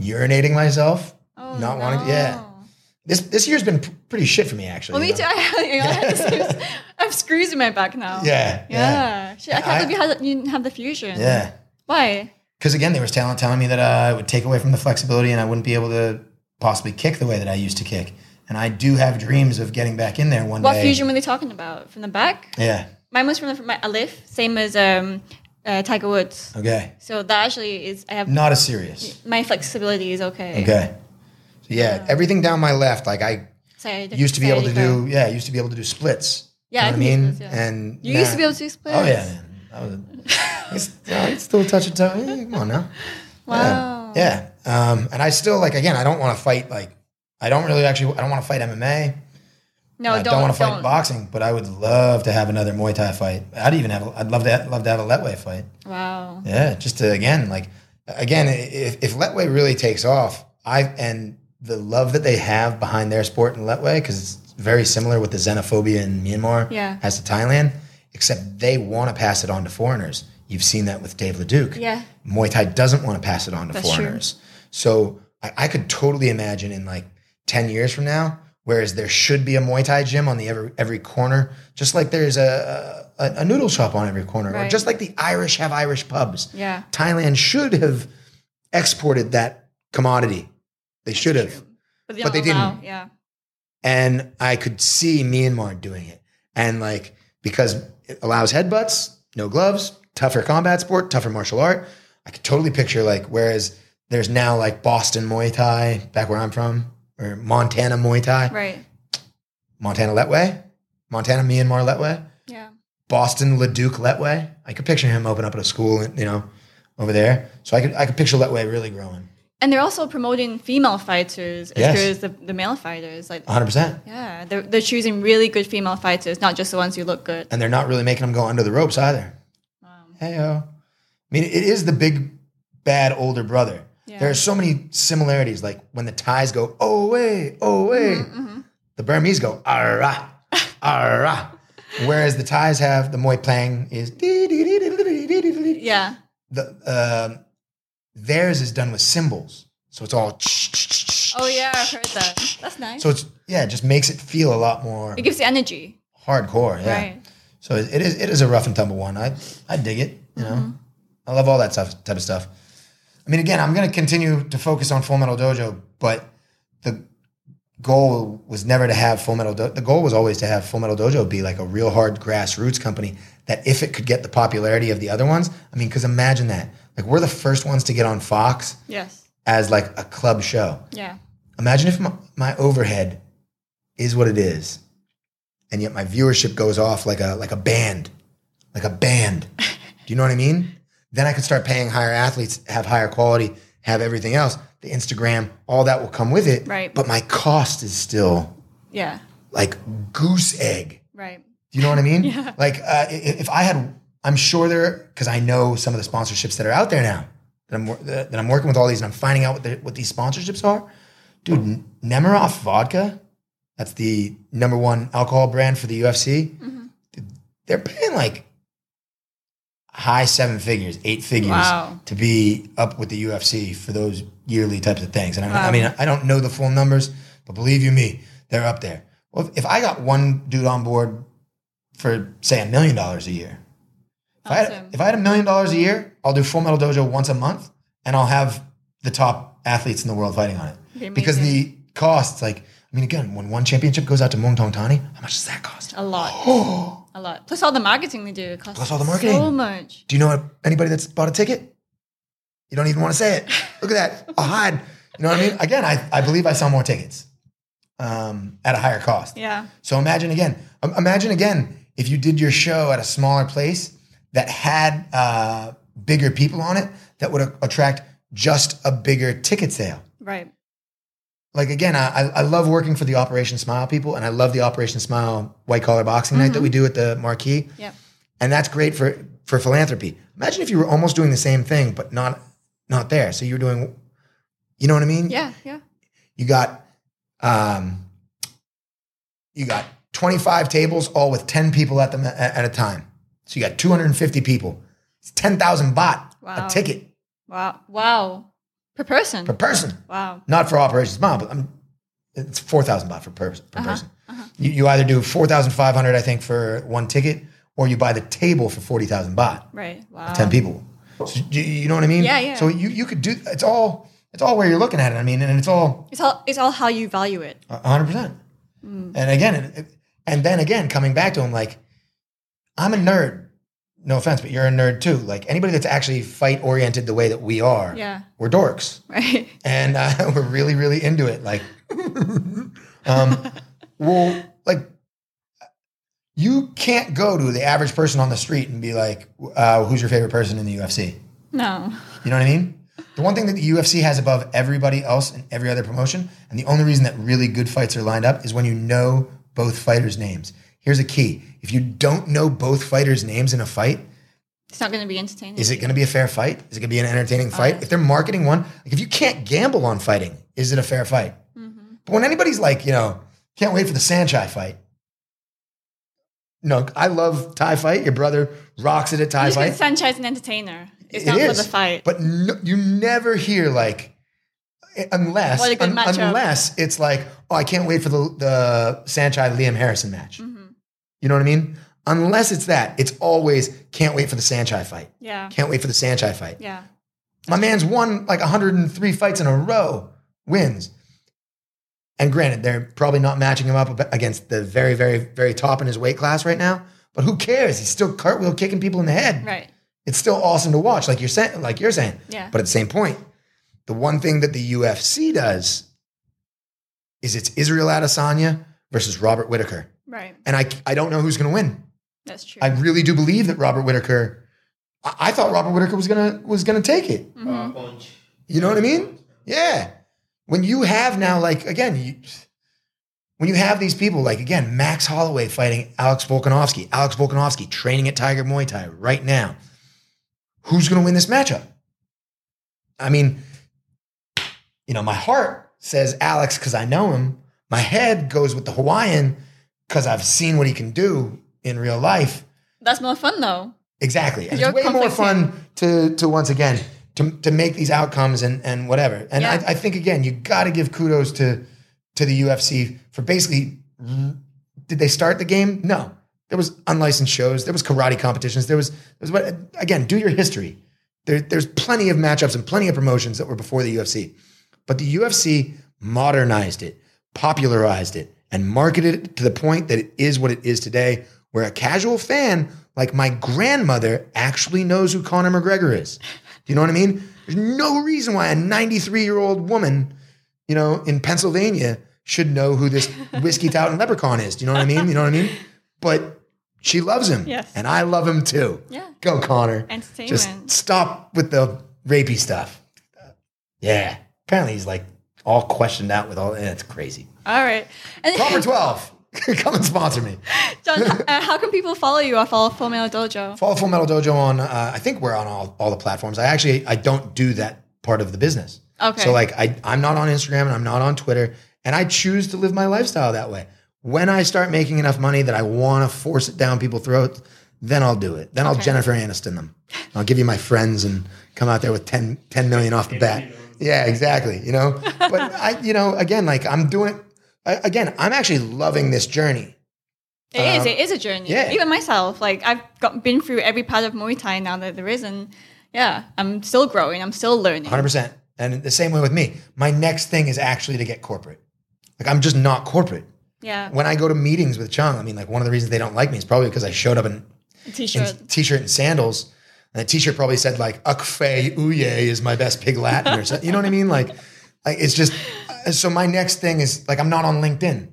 urinating myself, oh, not wanting. To, yeah, no. This this year's been pretty shit for me actually. Well, me you too. I, know, I, had the screws, I have screws in my back now. Yeah, yeah, Yeah. Shit, I can't believe you, had, you didn't have the fusion. yeah. Why? Because again, there was talent telling me that uh, it would take away from the flexibility, and I wouldn't be able to possibly kick the way that I used to kick. And I do have dreams of getting back in there one What day. What fusion were they talking about? From the back? Yeah. Mine was from the, from my, a lift, same as um, uh, Tiger Woods. Okay. So that actually is, I have, Not as serious. my flexibility is okay. Okay. Yeah, everything down my left, like I Sorry, used to be able to do. Yeah, I used to be able to do splits. Yeah, you know I I mean. splits, yeah. And You used to be able to do splits? Oh yeah, man. That was, it's, still touch and toe. Yeah, come on now. Wow. Yeah. yeah. Um, and I still like again. I don't want to fight like. I don't really actually. I don't want to fight MMA. No, I don't, don't, want to fight don't. boxing, but I would love to have another Muay Thai fight. I'd even have. I'd love to. Love to have a Lethwei fight. Wow. Yeah, just to again, like again, if if Lethwei really takes off, I and the love that they have behind their sport in Lethwei, because it's very similar with the xenophobia in Myanmar Yeah. as to Thailand, except they want to pass it on to foreigners. You've seen that with Dave Leduc. Yeah. Muay Thai doesn't want to pass it on to That's true. foreigners. So I, I could totally imagine in like 10 years from now, whereas there should be a Muay Thai gym on the every, every corner, just like there's a, a, a noodle shop on every corner, or just like the Irish have Irish pubs. Yeah. Thailand should have exported that commodity. They should have. But they, But they allow- didn't. Yeah. And I could see Myanmar doing it. And like, because it allows headbutts, no gloves, tougher combat sport, tougher martial art. I could totally picture like, whereas there's now like Boston Muay Thai, back where I'm from, or Montana Muay Thai, Right. Montana Lethwei, Montana Myanmar Lethwei, Yeah. Boston Leduc Lethwei. I could picture him open up at a school, you know, over there. So I could, I could picture Lethwei really growing and they're also promoting female fighters as yes. good as the, the male fighters. Like 100%. Yeah, they're, they're choosing really good female fighters, not just the ones who look good. And they're not really making them go under the ropes either. Wow. Hey, I mean, it is the big, bad older brother. Yeah. There are so many similarities. Like when the Thais go, oh, way, oh, way, mm-hmm, mm-hmm. the Burmese go, ah, ah. Whereas the Thais have the Muay Plang is, yeah. The, uh, theirs is done with cymbals, so it's all. Oh, yeah, I've heard that. That's nice. So it's yeah, it just makes it feel a lot more it gives you energy. hardcore. Yeah. Right. So it it is it is a rough and tumble one. I I dig it. You know, Mm-hmm. I love all that stuff type of stuff. I mean, again, I'm going to continue to focus on Full Metal Dojo, but the goal was never to have Full Metal. Do- the goal was always to have Full Metal Dojo be like a real hard grassroots company that, if it could get the popularity of the other ones, I mean, because imagine that, like we're the first ones to get on Fox Yes. as like a club show. Yeah. Imagine if my, my overhead is what it is, and yet my viewership goes off like a like a band, like a band. Do you know what I mean? Then I could start paying higher athletes, have higher quality, have everything else. The Instagram, all that will come with it. Right. But my cost is still Yeah. like goose egg. Right. Do you know what I mean? Yeah. Like uh, if I had, I'm sure there because I know some of the sponsorships that are out there now that I'm that I'm working with all these and I'm finding out what the, what these sponsorships are. Dude, Nemiroff vodka, that's the number one alcohol brand for the UFC. Mm-hmm. Dude, They're paying like high seven figures, eight figures Wow. to be up with the UFC for those yearly types of things. And I, I Wow. mean, I don't know the full numbers, but believe you me, they're up there. Well, if, if I got one dude on board for say a million dollars a year. If I, had, if I had a million dollars a year, I'll do Full Metal Dojo once a month, and I'll have the top athletes in the world fighting on it. Be Because the costs, like, I mean, again, when one championship goes out to Muang Thong Thani, how much does that cost? A lot. a lot. Plus all the marketing they do. It costs Plus all the marketing. So much. Do you know anybody that's bought a ticket? You don't even want to say it. Look at that. Hide. You know what I mean? Again, I, I believe I sell more tickets um, at a higher cost. Yeah. So imagine again, imagine again if you did your show at a smaller place that had uh, bigger people on it that would a- attract just a bigger ticket sale. Right. Like again, I, I love working for the Operation Smile people, and I love the Operation Smile white collar boxing night that we do at the Marquee, Yep. and that's great for for philanthropy. Imagine if you were almost doing the same thing, but not not there. So you're doing, you know what I mean? Yeah. Yeah. You got um, you got 25 tables, all with 10 people at them at a time. So you got 250 people. It's 10,000 baht Wow. a ticket Wow. Wow. Per person. per person. wow. Not for Operation Smile, but um, it's 4,000 baht per, per, per Uh-huh. person. You, you either do 4,500, I think, for one ticket, or you buy the table for 40,000 baht. Right. Wow. 10 people. So you, you know what I mean? Yeah, yeah. So you, you could do, it's all, it's all where you're looking at it. I mean, and it's all, It's all it's all how you value it. Hundred percent. Mm. And again, it, it- and then again, coming back to him, like I'm a nerd. No offense, but you're a nerd too. Like anybody that's actually fight oriented the way that we are, Yeah. we're dorks, Right. and uh, we're really, really into it. Like, um, well, like you can't go to the average person on the street and be like, uh, "Who's your favorite person in the UFC?" No. You know what I mean? The one thing that the UFC has above everybody else and every other promotion, and the only reason that really good fights are lined up is when you know both fighters' names. Here's a key. If you don't know both fighters' names in a fight, It's not going to be entertaining. is it going to be a fair fight? Is it going to be an entertaining fight? If they're marketing one, like if you can't gamble on fighting, is it a fair fight? But when anybody's like, you know, can't wait for the Saenchai fight. No, I love Thai fight. Your brother rocks it at Thai fight. Saenchai's an entertainer. It's It not for the fight. But no, you never hear like, unless a good un- unless it's like, oh, I can't wait for the the Saenchai Liam Harrison match. Mm-hmm. You know what I mean? Unless it's that, it's always can't wait for the Saenchai fight. yeah. Can't wait for the Saenchai fight. Yeah. My man's won like 103 fights in a row, wins. And granted, they're probably not matching him up against the very, very, very top in his weight class right now. But who cares? He's still cartwheel kicking people in the head Right. it's still awesome to watch, like you're saying, like you're saying. Yeah. But at the same point, the one thing that the UFC does is it's Israel Adesanya versus Robert Whitaker, Right. and I I don't know who's going to win. That's true. I really do believe that Robert Whitaker. I, I thought Robert Whitaker was gonna was gonna take it. Mm-hmm. Uh. You know what I mean? Yeah. When you have now, like again, you, when you have these people, like again, Max Holloway fighting Alex Volkanovski, Alex Volkanovski training at Tiger Muay Thai right now. Who's going to win this matchup? I mean, you know, my heart says Alex because I know him. My head goes with the Hawaiian because I've seen what he can do in real life. That's more fun though. Exactly. And You're it's way more fun to to once again to to make these outcomes and and whatever. And Yeah. I, I think again, you got to give kudos to to the UFC for basically. Did they start the game? No. There was unlicensed shows. There was karate competitions. There was there was what again? Do your history. There, there's plenty of matchups and plenty of promotions that were before the UFC, but the UFC modernized it, popularized it, and marketed it to the point that it is what it is today, where a casual fan like my grandmother actually knows who Conor McGregor is. Do you know what I mean? There's no reason why a 93 year old woman, you know, in Pennsylvania should know who this whiskey touting leprechaun is. Do you know what I mean? You know what I mean? But she loves him. Yes. And I love him too. Yeah. Go, Conor. Entertainment. Just stop with the rapey stuff. Yeah. Apparently he's like all questioned out with all, eh, it's crazy. All right. And Proper 12. Come and sponsor me. Jon, uh, how can people follow you or follow Full Metal Dojo? Follow Full Metal Dojo on, uh, I think we're on all, all the platforms. I actually, I don't do that part of the business. Okay. So like, I, I'm not on Instagram and I'm not on Twitter and I choose to live my lifestyle that way. When I start making enough money that I want to force it down people's throats, then I'll do it. Then I'll Jennifer Aniston them. I'll give you my friends and come out there with 10, 10 million off the bat. Yeah, exactly. You know, but I, you know, again, like I'm doing it I- again. I'm actually loving this journey. It is. Um, it is a journey. yeah. Even myself, like I've got been through every part of Muay Thai now that there is, and yeah, I'm still growing. I'm still learning. 100%. And the same way with me. My next thing is actually to get corporate. Like I'm just not corporate. Yeah. When I go to meetings with Chung, I mean, like one of the reasons they don't like me is probably because I showed up in, in T-shirt. t-shirt and sandals. And the t-shirt probably said like Ukfe Uye is my best pig Latin or something. You know what I mean? Like, like it's just uh, so my next thing is like I'm not on LinkedIn.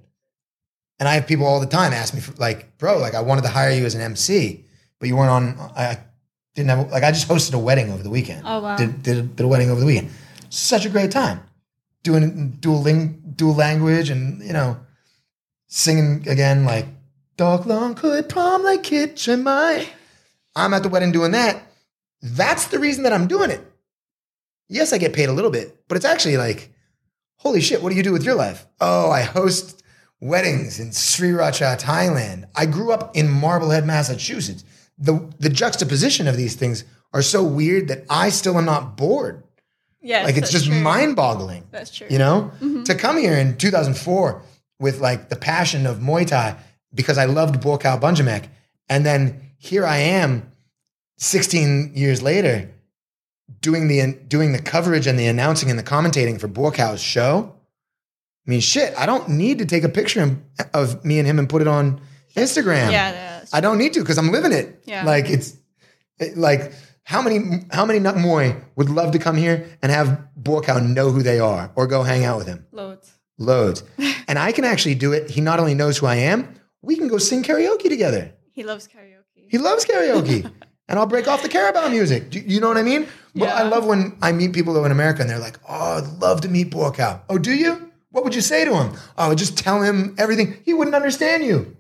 And I have people all the time ask me for like, bro, like I wanted to hire you as an MC, but you weren't on I didn't have like I just hosted a wedding over the weekend. Oh, wow. Did did, did a wedding over the weekend. Such a great time. Doing dual ling, dual language and you know, singing again like Dog long could prom like kitchen my I'm at the wedding doing that. That's the reason that I'm doing it. Yes, I get paid a little bit, but it's actually like, holy shit, what do you do with your life? Oh, I host weddings in Sriracha, Thailand. I grew up in Marblehead, Massachusetts. The the juxtaposition of these things are so weird that I still am not bored. Yeah, Like it's just true. mind-boggling. That's true. You know, mm-hmm. to come here in 2004 with like the passion of Muay Thai because I loved Buakaw Banchamek, and then here I am, 16 years later, doing the doing the coverage and the announcing and the commentating for Buakaw's show. I mean, shit, I don't need to take a picture of me and him and put it on Instagram. Yeah, I don't need to because I'm living it. Yeah. Like it's it- like how many how many Nak Muay would love to come here and have Buakaw know who they are or go hang out with him? loads. Loads. and I can actually do it. He not only knows who I am, we can go sing karaoke together. He loves karaoke. He loves karaoke. and I'll break off the Carabao music. Do you know what I mean? Well, I love when I meet people though in America and they're like, "Oh, I'd love to meet Buakaw." Oh, do you? What would you say to him? I would just tell him everything. He wouldn't understand you.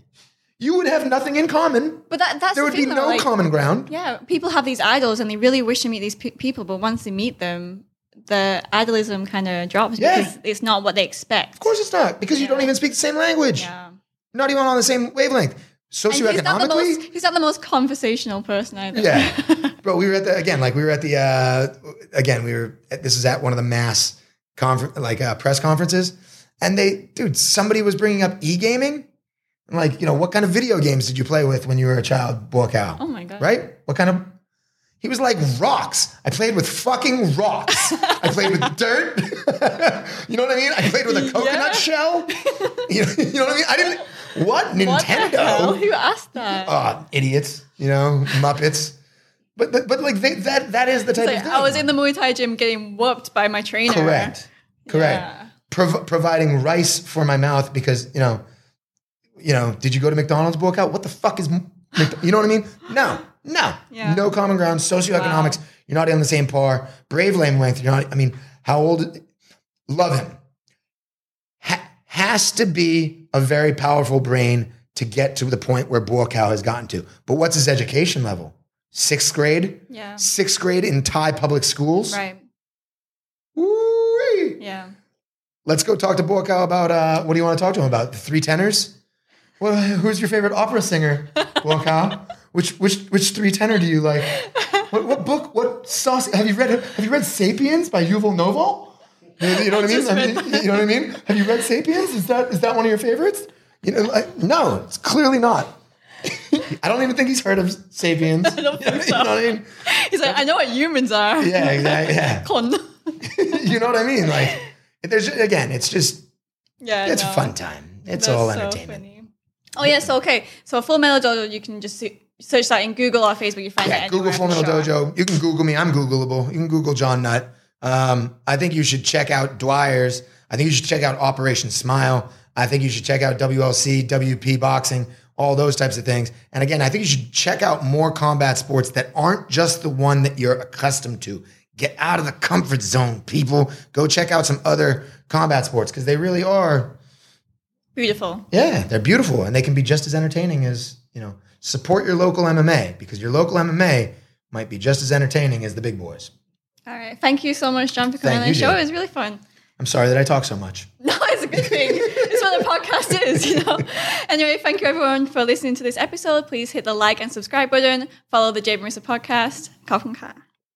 You would have nothing in common. But that, that's There the would be though, no like, common ground. Yeah, people have these idols and they really wish to meet these pe- people, but once they meet them, the idolism kind of drops Yeah. because it's not what they expect. Of course, it's not because you don't even speak the same language. Yeah. Not even on the same wavelength. And he's not the most he's not the most conversational person either. yeah. Bro, we were at the again, like we were at the uh again, we were at, this is at one of the mass confer- like uh, press conferences, and they, dude, somebody was bringing up e gaming. Like, you know, what kind of video games did you play with when you were a child, Buakaw? Oh my God. Right? What kind of? He was like rocks. I played with fucking rocks. I played with dirt. you know what I mean? I played with a coconut Yeah. shell. You know, you know what I mean? I didn't. What What? Nintendo? Who asked that? Oh, idiots. You know, Muppets. But but, but like they, that that is the type Like, of thing. I was in the Muay Thai gym getting whooped by my trainer. correct, correct. Yeah. Prov- providing rice for my mouth because you know, you know. Did you go to McDonald's workout? What the fuck is, you know what I mean? No, no, Yeah. no common ground. Socioeconomics. You're not on the same par. Brave lane length. You're not. I mean, how old? Love him. Ha- has to be a very powerful brain to get to the point where Buakaw has gotten to. But what's his education level? Sixth grade. Yeah. Sixth grade in Thai public schools. Right. Woo-wee. Yeah. Let's go talk to Buakaw about uh, what do you want to talk to him about? The three tenors? Well, who's your favorite opera singer, Buakaw? which which which three tenor do you like? What, what book? What sauce? Have you read Have you read ¡Sapiens* by Yuval Noah? You you know what I mean? just Have you, you know what I mean? Have you read *Sapiens*? Is that is that one of your favorites? You know, like, no, it's clearly not. I don't even think he's heard of *Sapiens*. I don't think You so. know what I mean? He's like, I know what humans are. Yeah, exactly. Yeah. Con. you know what I mean? Like, there's again, it's just yeah. it's a fun time. It's That's all entertainment. Oh yeah, so okay, so a Full Metal Dojo, you can just see, search that in Google or Facebook. You find Yeah, it. Google Metal sure. Dojo. You can Google me. I'm Googleable. You can Google Jon Nutt. Um, I think you should check out Dwyer's. I think you should check out Operation Smile. I think you should check out WLC, WP Boxing, all those types of things. And again, I think you should check out more combat sports that aren't just the one that you're accustomed to. Get out of the comfort zone, people. Go check out some other combat sports because they really are Beautiful. Yeah, they're beautiful and they can be just as entertaining as, you know, support your local MMA because your local MMA might be just as entertaining as the big boys. All right. Thank you so much, Jon, for coming Thank on the show. It was really fun. I'm sorry that I talk so much. No, it's a good thing. it's what the podcast is, you know. Anyway, thank you everyone for listening to this episode. Please hit the like and subscribe button. Follow the Jade Marrisa podcast. Ka